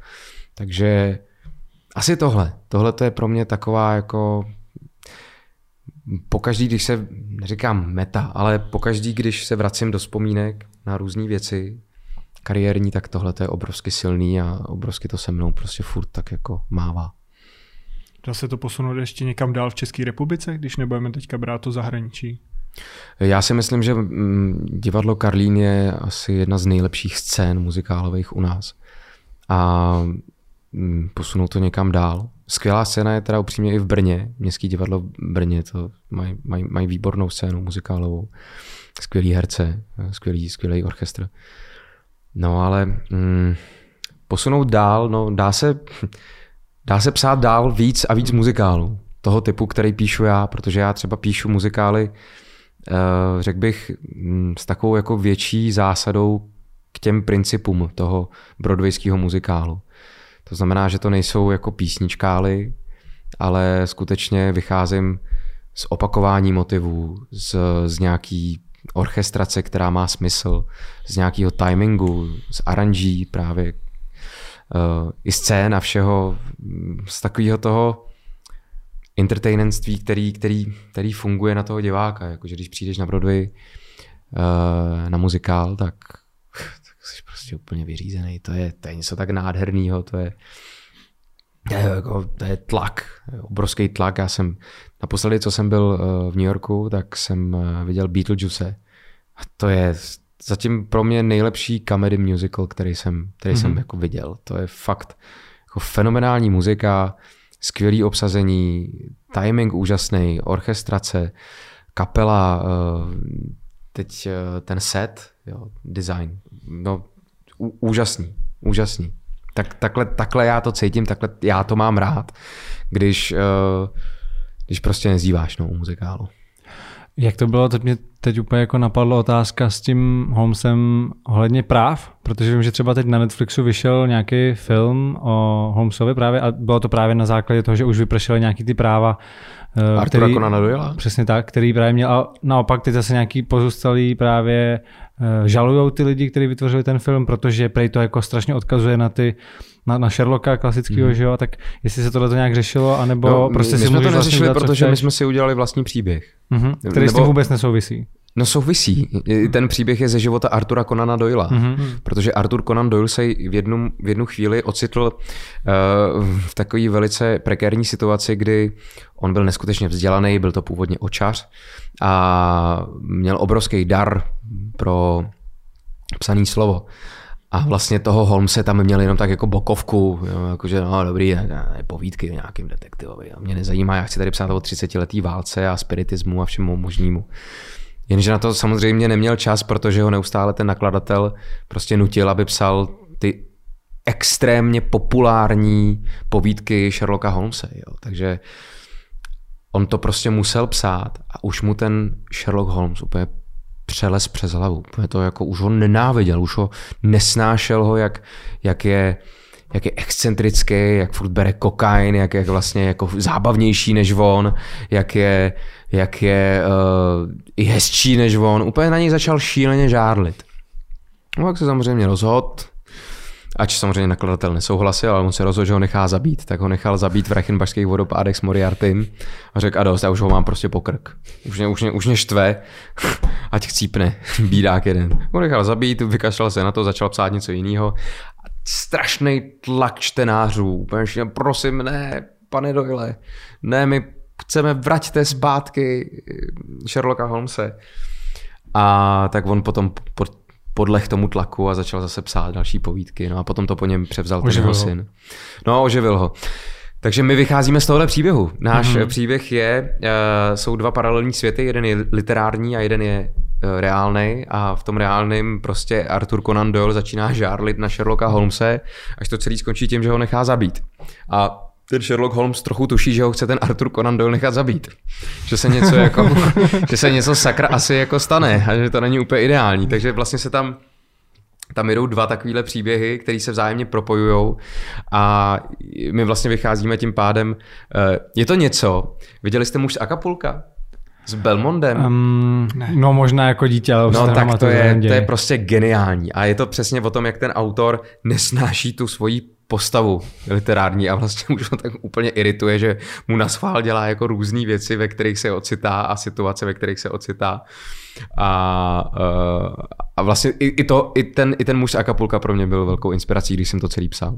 Takže asi tohle. Tohle to je pro mě taková jako pokaždý, když se, neříkám meta, ale pokaždý, když se vracím do vzpomínek na různé věci kariérní, tak tohle to je obrovsky silný a obrovsky to se mnou prostě furt tak jako mává. Dá se to posunout ještě někam dál v České republice, když nebudeme teďka brát to zahraničí? Já si myslím, že mm, divadlo Karlín je asi jedna z nejlepších scén muzikálových u nás. A mm, posunout to někam dál. Skvělá scéna je teda upřímně i v Brně. Městský divadlo v Brně to mají maj, maj výbornou scénu muzikálovou. Skvělý herce, skvělý, skvělý orchestr. No ale mm, posunout dál, no dá se, dá se psát dál víc a víc muzikálů. Toho typu, který píšu já, protože já třeba píšu muzikály, uh, řekl bych, mm, s takovou jako větší zásadou k těm principům toho broadwayského muzikálu. To znamená, že to nejsou jako písničkály, ale skutečně vycházím z opakování motivů, z, z nějaký orchestrace, která má smysl, z nějakého timingu, z aranží právě, uh, i scén a všeho, z takového toho entertainmentství, který, který, který funguje na toho diváka. Jakože když přijdeš na Broadway uh, na muzikál, tak, tak jsi prostě úplně vyřízený. To je, to je něco tak nádherného, to je, to je, jako, to je tlak, obrovský tlak. Já jsem naposledy, co jsem byl uh, v New Yorku, tak jsem viděl Beetlejuice. A to je zatím pro mě nejlepší comedy musical, který jsem, který mm-hmm. jsem mhm. jako viděl. To je fakt jako fenomenální muzika, skvělý obsazení, timing úžasný, orchestrace, kapela, eh, teď eh, ten set, jo, design, no úžasný, úžasný. Tak, takhle, takhle já to cítím, takhle já to mám rád, když, eh, když prostě nezýváš no, u muzikálu. Jak to bylo, teď mě teď úplně jako napadla otázka s tím Holmesem ohledně práv, protože vím, že třeba teď na Netflixu vyšel nějaký film o Holmesovi právě a bylo to právě na základě toho, že už vypršely nějaký ty práva. Eh, Artura Conana Doyle? Přesně tak, který právě měl a naopak teď zase nějaký pozůstalý právě uh, žalujou ty lidi, kteří vytvořili ten film, protože prej to jako strašně odkazuje na ty na, na Sherlocka klasického, mm. že jo, tak jestli se tohle to nějak řešilo, anebo no, prostě my si jsme to neřešili, vlastně protože my jsme si udělali vlastní příběh. Mm-hmm, který nebo, s tím vůbec nesouvisí. No souvisí. Ten příběh je ze života Artura Conana Doyla, mm-hmm. protože Arthur Conan Doyle se v jednu, v jednu chvíli ocitl uh, v takové velice prekérní situaci, kdy on byl neskutečně vzdělaný, byl to původně očař a měl obrovský dar pro psaný slovo. A vlastně toho Holmese tam měl jenom tak jako bokovku, jo, jakože no dobrý, povídky o nějakým detektivovi. Mě nezajímá, já chci tady psát o 30 letý válce a spiritismu a všemu možnému. Jenže na to samozřejmě neměl čas, protože ho neustále ten nakladatel prostě nutil, aby psal ty extrémně populární povídky Sherlocka Holmese. Jo. Takže on to prostě musel psát a už mu ten Sherlock Holmes úplně přeles přes hlavu. Úplně to jako už ho nenáviděl, už ho nesnášel ho, jak, jak je jak je excentrický, jak furt bere kokain, jak je vlastně jako zábavnější než on, jak je, jak je uh, i hezčí než on. Úplně na něj začal šíleně žárlit. No tak se samozřejmě rozhodl, ač samozřejmě nakladatel nesouhlasil, ale on se rozhodl, že ho nechá zabít, tak ho nechal zabít v Reichenbachských vodopádech s Moriartym a řekl, a dost, já už ho mám prostě pokrk. Už mě, už mě, už mě štve, ať chcípne, *laughs* bídák jeden. Ho nechal zabít, vykašlal se na to, začal psát něco jiného. Strašný tlak čtenářů, úplně prosím, ne, pane Doyle, ne, my chceme, vraťte zpátky Sherlocka Holmese. A tak on potom podleh tomu tlaku a začal zase psát další povídky. No a potom to po něm převzal oživil ten jeho syn. No a oživil ho. Takže my vycházíme z tohohle příběhu. Náš mm-hmm. příběh je, uh, jsou dva paralelní světy, jeden je literární a jeden je uh, reálný a v tom reálném prostě Arthur Conan Doyle začíná žárlit na Sherlocka Holmese, až to celý skončí tím, že ho nechá zabít. A ten Sherlock Holmes trochu tuší, že ho chce ten Arthur Conan Doyle nechat zabít. Že se něco jako, *laughs* že se něco sakra asi jako stane a že to není úplně ideální. Takže vlastně se tam tam jdou dva takovéhle příběhy, které se vzájemně propojují a my vlastně vycházíme tím pádem. Eh, je to něco, viděli jste muž z Acapulka? S Belmondem? Um, no možná jako dítě, ale No tak to je, to je prostě geniální a je to přesně o tom, jak ten autor nesnáší tu svoji postavu literární a vlastně už ho tak úplně irituje, že mu na schvál dělá jako různé věci, ve kterých se ocitá a situace, ve kterých se ocitá. A, a vlastně i, i, to, i, ten, i ten muž z Acapulka pro mě byl velkou inspirací, když jsem to celý psal.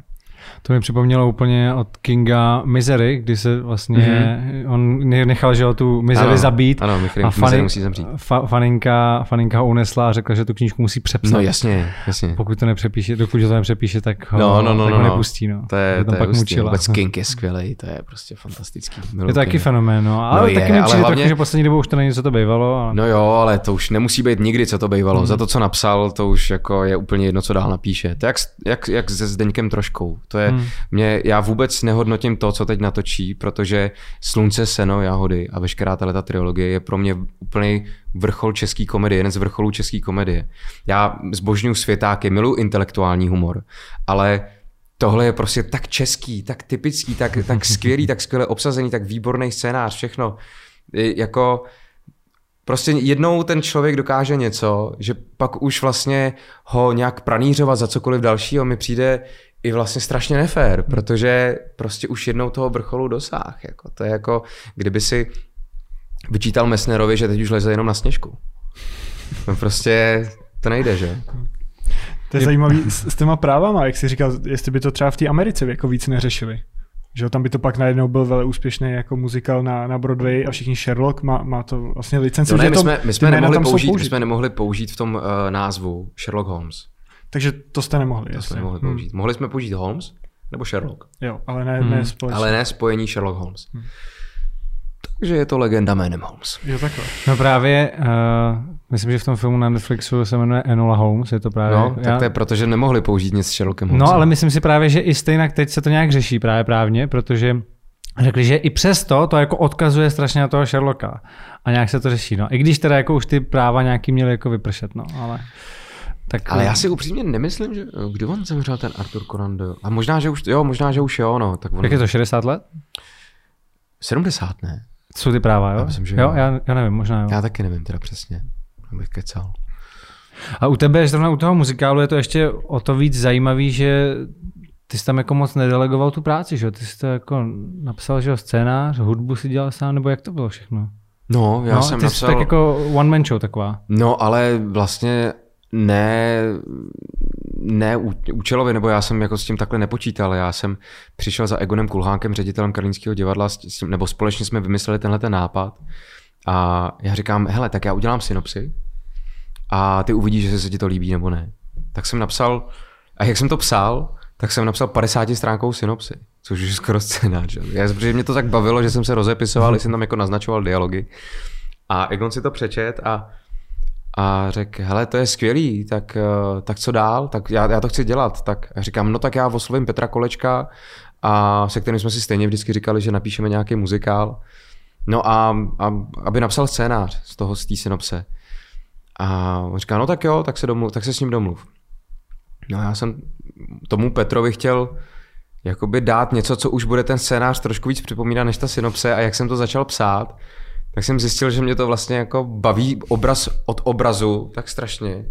To mi připomnělo úplně od Kinga Misery, kdy se vlastně, mm-hmm. on nechal, že tu Misery ano, zabít. Ano, a fani, musí zemřít. Fa, faninka, faninka ho unesla a řekla, že tu knížku musí přepsat. No jasně, jasně. Pokud to nepřepíše, dokud to nepřepíše, tak ho, no, no, no, tak no, ho no. nepustí. No. To je, to je pak hustý. Vůbec *laughs* King je skvělý, to je prostě fantastický. Je to taky fenomén, no. Ale no je, taky mi přijde hlavně... trochu, že poslední dobou už to není, co to bývalo. Ale... No jo, ale to už nemusí být nikdy, co to bývalo. Hmm. Za to, co napsal, to už jako je úplně jedno, co dál napíše. To je jak, jak, jak se Zdeňkem troškou. To je, hmm. mě, já vůbec nehodnotím to, co teď natočí, protože Slunce, Seno, Jahody a veškerá ta trilogie je pro mě úplný vrchol české komedie, jeden z vrcholů české komedie. Já zbožňuji světáky, miluji intelektuální humor, ale tohle je prostě tak český, tak typický, tak, tak skvělý, tak skvěle obsazený, tak výborný scénář, všechno. Jako prostě jednou ten člověk dokáže něco, že pak už vlastně ho nějak pranířovat za cokoliv dalšího mi přijde i vlastně strašně nefér, protože prostě už jednou toho vrcholu dosáh. Jako. To je jako, kdyby si vyčítal Messnerovi, že teď už leze jenom na sněžku. No prostě to nejde, že? To je, je zajímavý s, s těma právama, jak jsi říkal, jestli by to třeba v té Americe jako víc neřešili. Že tam by to pak najednou byl velmi úspěšný jako muzikál na, na Broadway a všichni Sherlock má, má to vlastně licenci. No ne, my, jsme, my, jsme nemohli použít, použít. my jsme nemohli použít v tom uh, názvu Sherlock Holmes. Takže to jste nemohli. To jsme nemohli použít. Hmm. Mohli jsme použít Holmes nebo Sherlock. Jo, ale ne, hmm. ne společně. Ale ne spojení Sherlock Holmes. Hmm. Takže je to legenda jménem Holmes. Jo, takhle. No právě, uh, myslím, že v tom filmu na Netflixu se jmenuje Enola Holmes, je to právě... No, tak já... to je proto, že nemohli použít nic s Sherlockem Holmesem. No, ale myslím si právě, že i stejně teď se to nějak řeší právě právně, protože řekli, že i přesto to jako odkazuje strašně na toho Sherlocka a nějak se to řeší. No. I když teda jako už ty práva nějaký měly jako vypršet, no, ale... Tak, ale já si upřímně nemyslím, že kdy on zemřel ten Arthur Conan Doyle. A možná, že už, jo, možná, že už jo, no. Tak on... Jak je to, 60 let? 70, ne? Jsou ty práva, jo? Já myslím, že jo. jo? Já, já nevím, možná jo. Já taky nevím teda přesně, abych kecal. A u tebe, zrovna u toho muzikálu, je to ještě o to víc zajímavý, že ty jsi tam jako moc nedelegoval tu práci, že Ty jsi to jako napsal, že scénář, hudbu si dělal sám, nebo jak to bylo všechno? No, já no, jsem ty napsal... Jsi tak jako one man show taková. No, ale vlastně ne, ne účelově, nebo já jsem jako s tím takhle nepočítal. Já jsem přišel za Egonem Kulhánkem, ředitelem Karlínského divadla, nebo společně jsme vymysleli tenhle ten nápad. A já říkám, hele, tak já udělám synopsi a ty uvidíš, že se ti to líbí nebo ne. Tak jsem napsal, a jak jsem to psal, tak jsem napsal 50 stránkou synopsy, což je skoro scénář. Že? Já, protože mě to tak bavilo, že jsem se rozepisoval, jsem tam jako naznačoval dialogy. A Egon si to přečet a a řekl, hele, to je skvělý, tak, eh, tak co dál, tak já, já to chci dělat. Tak říkám, no tak já oslovím Petra Kolečka, a se kterým jsme si stejně vždycky říkali, že napíšeme nějaký muzikál. No a, a aby napsal scénář z toho, z té synopse. A on říká, no tak jo, tak se, domluv, tak se s ním domluv. No já jsem tomu Petrovi chtěl jakoby dát něco, co už bude ten scénář trošku víc připomínat než ta synopse a jak jsem to začal psát, tak jsem zjistil, že mě to vlastně jako baví obraz od obrazu tak strašně,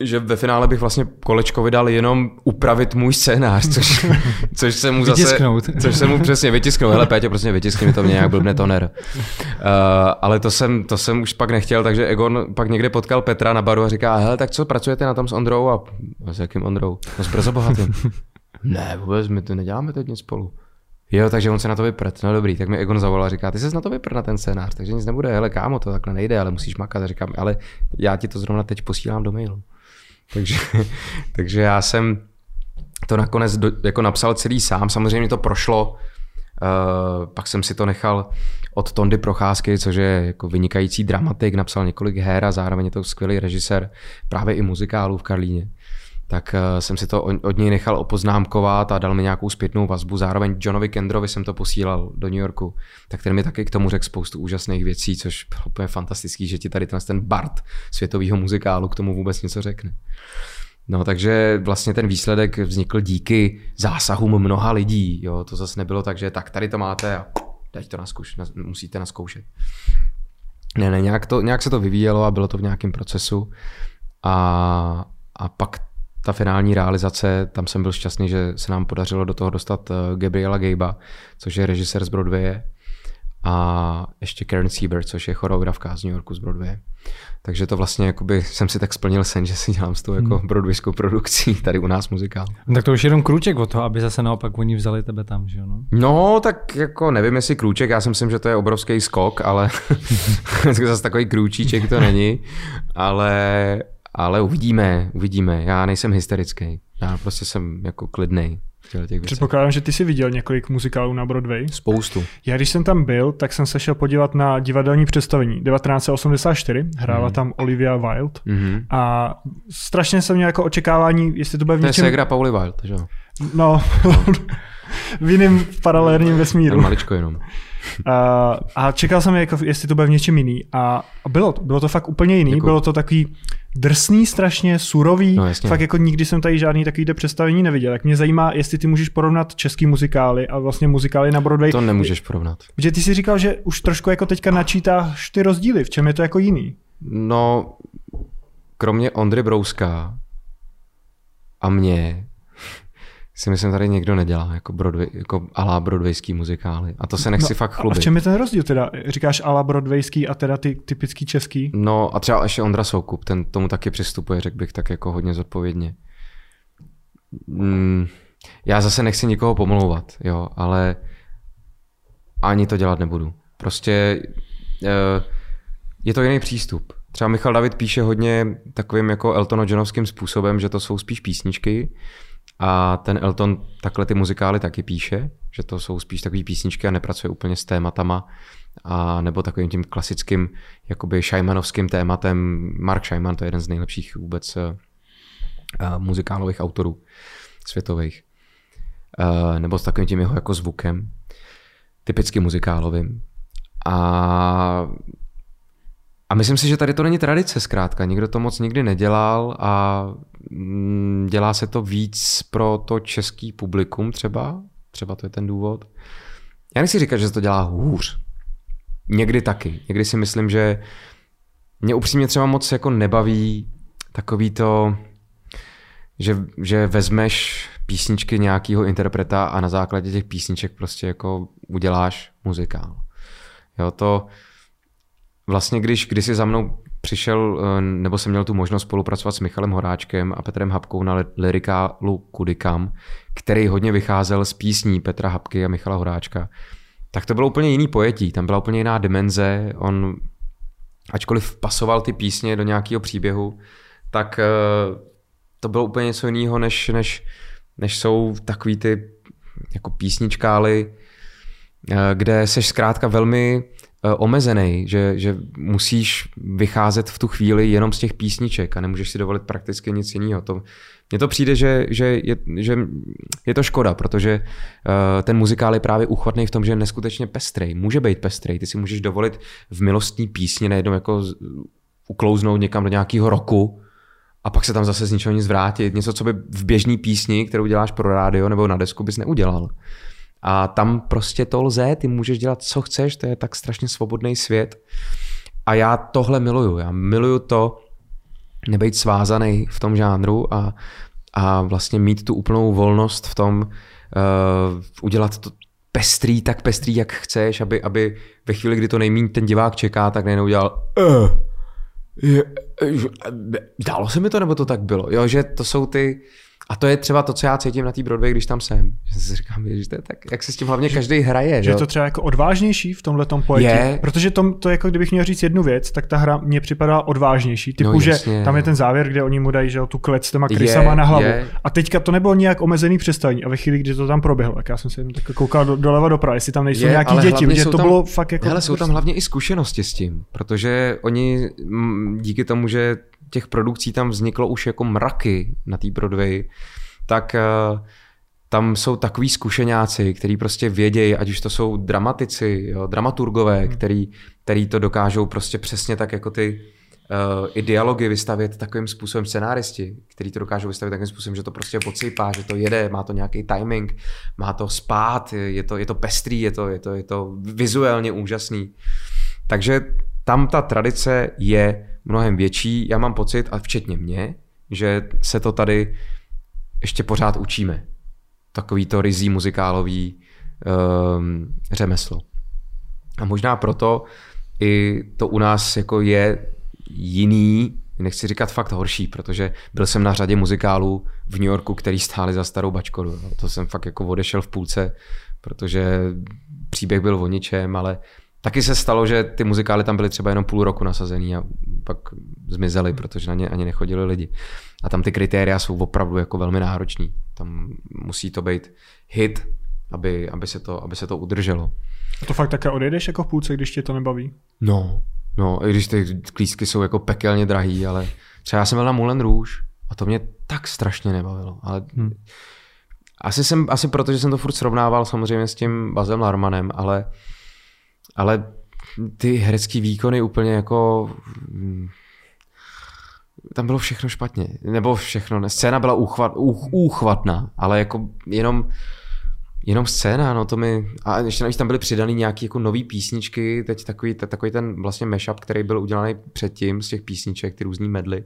že ve finále bych vlastně Kolečkovi dal jenom upravit můj scénář, což, *laughs* což se mu zase... Vytisknout. Což se mu přesně vytisknout. Hele Pétě, prostě vytiskni mi to mě nějak blbne toner. Uh, *laughs* ale to jsem, to jsem už pak nechtěl, takže Egon pak někde potkal Petra na baru a říká, hele, tak co, pracujete na tom s Ondrou? A s jakým Ondrou? No s Brzo Bohatým. *laughs* ne, vůbec, my to neděláme teď nic spolu. Jo, takže on se na to vyprt. No dobrý, tak mi Egon zavolal a říká, ty se na to vyprt na ten scénář, takže nic nebude, hele kámo, to takhle nejde, ale musíš makat. A říkám, ale já ti to zrovna teď posílám do mailu. *laughs* Takže, takže já jsem to nakonec do, jako napsal celý sám, samozřejmě to prošlo, uh, pak jsem si to nechal od Tondy Procházky, což je jako vynikající dramatik, napsal několik her a zároveň je to skvělý režisér právě i muzikálu v Karlíně tak uh, jsem si to od něj nechal opoznámkovat a dal mi nějakou zpětnou vazbu. Zároveň Johnovi Kendrovi jsem to posílal do New Yorku, tak ten mi taky k tomu řekl spoustu úžasných věcí, což bylo úplně fantastický, že ti tady ten, ten Bart světového muzikálu k tomu vůbec něco řekne. No, takže vlastně ten výsledek vznikl díky zásahům mnoha lidí. Jo? To zase nebylo tak, že tak tady to máte a teď to naskouš, musíte naskoušet. Ne, ne, nějak, to, nějak se to vyvíjelo a bylo to v nějakém procesu. A, a pak ta finální realizace, tam jsem byl šťastný, že se nám podařilo do toho dostat eh, Gabriela Gejba, což je režisér z Broadwaye a ještě Karen Sieber, což je choreografka z New Yorku z Broadwaye. Takže to vlastně jakoby jsem si tak splnil sen, že si dělám s tou jako hmm. broadwayskou produkcí tady u nás muzikál. No, tak to už je jenom krůček o to, aby zase naopak oni vzali tebe tam, že jo? No? no, tak jako nevím, jestli krůček, já si myslím, že to je obrovský skok, ale *laughs* zase takový krůčíček to není, ale, ale uvidíme, uvidíme. Já nejsem hysterický, já prostě jsem jako klidnej. Předpokládám, že ty jsi viděl několik muzikálů na Broadway. Spoustu. Já když jsem tam byl, tak jsem se šel podívat na divadelní představení 1984, hrála mm. tam Olivia Wilde mm-hmm. a strašně jsem měl jako očekávání, jestli to bude v něčem... To je ségra Pauli Wilde, že jo? No, no. *laughs* v jiném paralelním vesmíru. Maličko jenom. A, a čekal jsem, jako, jestli to bude v něčem jiný. A, bylo to. Bylo to fakt úplně jiný. Děkuju. Bylo to takový drsný, strašně surový. No, Fakt jako nikdy jsem tady žádný takový představení neviděl. Tak mě zajímá, jestli ty můžeš porovnat český muzikály a vlastně muzikály na Broadway. To nemůžeš porovnat. Protože ty si říkal, že už trošku jako teďka načítáš ty rozdíly. V čem je to jako jiný? No, kromě Ondry Brouska a mě, si myslím, tady někdo nedělá jako, Broadway, jako ala broadwayský muzikály. A to se nechci no, fakt chlubit. A v čem je ten rozdíl teda? Říkáš ala broadwayský a teda ty typický český? No a třeba ještě Ondra Soukup, ten tomu taky přistupuje, řekl bych tak jako hodně zodpovědně. Mm, já zase nechci nikoho pomlouvat, jo, ale ani to dělat nebudu. Prostě eh, je to jiný přístup. Třeba Michal David píše hodně takovým jako Eltono Johnovským způsobem, že to jsou spíš písničky, a ten Elton takhle ty muzikály taky píše, že to jsou spíš takové písničky a nepracuje úplně s tématama, a nebo takovým tím klasickým jakoby Šajmanovským tématem. Mark Šajman to je jeden z nejlepších vůbec uh, muzikálových autorů světových. Uh, nebo s takovým tím jeho jako zvukem, typicky muzikálovým. A a myslím si, že tady to není tradice zkrátka. Nikdo to moc nikdy nedělal a mm, dělá se to víc pro to český publikum třeba. Třeba to je ten důvod. Já nechci říkat, že se to dělá hůř. Někdy taky. Někdy si myslím, že mě upřímně třeba moc jako nebaví takový to, že, že vezmeš písničky nějakého interpreta a na základě těch písniček prostě jako uděláš muzikál. Jo, to, Vlastně, když kdysi za mnou přišel, eh, nebo jsem měl tu možnost spolupracovat s Michalem Horáčkem a Petrem Hapkou na lirikálu Kudikam, který hodně vycházel z písní Petra Hapky a Michala Horáčka, tak to bylo úplně jiný pojetí, tam byla úplně jiná dimenze, on ačkoliv pasoval ty písně do nějakého příběhu, tak eh, to bylo úplně něco jiného, než, než, než jsou takový ty jako písničkály, eh, kde seš zkrátka velmi omezený, že, že musíš vycházet v tu chvíli jenom z těch písniček a nemůžeš si dovolit prakticky nic jiného. To, mně to přijde, že, že, je, že je to škoda, protože uh, ten muzikál je právě uchvatný v tom, že je neskutečně pestrej. Může být pestrej. Ty si můžeš dovolit v milostní písni nejednou jako uklouznout někam do nějakého roku a pak se tam zase z ničeho nic vrátit. Něco, co by v běžné písni, kterou děláš pro rádio nebo na desku, bys neudělal. A tam prostě to lze, ty můžeš dělat, co chceš, to je tak strašně svobodný svět. A já tohle miluju. Já miluju to, nebejt svázaný v tom žánru a, a vlastně mít tu úplnou volnost v tom uh, udělat to pestrý, tak pestrý, jak chceš, aby, aby ve chvíli, kdy to nejmín ten divák čeká, tak nejenom udělal uh, je, je, dalo se mi to, nebo to tak bylo? Jo, že to jsou ty, a to je třeba to, co já cítím na té Broadway, když tam jsem. Že si říkám, že to je tak, jak se s tím hlavně každý hraje. Že je to třeba jako odvážnější v tomhle pojetí. Je. Protože to, to jako kdybych měl říct jednu věc, tak ta hra mě připadá odvážnější. Typu, no, že tam je ten závěr, kde oni mu dají že, tu klec s těma krysama je, na hlavu. Je. A teďka to nebylo nějak omezený představení. A ve chvíli, kdy to tam proběhlo, tak já jsem se tak koukal do, doleva doprava, jestli tam nejsou je, nějaký děti, protože to tam, bylo fakt jako. Hele, jsou tam hlavně i zkušenosti s tím, protože oni díky tomu, že těch produkcí tam vzniklo už jako mraky na té Broadway, tak eh, tam jsou takový zkušeňáci, kteří prostě vědějí, ať už to jsou dramatici, jo, dramaturgové, hmm. který, který to dokážou prostě přesně tak jako ty uh, i dialogy vystavět takovým způsobem scenáristi, který to dokážou vystavit takovým způsobem, že to prostě podsypá, že to jede, má to nějaký timing, má to spát, je to, je to pestrý, je to, je, to, je to vizuálně úžasný. Takže tam ta tradice je mnohem větší. Já mám pocit, a včetně mě, že se to tady ještě pořád učíme. Takový to rizí muzikálový um, řemeslo. A možná proto i to u nás jako je jiný, nechci říkat fakt horší, protože byl jsem na řadě muzikálů v New Yorku, který stáli za starou bačkoru. To jsem fakt jako odešel v půlce, protože příběh byl o ničem, ale taky se stalo, že ty muzikály tam byly třeba jenom půl roku nasazený a pak zmizely, protože na ně ani nechodili lidi. A tam ty kritéria jsou opravdu jako velmi nároční. Tam musí to být hit, aby, aby, se, to, aby se to udrželo. A to fakt také odejdeš jako v půlce, když tě to nebaví? No, no, i když ty klízky jsou jako pekelně drahý, ale třeba já jsem byl na Moulin Rouge a to mě tak strašně nebavilo. Ale hmm. asi, jsem, asi proto, že jsem to furt srovnával samozřejmě s tím Bazem Larmanem, ale, ale ty herecký výkony úplně jako tam bylo všechno špatně. Nebo všechno, ne. Scéna byla úchvat, úch, úchvatná, ale jako jenom Jenom scéna, no to mi... A ještě navíc tam byly přidaný nějaký jako nový písničky, teď takový, takový ten vlastně mashup, který byl udělaný předtím z těch písniček, ty různý medly,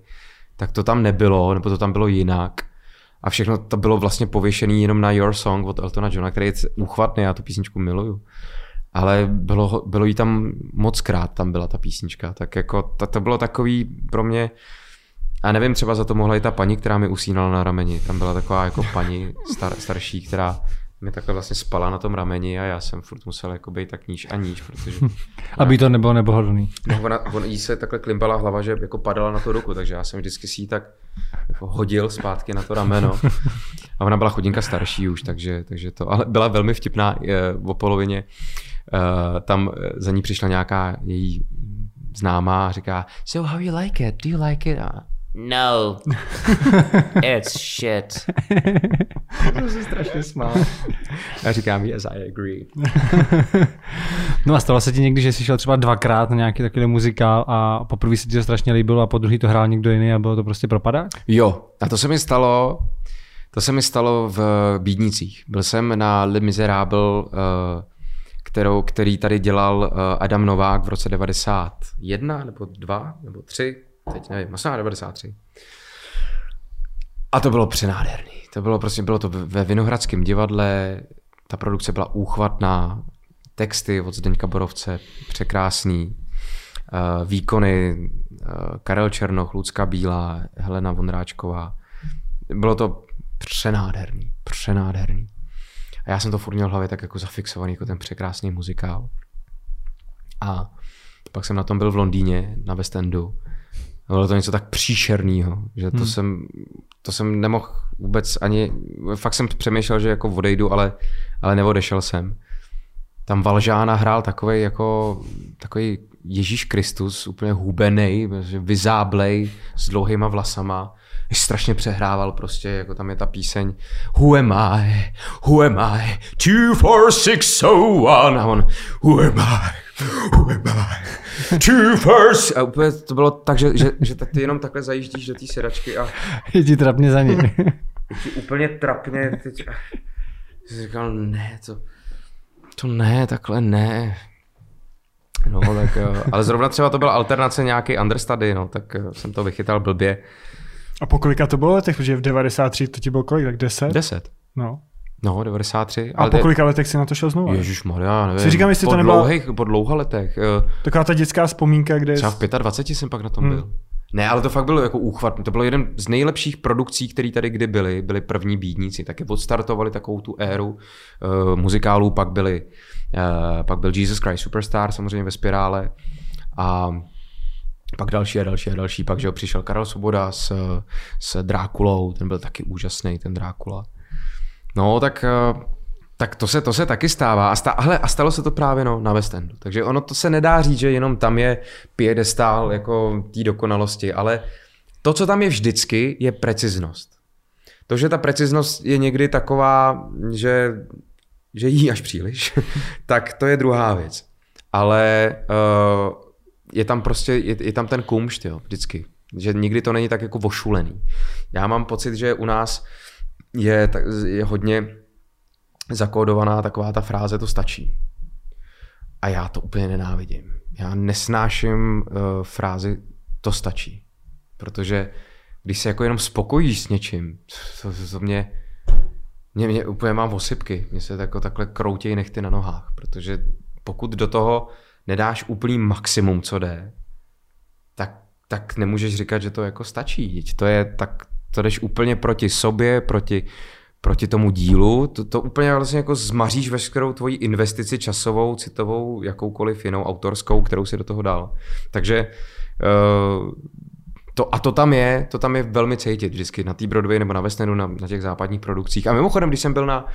tak to tam nebylo, nebo to tam bylo jinak. A všechno to bylo vlastně pověšený jenom na Your Song od Eltona Johna, který je úchvatný, já tu písničku miluju. Ale bylo, bylo jí tam moc krát, tam byla ta písnička, tak jako to, to bylo takový pro mě, a nevím, třeba za to mohla i ta paní, která mi usínala na rameni. Tam byla taková jako paní star, starší, která mi takhle vlastně spala na tom rameni a já jsem furt musel jako být tak níž a níž, protože... *laughs* Aby to nebylo nepohodlný. No, ona, ona jí se takhle klimpala hlava, že jako padala na tu ruku, takže já jsem vždycky si ji tak jako hodil zpátky na to rameno. A ona byla chodinka starší už, takže, takže to, ale byla velmi vtipná je, o polovině. Uh, tam eh, za ní přišla nějaká její známá a říká, so how you like it? Do you like it? A No. *laughs* It's shit. to se strašně smál. *laughs* Já říkám, yes, I agree. *laughs* no a stalo se ti někdy, že jsi šel třeba dvakrát na nějaký takový muzikál a poprvé se ti to strašně líbilo a po druhý to hrál někdo jiný a bylo to prostě propadák? Jo, a to se mi stalo, to se mi stalo v Bídnicích. Byl jsem na Le Miserable, eh, kterou, který tady dělal eh, Adam Novák v roce 91 nebo 2 nebo 3, teď nevím, možná 93. A to bylo přenádherný. To bylo prostě, bylo to ve Vinohradském divadle, ta produkce byla úchvatná, texty od Zdeňka Borovce překrásný, uh, výkony uh, Karel Černoch, Lucka Bílá, Helena Vondráčková. Bylo to přenádherný, přenádherný. Já jsem to furt měl v hlavě tak jako zafixovaný, jako ten překrásný muzikál. A pak jsem na tom byl v Londýně, na West Endu bylo to něco tak příšerného, že to, hmm. jsem, to jsem nemohl vůbec ani, fakt jsem přemýšlel, že jako odejdu, ale, ale neodešel jsem. Tam Valžána hrál takový jako takový Ježíš Kristus, úplně hubený, vyzáblej, s dlouhýma vlasama. Strašně přehrával prostě, jako tam je ta píseň Who am I? Who am I? 24601 a on Who am I? Who am I? *laughs* Two first. A úplně to bylo tak, že, že, že ty jenom takhle zajíždíš do té sedačky a... *laughs* Je ti trapně za ní. *laughs* úplně trapně. Teď... Jsi říkal, ne, to, to ne, takhle ne. No, tak, ale zrovna třeba to byla alternace nějaký understudy, no, tak eh, jsem to vychytal blbě. A po kolika to bylo letech? Protože v 93 to ti bylo kolik, tak 10? 10. No. No, 93. A ale po kolika letech si na to šel znovu? Ježíš Maria, nevím. Si říkám, jestli po to nebyla... Dlouhých, po dlouha letech. Eh, Taková ta dětská vzpomínka, kde... Třeba v 25 jsem pak na tom hmm. byl. Ne, ale to fakt bylo jako úchvat. To bylo jeden z nejlepších produkcí, které tady kdy byly. Byli první bídníci. Taky odstartovali takovou tu éru uh, muzikálů. Pak byli, uh, pak byl Jesus Christ Superstar samozřejmě ve spirále. A pak další a další a další. Pak, že přišel Karel Svoboda s, s Drákulou. Ten byl taky úžasný, ten Drákula. No, tak uh, tak to se, to se taky stává. A, stá, hele, a stalo se to právě no, na West Endu. Takže ono to se nedá říct, že jenom tam je piedestál jako té dokonalosti, ale to, co tam je vždycky, je preciznost. To, že ta preciznost je někdy taková, že, že jí až příliš, *laughs* tak to je druhá věc. Ale uh, je tam prostě, je, je tam ten kumšt, jo, vždycky. Že nikdy to není tak jako vošulený. Já mám pocit, že u nás je, je hodně zakódovaná taková ta fráze, to stačí. A já to úplně nenávidím. Já nesnáším uh, frázi to stačí. Protože když se jako jenom spokojíš s něčím, to, to, to mě, mě, mě úplně mám osypky. Mě se jako takhle kroutějí nechty na nohách. Protože pokud do toho nedáš úplný maximum, co jde, tak tak nemůžeš říkat, že to jako stačí. To je tak, to jdeš úplně proti sobě, proti, proti tomu dílu, to, to úplně vlastně jako zmaříš veškerou tvoji investici časovou, citovou, jakoukoliv jinou autorskou, kterou si do toho dal. Takže uh, to, a to tam je, to tam je velmi cítit vždycky na té Broadway nebo na West Endu, na, na těch západních produkcích. A mimochodem, když jsem byl na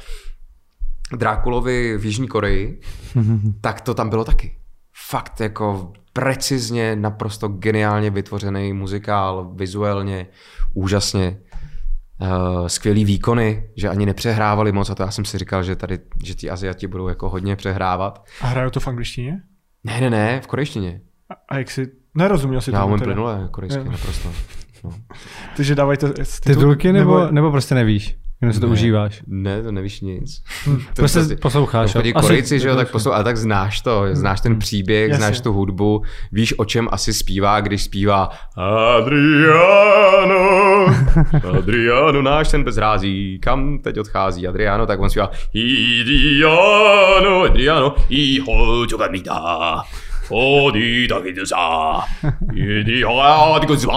Drákulovi v Jižní Koreji, *laughs* tak to tam bylo taky. Fakt jako precizně, naprosto geniálně vytvořený muzikál, vizuálně, úžasně, uh, skvělý výkony, že ani nepřehrávali moc a to já jsem si říkal, že tady, že ti Aziati budou jako hodně přehrávat. A hrajou to v angličtině? Ne, ne, ne, v korejštině. A, a jak si, nerozuměl si Já tomu umím plynule korejsky, naprosto. No. *laughs* Takže dávají to Titulky nebo, nebo prostě nevíš? Jenom si to Ne, užíváš. Ne, to nevíš nic. *laughs* To Prostě prostě- posloucháš. To chodí Korejci, že jo, tak poslouchá, ale tak znáš to, znáš ten příběh, Jasně. znáš tu hudbu, víš, o čem asi zpívá, když zpívá Adriano, *laughs* Adriano, náš ten bezrází, kam teď odchází Adriano, tak on zpívá Adriano, Adriano, iho jogamida, odi takidusa, Adriano, takidusa,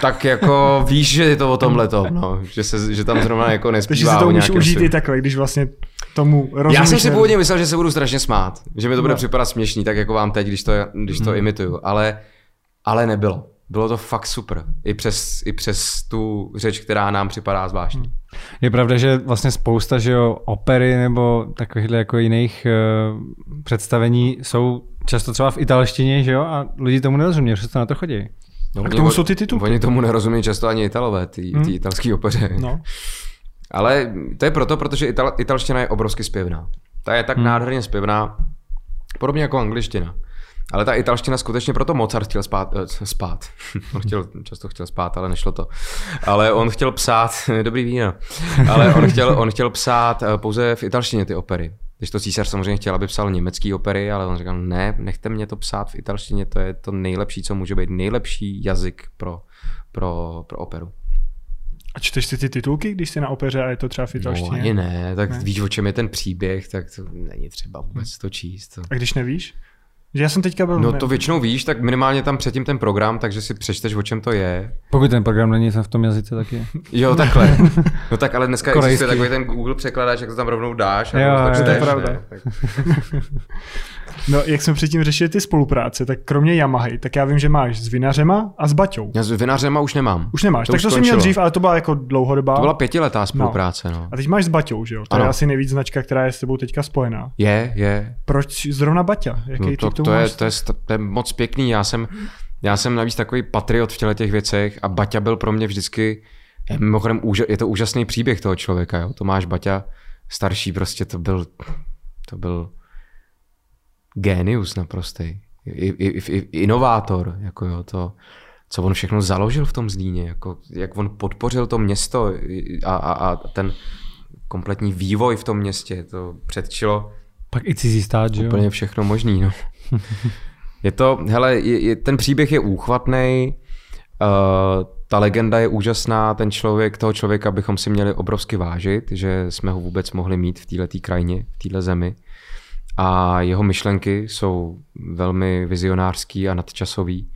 tak jako víš, že je to o tomhle no, že, se, že tam zrovna jako nespívá Takže si to nějakém užít i takhle, když vlastně tomu rozumíš. já jsem si původně myslel, že se budu strašně smát, že mi to bude No. připadat směšný, tak jako vám teď, když to, když to imituju, ale, ale nebylo. Bylo to fakt super. I přes, I přes tu řeč, která nám připadá zvláštní. Je pravda, že vlastně spousta že jo, opery nebo takovýchhle jako jiných uh, představení jsou často třeba v italštině, že jo, a lidi tomu nerozumí, že to na to chodí. No, A k tomu jsou ty titulky. Oni tomu nerozumí často ani Italové, ty, Hmm. ty italský opeře. No. Ale to je proto, protože ital, italština je obrovsky zpěvná. Ta je tak hmm. nádherně zpěvná, podobně jako angličtina. Ale ta italština skutečně proto Mozart chtěl spát. Eh, spát. *laughs* on chtěl, často chtěl spát, ale nešlo to. Ale on chtěl psát, *laughs* dobrý víno, ale on chtěl, on chtěl psát eh, pouze v italštině ty opery. Když to císař samozřejmě chtěl, aby psal německý opery, ale on říkal, ne, nechte mě to psát v italštině, to je to nejlepší, co může být, nejlepší jazyk pro, pro, pro operu. A čteš si ty titulky, když jsi na opeře a je to třeba v No, italštině? ani ne, tak ne. víš, o čem je ten příběh, tak to není třeba vůbec to číst. To. A když nevíš? Že já jsem teďka byl... No to většinou víš, tak minimálně tam předtím ten program, takže si přečteš, o čem to je. Pokud ten program není v tom jazyce, tak je. Jo, takhle. *laughs* No tak ale dneska Korejský. existuje takový ten Google překladač, jak to tam rovnou dáš a Jo, rovnou jo, to to je čteš, pravda. ne? Tak, *laughs* No, jak jsme předtím řešili ty spolupráce, tak kromě Yamahy, tak já vím, že máš s vinařema a s Baťou. já s vinařema už nemám. Už nemáš, To tak už to jsi měl dřív, ale to byla jako dlouhodobá. To byla pětiletá spolupráce, no. A teď máš s Baťou, že jo? To je Ano. asi nejvíc značka, která je s tebou teďka spojená. Je, je. Proč zrovna Baťa? Jaký No ty to, to, je, to, je, to je moc pěkný. Já jsem, já jsem navíc takový patriot v těle těch věcech a Baťa byl pro mě vždycky, je, mimochodem je to úžasný příběh toho člověka. Jo? Tomáš Baťa, starší prostě, to byl, to byl génius naprostý. I, i, i, inovátor, jako jo, to, co on všechno založil v tom Zlíně, jako, jak on podpořil to město a, a, a ten kompletní vývoj v tom městě, to předčilo Pak i cizí stát, že jo? úplně všechno možný, no. *laughs* je to, hele, je, je, ten příběh je úchvatný, uh, ta legenda je úžasná, ten člověk, toho člověka bychom si měli obrovsky vážit, že jsme ho vůbec mohli mít v této krajině, v této zemi. A jeho myšlenky jsou velmi vizionářský a nadčasový.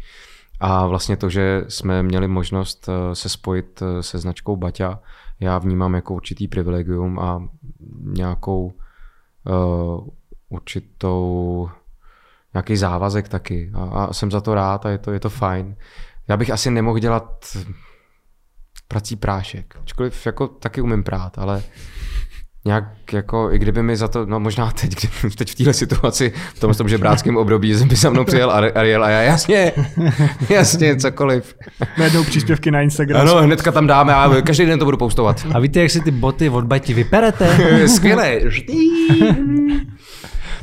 A vlastně to, že jsme měli možnost eh, se spojit eh, se značkou Baťa, já vnímám jako určitý privilegium a nějakou uh, určitou nějaký závazek taky a, a jsem za to rád a je to, je to fajn. Já bych asi nemohl dělat prací prášek, ačkoliv jako taky umím prát, ale nějak jako, i kdyby mi za to, no možná teď, *laughs* kdy, teď v téhle situaci, v tom, tom žebráckém období, že by za mnou přijel Ari- Ariel a já jasně, *laughs* jasně, cokoliv. Najednou příspěvky na Instagram. Ano, hnedka tam dáme a každý den to budu postovat. A víte, jak si ty boty od Bati vyperete? *laughs* Skvělé.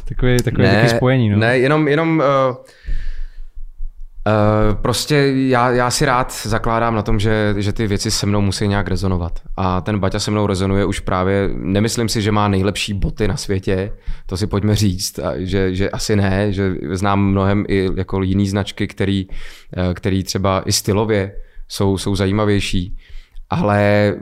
Takový, takový taky spojení, no. Ne, jenom, jenom uh, Uh, prostě já, já si rád zakládám na tom, že, že ty věci se mnou musí nějak rezonovat. A ten Baťa se mnou rezonuje už právě, nemyslím si, že má nejlepší boty na světě, to si pojďme říct, a že, že asi ne, že znám mnohem i jako jiný značky, který, eh, který třeba i stylově jsou, jsou zajímavější, ale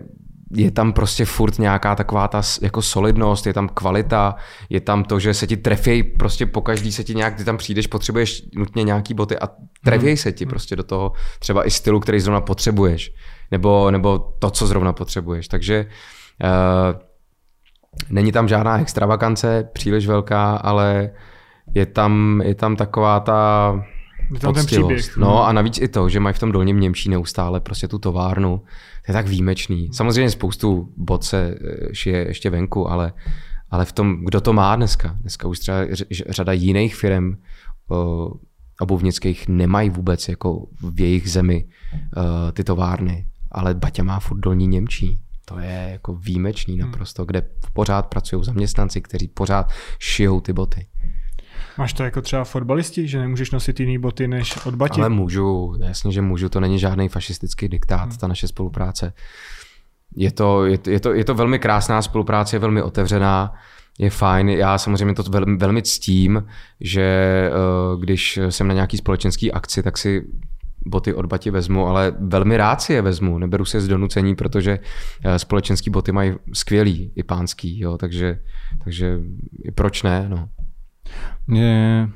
je tam prostě furt nějaká taková ta jako solidnost, je tam kvalita, je tam to, že se ti trefějí, prostě po každý se ti nějak, ty tam přijdeš, potřebuješ nutně nějaký boty a trefějí se ti prostě do toho třeba i stylu, který zrovna potřebuješ, nebo, nebo to, co zrovna potřebuješ. Takže uh, není tam žádná extravagance příliš velká, ale je tam, je tam taková ta tam ten příběh. No a navíc i to, že mají v tom dolním Němčí neustále prostě tu továrnu, to je tak výjimečný. Samozřejmě spoustu bot se eh, šije ještě venku, ale, ale v tom, kdo to má dneska? Dneska už třeba řada jiných firm obuvnických nemají vůbec jako v jejich zemi uh, ty továrny, ale Baťa má furt dolní Němčí. To je jako výjimečný hmm. naprosto, kde pořád pracují zaměstnanci, kteří pořád šijou ty boty. Máš to jako třeba fotbalisti, že nemůžeš nosit jiný boty než od Bati? Ale můžu, jasně, že můžu, to není žádný fašistický diktát, hmm. ta naše spolupráce. Je to, je, je, to, je to velmi krásná spolupráce, je velmi otevřená, je fajn. Já samozřejmě to velmi, velmi ctím, že uh, když jsem na nějaký společenský akci, tak si boty od Bati vezmu, ale velmi rád si je vezmu, neberu se z donucení, protože uh, společenský boty mají skvělý, i pánský, jo, takže, takže proč ne, no. Mě,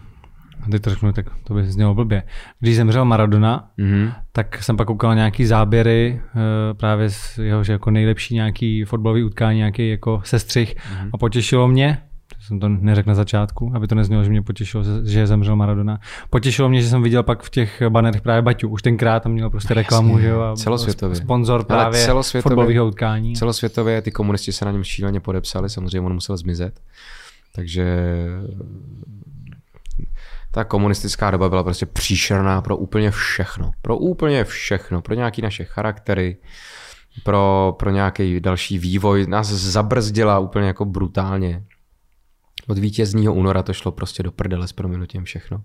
teď to řeknu, tak to by znělo blbě. Když zemřel Maradona, mm-hmm. tak jsem pak koukal nějaký záběry uh, právě z jeho že jako nejlepší nějaký fotbalový utkání, nějaký jako sestřih mm-hmm. a potěšilo mě, jsem to neřekl na začátku, aby to neznělo, že mě potěšilo, že zemřel Maradona. Potěšilo mě, že jsem viděl pak v těch banerech právě Baťu. Už tenkrát tam měl prostě reklamu, Jasně, že jo? A celosvětově. Sponzor právě celosvětově, fotbalového utkání. Celosvětově ty komunisti se na něm šíleně podepsali, samozřejmě on musel zmizet. Takže ta komunistická doba byla prostě příšerná pro úplně všechno. Pro úplně všechno. Pro nějaký naše charaktery, pro, pro nějaký další vývoj. Nás zabrzdila úplně jako brutálně. Od vítězního února to šlo prostě do prdele s proměnutím všechno.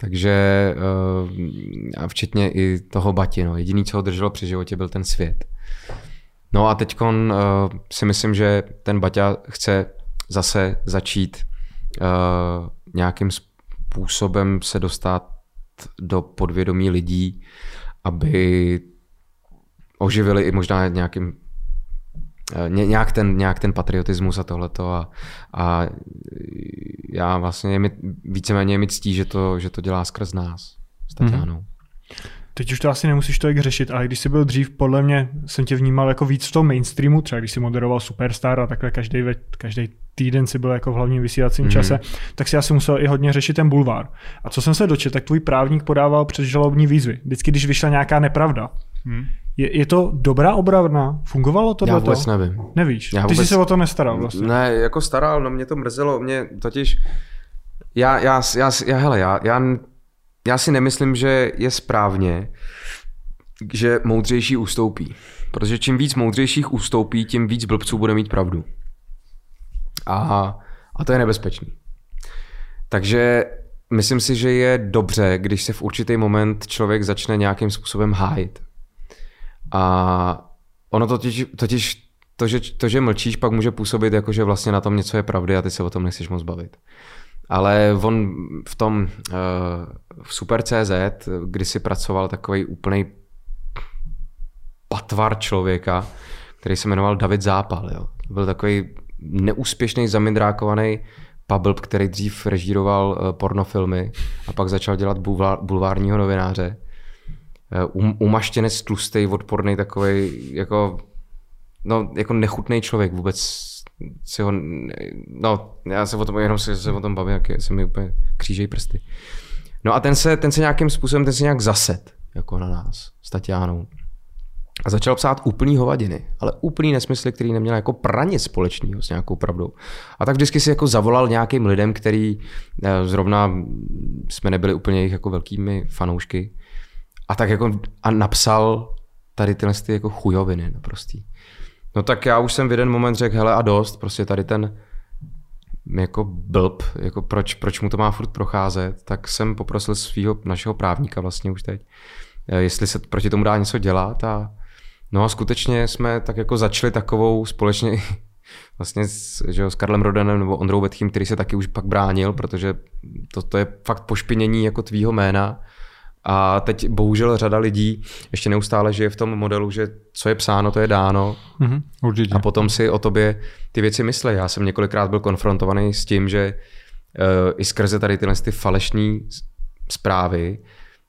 Takže eh, a včetně i toho Bati, no. jediný, co ho drželo při životě, byl ten svět. No a teď uh, si myslím, že ten Baťa chce zase začít uh, nějakým způsobem se dostat do podvědomí lidí, aby oživili i možná nějakým eh, nějak ten, nějak ten patriotismus a tohleto a, a já vlastně víceméně mi ctí, že to, že to dělá skrz nás s Tatianou. Mm-hmm. Teď už to asi nemusíš tolik řešit, ale když jsi byl dřív, podle mě jsem tě vnímal jako víc v tom mainstreamu, třeba když jsi moderoval Superstar a takhle každý, každý týden si byl jako v hlavním vysílacím mm-hmm. čase, tak si asi musel i hodně řešit ten bulvár. A co jsem se dočetl, tak tvůj právník podával předžalobní výzvy. Vždycky, když vyšla nějaká nepravda. Hmm. Je, je to dobrá obrana? Fungovalo to? Já vůbec to? nevím. Nevíš? Já vůbec... Ty jsi se o to nestaral vlastně. Ne, jako staral, no mě to mrzelo. Mě totiž... Já, já, já, já hele, já, já já si nemyslím, že je správně, že moudřejší ustoupí. Protože čím víc moudřejších ustoupí, tím víc blbců bude mít pravdu. A, a to je nebezpečný. Takže myslím si, že je dobře, když se v určitý moment člověk začne nějakým způsobem hájit. A ono totiž, totiž to, že, to, že mlčíš, pak může působit jako, že vlastně na tom něco je pravdy a ty se o tom nechceš moc bavit. Ale on v tom uh, v Super CZ, kdy si pracoval takový úplný patvar člověka, který se jmenoval David Zápal. Jo. Byl takový neúspěšný, zamindrákovaný pablb, který dřív režíroval uh, pornofilmy a pak začal dělat bulvár, bulvárního novináře. Uh, um, umaštěnec tlustý, odporný takový jako, no, jako nechutný člověk vůbec si ho, no, já se o tom, jenom se, se o tom bavím, jak se mi úplně křížejí prsty. No a ten se, ten se nějakým způsobem, ten se nějak zased, jako na nás, s Tatianou. A začal psát úplný hovadiny, ale úplný nesmysly, který neměl jako praně společného s nějakou pravdou. A tak vždycky si jako zavolal nějakým lidem, který eh, zrovna jsme nebyli úplně jejich jako velkými fanoušky. A tak jako a napsal tady tyhle ty jako chujoviny naprostý. No tak já už jsem v jeden moment řekl, hele a dost, prostě tady ten jako blb, jako proč, proč mu to má furt procházet, tak jsem poprosil svého našeho právníka vlastně už teď, eh, jestli se proti tomu dá něco dělat a no a skutečně jsme tak jako začali takovou společně *laughs* vlastně s, že jo, s Karlem Rodenem nebo Ondrou Vetchým, který se taky už pak bránil, protože to, to je fakt pošpinění jako tvýho jména A teď bohužel řada lidí ještě neustále žije v tom modelu, že co je psáno, to je dáno. Mm-hmm, určitě. A potom si o tobě ty věci myslí. Já jsem několikrát byl konfrontovaný s tím, že uh, i skrze tady tyhle ty falešné zprávy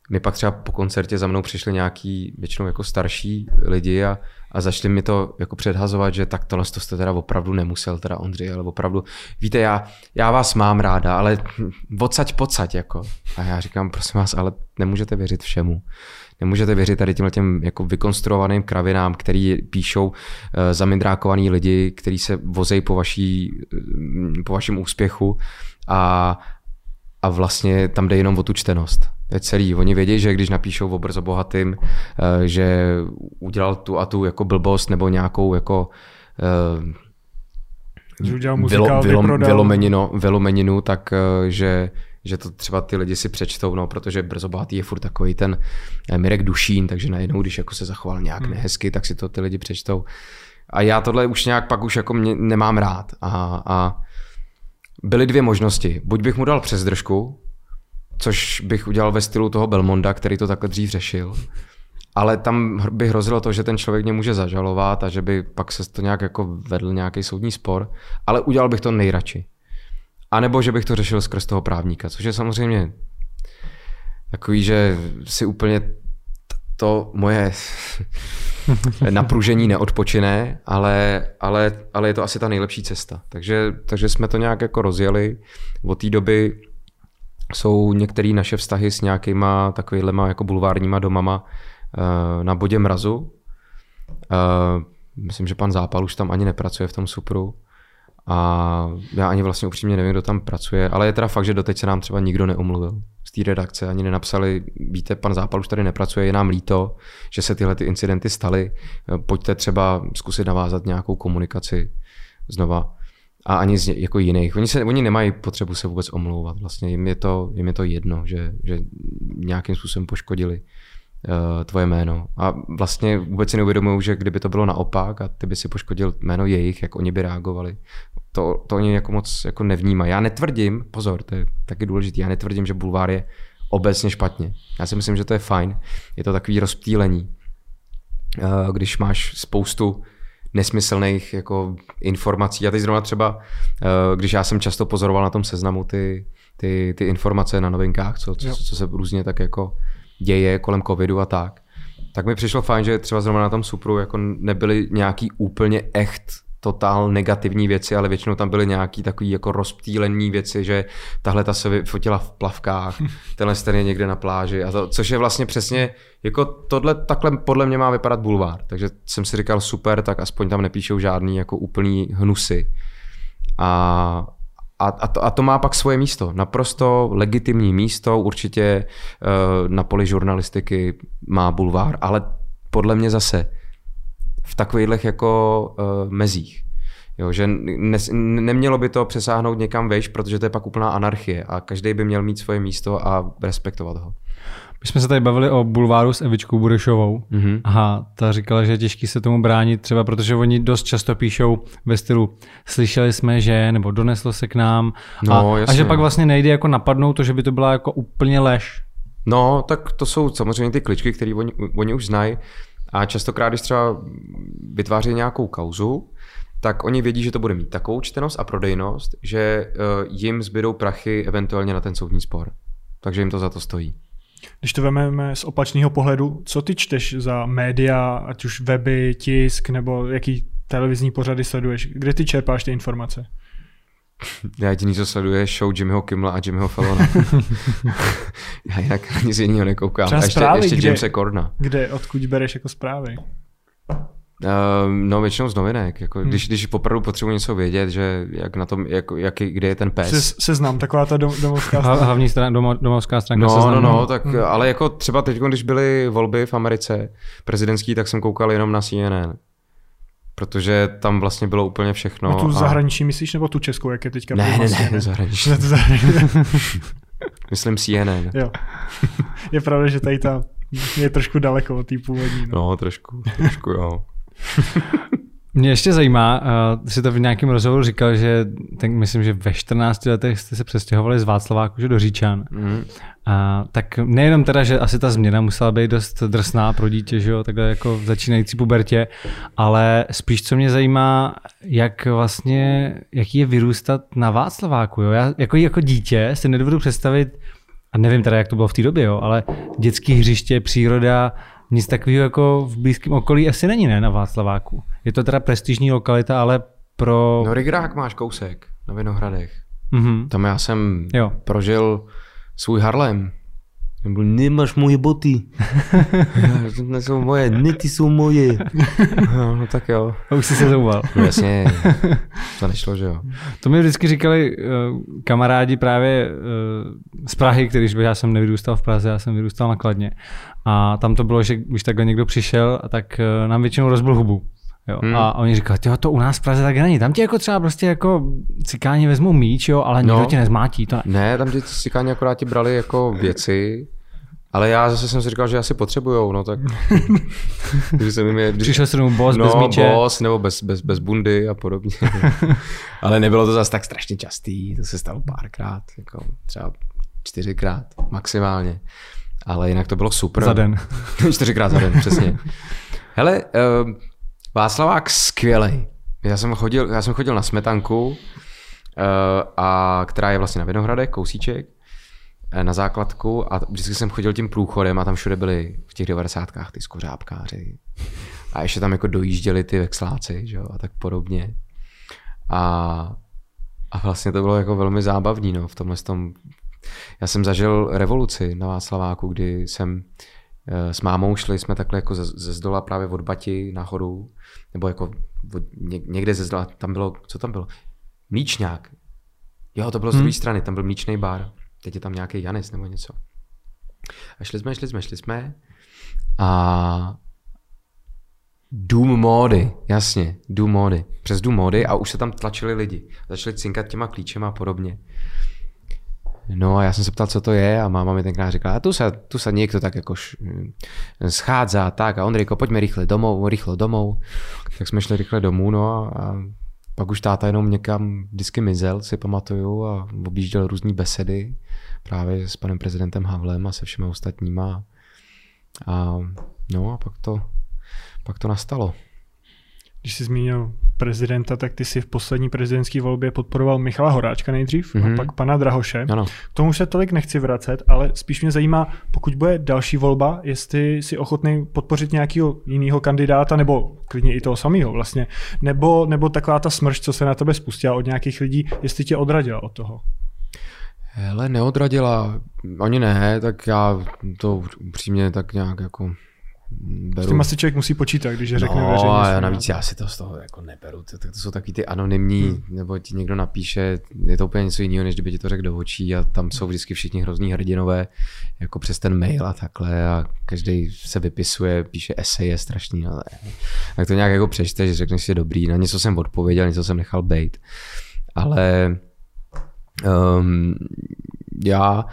mi pak třeba po koncertě za mnou přišli nějaký většinou jako starší lidi a, a začali mi to jako předhazovat, že tak tohle to jste teda opravdu nemusel, teda Ondřej, ale opravdu, víte, já, já vás mám ráda, ale odsaď pocať, jako. A já říkám, prosím vás, ale nemůžete věřit všemu. Nemůžete věřit tady těmhle těm jako vykonstruovaným kravinám, který píšou uh, zamindrákovaný lidi, kteří se vozejí po, vaší, po vašem úspěchu a, a vlastně tam jde jenom o tu čtenost. To je celý. Oni vědí, že když napíšou o brzo bohatým, eh, že udělal tu a tu jako blbost nebo nějakou jako eh, že udělal muzikál, vylo, vylom, vylomeninu, vylomeninu, tak eh, že, že to třeba ty lidi si přečtou, no, protože brzo bohatý je furt takový ten Mirek Dušín, takže najednou, když jako se zachoval nějak hmm. nehezky, tak si to ty lidi přečtou. A já tohle už nějak pak už jako mě nemám rád. A, a byly dvě možnosti. Buď bych mu dal přes držku, což bych udělal ve stylu toho Belmonda, který to takhle dřív řešil. Ale tam by hrozilo to, že ten člověk mě může zažalovat a že by pak se to nějak jako vedl nějaký soudní spor, ale udělal bych to nejradši. A nebo že bych to řešil skrz toho právníka, což je samozřejmě takový, že si úplně to moje *laughs* napružení neodpočine, ale, ale, ale je to asi ta nejlepší cesta. Takže, takže jsme to nějak jako rozjeli. Od té doby jsou některé naše vztahy s nějakýma takovýhlema jako bulvárníma domama uh, na bodě mrazu. Uh, myslím, že pan Zápal už tam ani nepracuje v tom Supru. A já ani vlastně upřímně nevím, kdo tam pracuje, ale je teda fakt, že doteď se nám třeba nikdo neomluvil z té redakce, ani nenapsali, víte, pan Zápal už tady nepracuje, je nám líto, že se tyhle ty incidenty staly, pojďte třeba zkusit navázat nějakou komunikaci znova a ani z jako jiných. Oni, se, oni nemají potřebu se vůbec omlouvat. Vlastně jim je to, jim je to jedno, že, že nějakým způsobem poškodili uh, tvoje jméno. A vlastně vůbec si neuvědomují, že kdyby to bylo naopak a ty by si poškodil jméno jejich, jak oni by reagovali. To, to oni jako moc jako nevnímají. Já netvrdím, pozor, to je taky důležité, já netvrdím, že bulvár je obecně špatně. Já si myslím, že to je fajn. Je to takový rozptýlení. Uh, když máš spoustu nesmyslných jako informací. A teď zrovna třeba, eh, když já jsem často pozoroval na tom seznamu ty, ty, ty informace na novinkách, co, co, co se různě tak jako děje kolem covidu a tak, tak mi přišlo fajn, že třeba zrovna na tom Supru jako nebyly nějaký úplně echt totál negativní věci, ale většinou tam byly nějaký takový jako rozptýlený věci, že tahle ta se fotila v plavkách, *laughs* tenhle ten je někde na pláži, a to, což je vlastně přesně, jako tohle takhle podle mě má vypadat bulvár, takže jsem si říkal super, tak aspoň tam nepíšou žádný jako úplný hnusy. A, a, a, to, a to má pak svoje místo, naprosto legitimní místo, určitě uh, na poli žurnalistiky má bulvár, ale podle mě zase v takových jako uh, mezích. Jo, že ne, nemělo by to přesáhnout někam vejš, protože to je pak úplná anarchie a každý by měl mít svoje místo a respektovat ho. My jsme se tady bavili o bulváru s Evičkou Burešovou. Mm-hmm. Aha, ta říkala, že je těžký se tomu bránit, třeba protože oni dost často píšou ve stylu slyšeli jsme, že, nebo doneslo se k nám. No, a, a že pak vlastně nejde jako napadnout to, že by to byla jako úplně lež. No, tak to jsou samozřejmě ty kličky, které oni, oni už znají. A častokrát, když třeba vytváří nějakou kauzu, tak oni vědí, že to bude mít takovou čtenost a prodejnost, že eh, jim zbydou prachy eventuálně na ten soudní spor. Takže jim to za to stojí. Když to vezmeme z opačného pohledu, co ty čteš za média, ať už weby, tisk nebo jaký televizní pořady sleduješ? Kde ty čerpáš ty informace? *laughs* Já jediný, co sleduje, je show Jimmyho Kimmla a Jimmyho Fallona. *laughs* Já jinak nic jiného nekoukám. Třeba a ještě, zprávy, ještě kde, Jamesa Corna. Kde, odkud bereš jako zprávy? Uh, no většinou z novinek, jako, hmm. když, když opravdu potřebuji něco vědět, že jak na tom, jak, jak, kde je ten pes. Se, seznam, taková ta dom, domovská stránka. Hlavní strana, dom, domovská stránka No, seznam. no, no, tak, hmm. ale jako třeba teď, když byly volby v Americe prezidentský, tak jsem koukal jenom na CNN protože tam vlastně bylo úplně všechno. A tu a... zahraniční myslíš, nebo tu českou, jak je teďka? Ne, ne, ne, *laughs* ne, zahraniční. *laughs* Myslím CNN. Jo. *laughs* Je pravda, že tady ta je trošku daleko od té původní. No. no, trošku, trošku jo. Mě ještě zajímá, uh, si to v nějakém rozhovoru říkal, že ten, myslím, že ve 14 letech jste se přestěhovali z Václaváku že do Říčan. Mm. Uh, tak nejenom teda, že asi ta změna musela být dost drsná pro dítě, že jo, takhle jako v začínající pubertě, ale spíš co mě zajímá, jak vlastně, jaký je vyrůstat na Václaváku, jo. Já jako, jako dítě si nedovedu představit, a nevím teda, jak to bylo v té době, jo, ale dětské hřiště, příroda, nic takového jako v blízkém okolí asi není, ne, na Václaváku. Je to teda prestižní lokalita, ale pro... No Rigrák máš kousek na Vinohradech. Mm-hmm. Tam já jsem jo. prožil svůj Harlem. Nebo nemáš moje boty. *laughs* to nejsou moje, ne ty jsou moje. No, *laughs* no tak jo. A už jsi se zouval. No jasně, *laughs* to nešlo, že jo. To mi vždycky říkali uh, kamarádi právě uh, z Prahy, když já jsem nevyrůstal v Praze, já jsem vyrůstal na Kladně. A tam to bylo, že když takhle někdo přišel, tak uh, nám většinou rozbil hubu. Jo. Hmm. A oni říkali, to u nás v Praze tak není. Tam ti jako třeba prostě jako cikáni vezmou míč, jo, ale nikdo no. tě nezmátí. To ne. ne, tam ti cikáni akorát ti brali jako věci, ale já zase jsem si říkal, že asi potřebujou, no tak. *laughs* když jsem je, když, Přišel jsem boss no, bez míče. boss, nebo bez, bez, bez bundy a podobně. *laughs* ale nebylo to zase tak strašně častý, to se stalo párkrát, jako třeba čtyřikrát maximálně. Ale jinak to bylo super. Za den. *laughs* čtyřikrát za den, přesně. Hele, uh, Václavák skvělej. Já jsem chodil, já jsem chodil na smetanku, uh, a která je vlastně na Vinohradech, kousíček, uh, na základku a vždycky jsem chodil tím průchodem a tam všude byli v těch devadesátkách ty skořápkáři. A ještě tam jako dojížděli ty vexláci, že jo, a tak podobně. A, a vlastně to bylo jako velmi zábavní, no, v tomhle tom. Já jsem zažil revoluci na Václaváku, kdy jsem Eh, s mámou šli jsme takhle jako ze, ze zdola právě od Bati nahoru, nebo jako někde ze zdola, tam bylo, co tam bylo? Mlíčňák. Jo, to bylo z druhé hmm. strany, tam byl mlíčný bar. Teď je tam nějaký Janis nebo něco. A šli jsme, šli jsme, šli jsme. A Dům módy, jasně, dům módy. Přes dům módy a už se tam tlačili lidi. Začali cinkat těma klíčema a podobně. No a já jsem se ptal, co to je a máma mi tenkrát říkala, a tu se, tu se někdo tak jako schádza, tak a Ondrejko, pojďme rychle domů, rychle domů. Tak jsme šli rychle domů, no a pak už táta jenom někam vždycky mizel, si pamatuju a objížděl různé besedy právě s panem prezidentem Havlem a se všemi ostatníma. A no a pak to, pak to nastalo. Když jsi zmínil prezidenta, tak ty si v poslední prezidentské volbě podporoval Michala Horáčka nejdřív mm-hmm. a mhm. pak pana Drahoše. Ano. K tomu se tolik nechci vracet, ale spíš mě zajímá, pokud bude další volba, jestli si ochotný podpořit nějakého jiného kandidáta, nebo klidně i toho samého vlastně, nebo, nebo taková ta smrš, co se na tebe spustila od nějakých lidí, jestli tě odradila od toho. Hele, neodradila, ani ne, tak já to upřímně tak nějak jako beru. S tím asi člověk musí počítat, když je řekne no, veřejně. a navíc já si to z toho jako neberu. To, to, to jsou takový ty anonymní, hmm. nebo ti někdo napíše, je to úplně něco jiného, než kdyby ti to řekl do očí a tam jsou vždycky všichni hrozný hrdinové, jako přes ten mail a takhle a každý se vypisuje, píše eseje strašný. No, tak to nějak jako přečteš, řekneš si dobrý, na něco jsem odpověděl, něco jsem nechal bejt. Ale um, já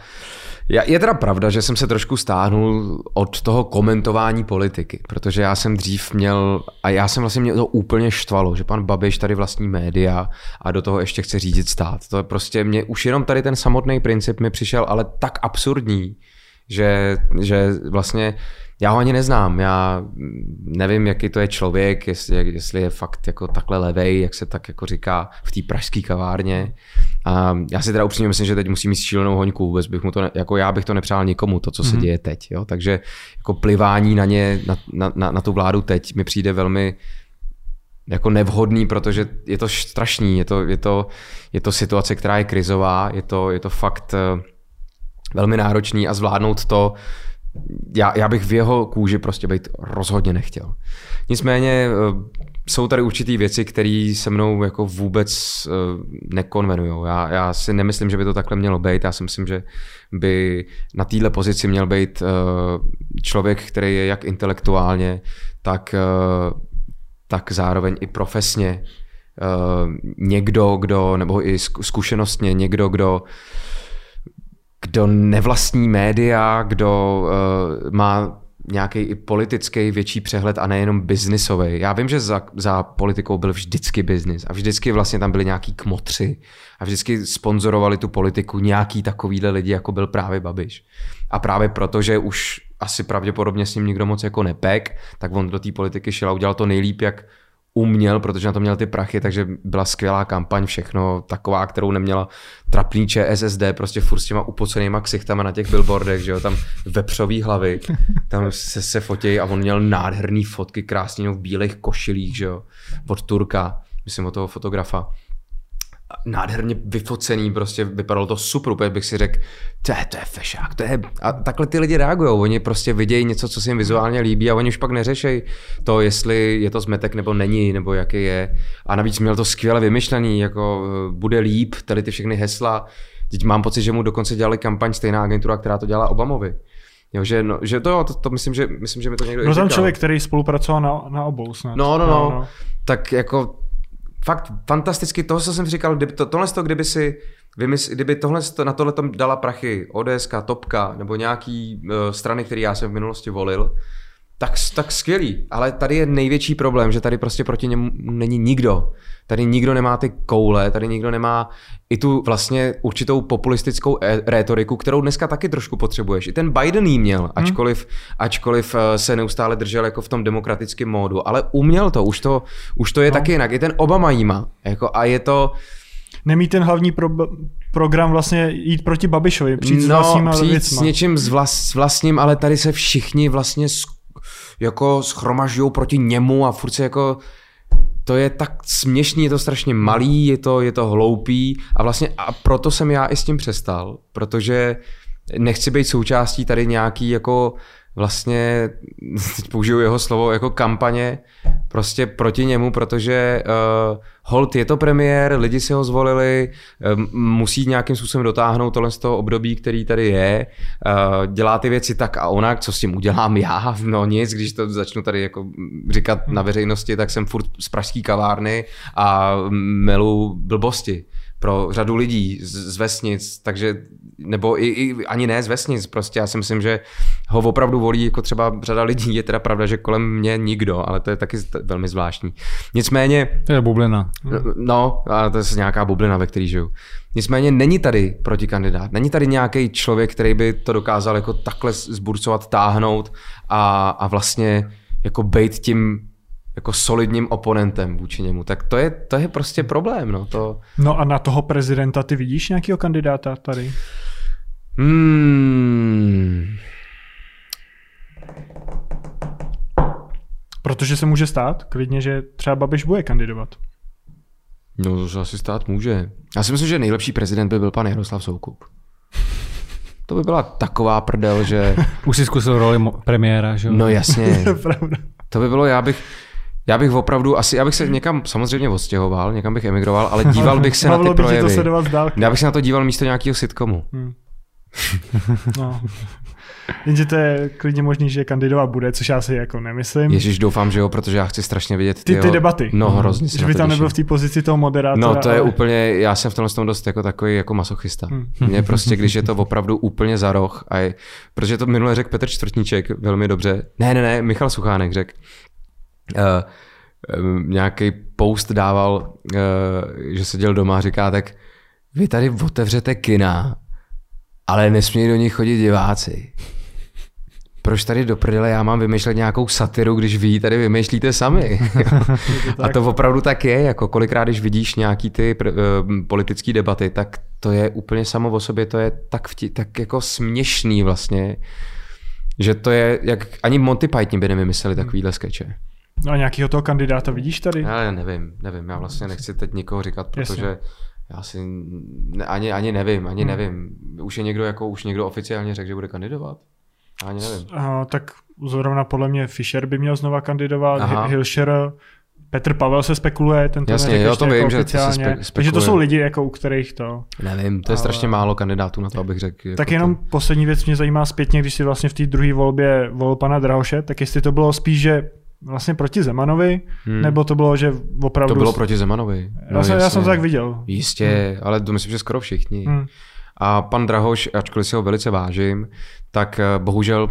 je teda pravda, že jsem se trošku stáhnul od toho komentování politiky, protože já jsem dřív měl, a já jsem vlastně měl to úplně štvalo, že pan Babiš tady vlastní média a do toho ještě chce řídit stát. To je prostě mě, už jenom tady ten samotný princip mi přišel ale tak absurdní, že, že vlastně já ho ani neznám, já nevím, jaký to je člověk, jestli, jestli je fakt jako takhle levej, jak se tak jako říká v té pražské kavárně. A já si teda upřímně myslím, že teď musí mít šílenou hoňku, vůbec bych mu to, ne, jako já bych to nepřál nikomu, to, co mm-hmm. se mhm. děje teď. Jo? Takže jako plivání na ně, na, na, na, na tu vládu teď mi přijde velmi jako nevhodný, protože je to strašný, je to, je to, je to situace, která je krizová, je to, je to fakt eh, velmi náročný a zvládnout to já, já bych v jeho kůži prostě být rozhodně nechtěl. Nicméně eh, jsou tady určitý věci, které se mnou jako vůbec eh, nekonvenují. Já, já si nemyslím, že by to takhle mělo být. Já si myslím, že by na téhle pozici měl být eh, člověk, který je jak intelektuálně, tak, tak zároveň i profesně někdo, kdo, nebo i zkušenostně někdo, kdo kdo nevlastní média, kdo uh, má nějaký i politický větší přehled a nejenom biznisový. Já vím, že za, za politikou byl vždycky biznis a vždycky vlastně tam byli nějaký kmotři a vždycky sponzorovali tu politiku nějaký takovýhle lidi, jako byl právě Babiš. A právě proto, že už asi pravděpodobně s ním nikdo moc jako nepek, tak on do té politiky šel a udělal to nejlíp, jak uměl, protože na to měl ty prachy, takže byla skvělá kampaň, všechno taková, kterou neměla trapný ČSSD, prostě furt s těma upocenýma ksichtama na těch billboardech, že jo, tam vepřový hlavy, tam se, se fotějí a on měl nádherný fotky krásně v bílých košilích, že jo, od Turka, myslím od toho fotografa nádherně vyfocený, prostě vypadalo to super, úplně bych si řekl, to je, to je fešák, to je, a takhle ty lidi reagují, oni prostě vidějí něco, co se jim vizuálně líbí a oni už pak neřešejí to, jestli je to zmetek nebo není, nebo jaký je. A navíc měl to skvěle vymyšlený, jako eh, bude líp, tady ty všechny hesla. Teď mám pocit, že mu dokonce dělali kampaň stejná agentura, která to dělala Obamovi. Jo, že, no, že to, to, to, myslím, že, myslím, že mi to někdo No tam člověk, který spolupracoval na, na obou snad. No, no, no, no, no. Tak jako fakt fantasticky toho, co jsem říkal, kdyby to, tohle, kdyby si vymysl, kdyby tohle, na tohle dala prachy ODS, Topka nebo nějaký uh, strany, které já jsem v minulosti volil, tak, tak skvělý. Ale tady je největší problém, že tady prostě proti němu není nikdo. Tady nikdo nemá ty koule, tady nikdo nemá i tu vlastně určitou populistickou e- rétoriku, kterou dneska taky trošku potřebuješ. I ten Biden jí měl, hmm. ačkoliv, ačkoliv eh, se neustále držel jako v tom demokratickém módu, ale uměl to, už to, už to je no. taky jinak. I ten Obama jí má. Jako, a je to... Nemí ten hlavní pro, program vlastně jít proti Babišovi, přijít no, s vlastníma přijít věcma. s něčím s, vlas, s vlastním, ale tady se všichni vlastně jako schromažují proti němu a furt se jako to je tak směšný, je to strašně malý, je to, je to hloupý a vlastně a proto jsem já i s tím přestal, protože nechci být součástí tady nějaký jako vlastně, *laughs* teď použiju jeho slovo, jako kampaně prostě proti němu, protože uh, hold je to premiér, lidi si ho zvolili, um, musí nějakým způsobem dotáhnout tohle z toho období, který tady je, uh, dělá ty věci tak a onak, co s tím udělám *laughs* já, no nic, když to začnu tady jako říkat na veřejnosti, tak jsem furt z pražský kavárny a melu blbosti pro řadu lidí z, z vesnic, takže, nebo i, i ani ne z vesnic, prostě já si myslím, že ho opravdu volí jako třeba řada lidí, je teda pravda, že kolem mě nikdo, ale to je taky velmi zvláštní. Nicméně... To je bublina. No, a to je nějaká bublina, ve které žiju. Nicméně není tady protikandidát, není tady nějaký člověk, který by to dokázal jako takhle zburcovat, táhnout a, a vlastně jako bejt tím jako solidním oponentem vůči němu. Tak to je, to je prostě problém. No, to... no a na toho prezidenta ty vidíš nějakého kandidáta tady? Hmm. Protože se může stát klidně, že třeba Babiš bude kandidovat. No to se asi stát může. Já si myslím, že nejlepší prezident by byl pan Jaroslav Soukup. To by byla taková prdel, že... *laughs* Už si zkusil roli premiéra, že No jasně. *laughs* to je pravda. To by bylo, já bych, já bych opravdu asi, já bych se někam samozřejmě odstěhoval, někam bych emigroval, ale díval bych se na ty projevy. To já bych se na to díval místo nějakého sitcomu. Hmm. *laughs* no. Jenže to je klidně možný, že kandidovat bude, což já si jako nemyslím. Ježíš, doufám, že jo, protože já chci strašně vidět ty, ty, ty debaty. No, hrozně Že by tam nebyl v té pozici toho moderátora. No, to je ale... úplně, já jsem v tomhle tom dost jako takový jako masochista. Hmm. *laughs* Mně prostě, když je to opravdu úplně za roh, a je, protože to minule řekl Petr Čtvrtníček velmi dobře. Ne, ne, ne, Michal Suchánek řekl. Uh, nějaký post dával, uh, že seděl doma a říká, tak vy tady otevřete kina, ale nesmí do nich chodit diváci. Proč tady do prdele já mám vymýšlet nějakou satiru, když vy tady vymýšlíte sami? *laughs* *laughs* a to opravdu tak je, jako kolikrát, když vidíš nějaký ty uh, politické debaty, tak to je úplně samo o sobě, to je tak, vtí, tak jako směšný vlastně, že to je, jak ani Monty Python by nevymysleli takovýhle skeče. No a nějakého toho kandidáta vidíš tady? Já nevím, nevím, já vlastně nechci teď nikoho říkat, protože Jasně. Já si ne, ani, ani nevím, ani hmm. nevím. Už je někdo jako, už někdo oficiálně řekl, že bude kandidovat? Ani nevím. A, tak zrovna podle mě Fischer by měl znova kandidovat, Aha. Hilšer, Petr Pavel se spekuluje, ten to Jasně, jo, to vím, jako že to se spe- Takže to jsou lidi, jako u kterých to... Nevím, to je ale... strašně málo kandidátů na to, abych řekl. Jako tak jenom to... poslední věc mě zajímá zpětně, když si vlastně v té druhé volbě volil pana Drahoše, tak jestli to bylo spíš, že vlastně proti Zemanovi, hmm. nebo to bylo, že opravdu... To bylo proti Zemanovi. No, já, jsem, já jsem to tak viděl. Jistě, hmm. ale to myslím, že skoro všichni. Hmm. A pan Drahoš, ačkoliv si ho velice vážím, tak eh, bohužel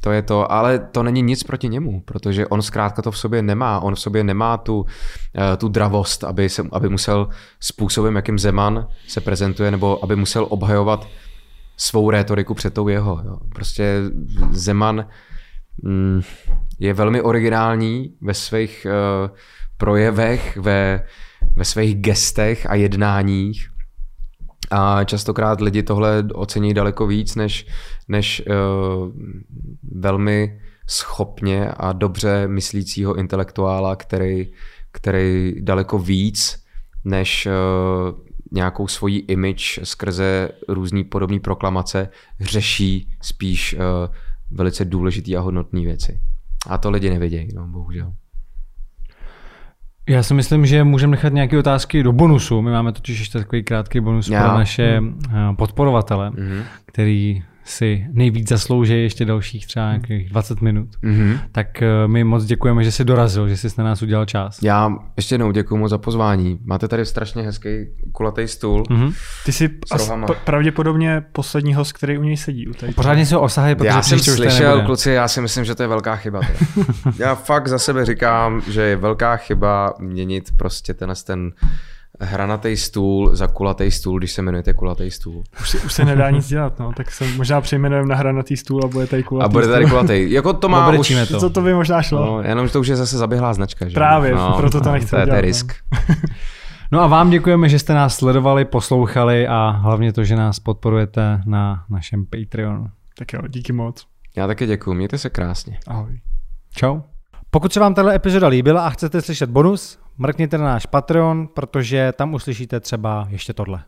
to je to, ale to není nic proti němu, protože on zkrátka to v sobě nemá. On v sobě nemá tu, eh, tu dravost, aby, se, aby musel způsobem, jakým Zeman se prezentuje, nebo aby musel obhajovat svou rétoriku před tou jeho. Jo. Prostě Zeman mm, je velmi originální ve svých uh, projevech, ve, ve svých gestech a jednáních a častokrát lidi tohle ocení daleko víc, než, než uh, velmi schopně a dobře myslícího intelektuála, který, který daleko víc než uh, nějakou svoji image skrze různý podobné proklamace řeší spíš uh, velice důležitý a hodnotné věci. A to lidi nevidějí, no, bohužel. Já si myslím, že můžeme nechat nějaké otázky do bonusu. My máme totiž ještě takový krátký bonus Já. pro naše mm. podporovatele, mm-hmm. který si nejvíc zaslouží ještě dalších třeba nějakých 20 minut. Mm-hmm. Tak eh, my moc děkujeme, že jsi dorazil, že jsi na nás udělal čas. Já ještě jednou děkuji moc za pozvání. Máte tady strašně hezký kulatý stůl. Mm-hmm. Ty jsi pravděpodobně poslední host, který u něj sedí. U tady. Pořádně se ho osahají, protože Já jsem slyšel, kluci, já si myslím, že to je velká chyba. *laughs* já fakt za sebe říkám, že je velká chyba měnit prostě ten, ten hranatý stůl za kulatý stůl, když se jmenujete kulatý stůl. Už, už se nedá nic dělat, no, tak se možná přejmenujeme na hranatý stůl a bude tady kulatý A bude tady kulatý. Jako to má už... To. to. to by možná šlo. No, jenom to už je zase zaběhlá značka. Že? Právě, no, proto to nechci to je, to je risk. No. *laughs* no a vám děkujeme, že jste nás sledovali, poslouchali a hlavně to, že nás podporujete na našem Patreonu. Tak jo, díky moc. Já taky děkuji, mějte se krásně. Ahoj. Čau. Pokud se vám tato epizoda líbila a chcete slyšet bonus, mrkněte na náš Patreon, protože tam uslyšíte třeba ještě tohle.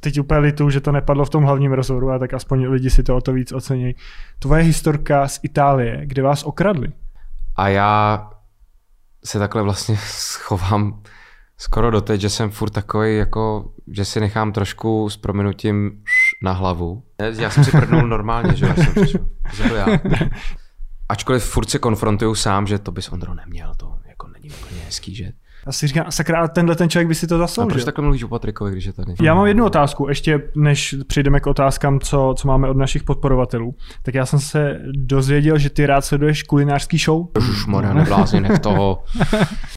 Teď úplně litu, že to nepadlo v tom hlavním rozhovoru, a tak aspoň lidi si to o to víc ocení. Tvoje historka z Itálie, kde vás okradli. A já se takhle vlastně *laughs* schovám skoro doteď, že jsem furt takový, jako, že si nechám trošku s prominutím na hlavu. Já jsem si prdnul normálně, že já jsem přišel. já. Ačkoliv furt se konfrontuju sám, že to bys Ondro neměl, to jako není úplně hezký, že já si říkám, sakra, tenhle ten člověk by si to zasloužil. A proč takhle mluvíš o Patrikovi, když je tady? Já mám jednu otázku, ještě než přijdeme k otázkám, co, co máme od našich podporovatelů. Tak já jsem se dozvěděl, že ty rád sleduješ kulinářský show. Už nech toho. *laughs*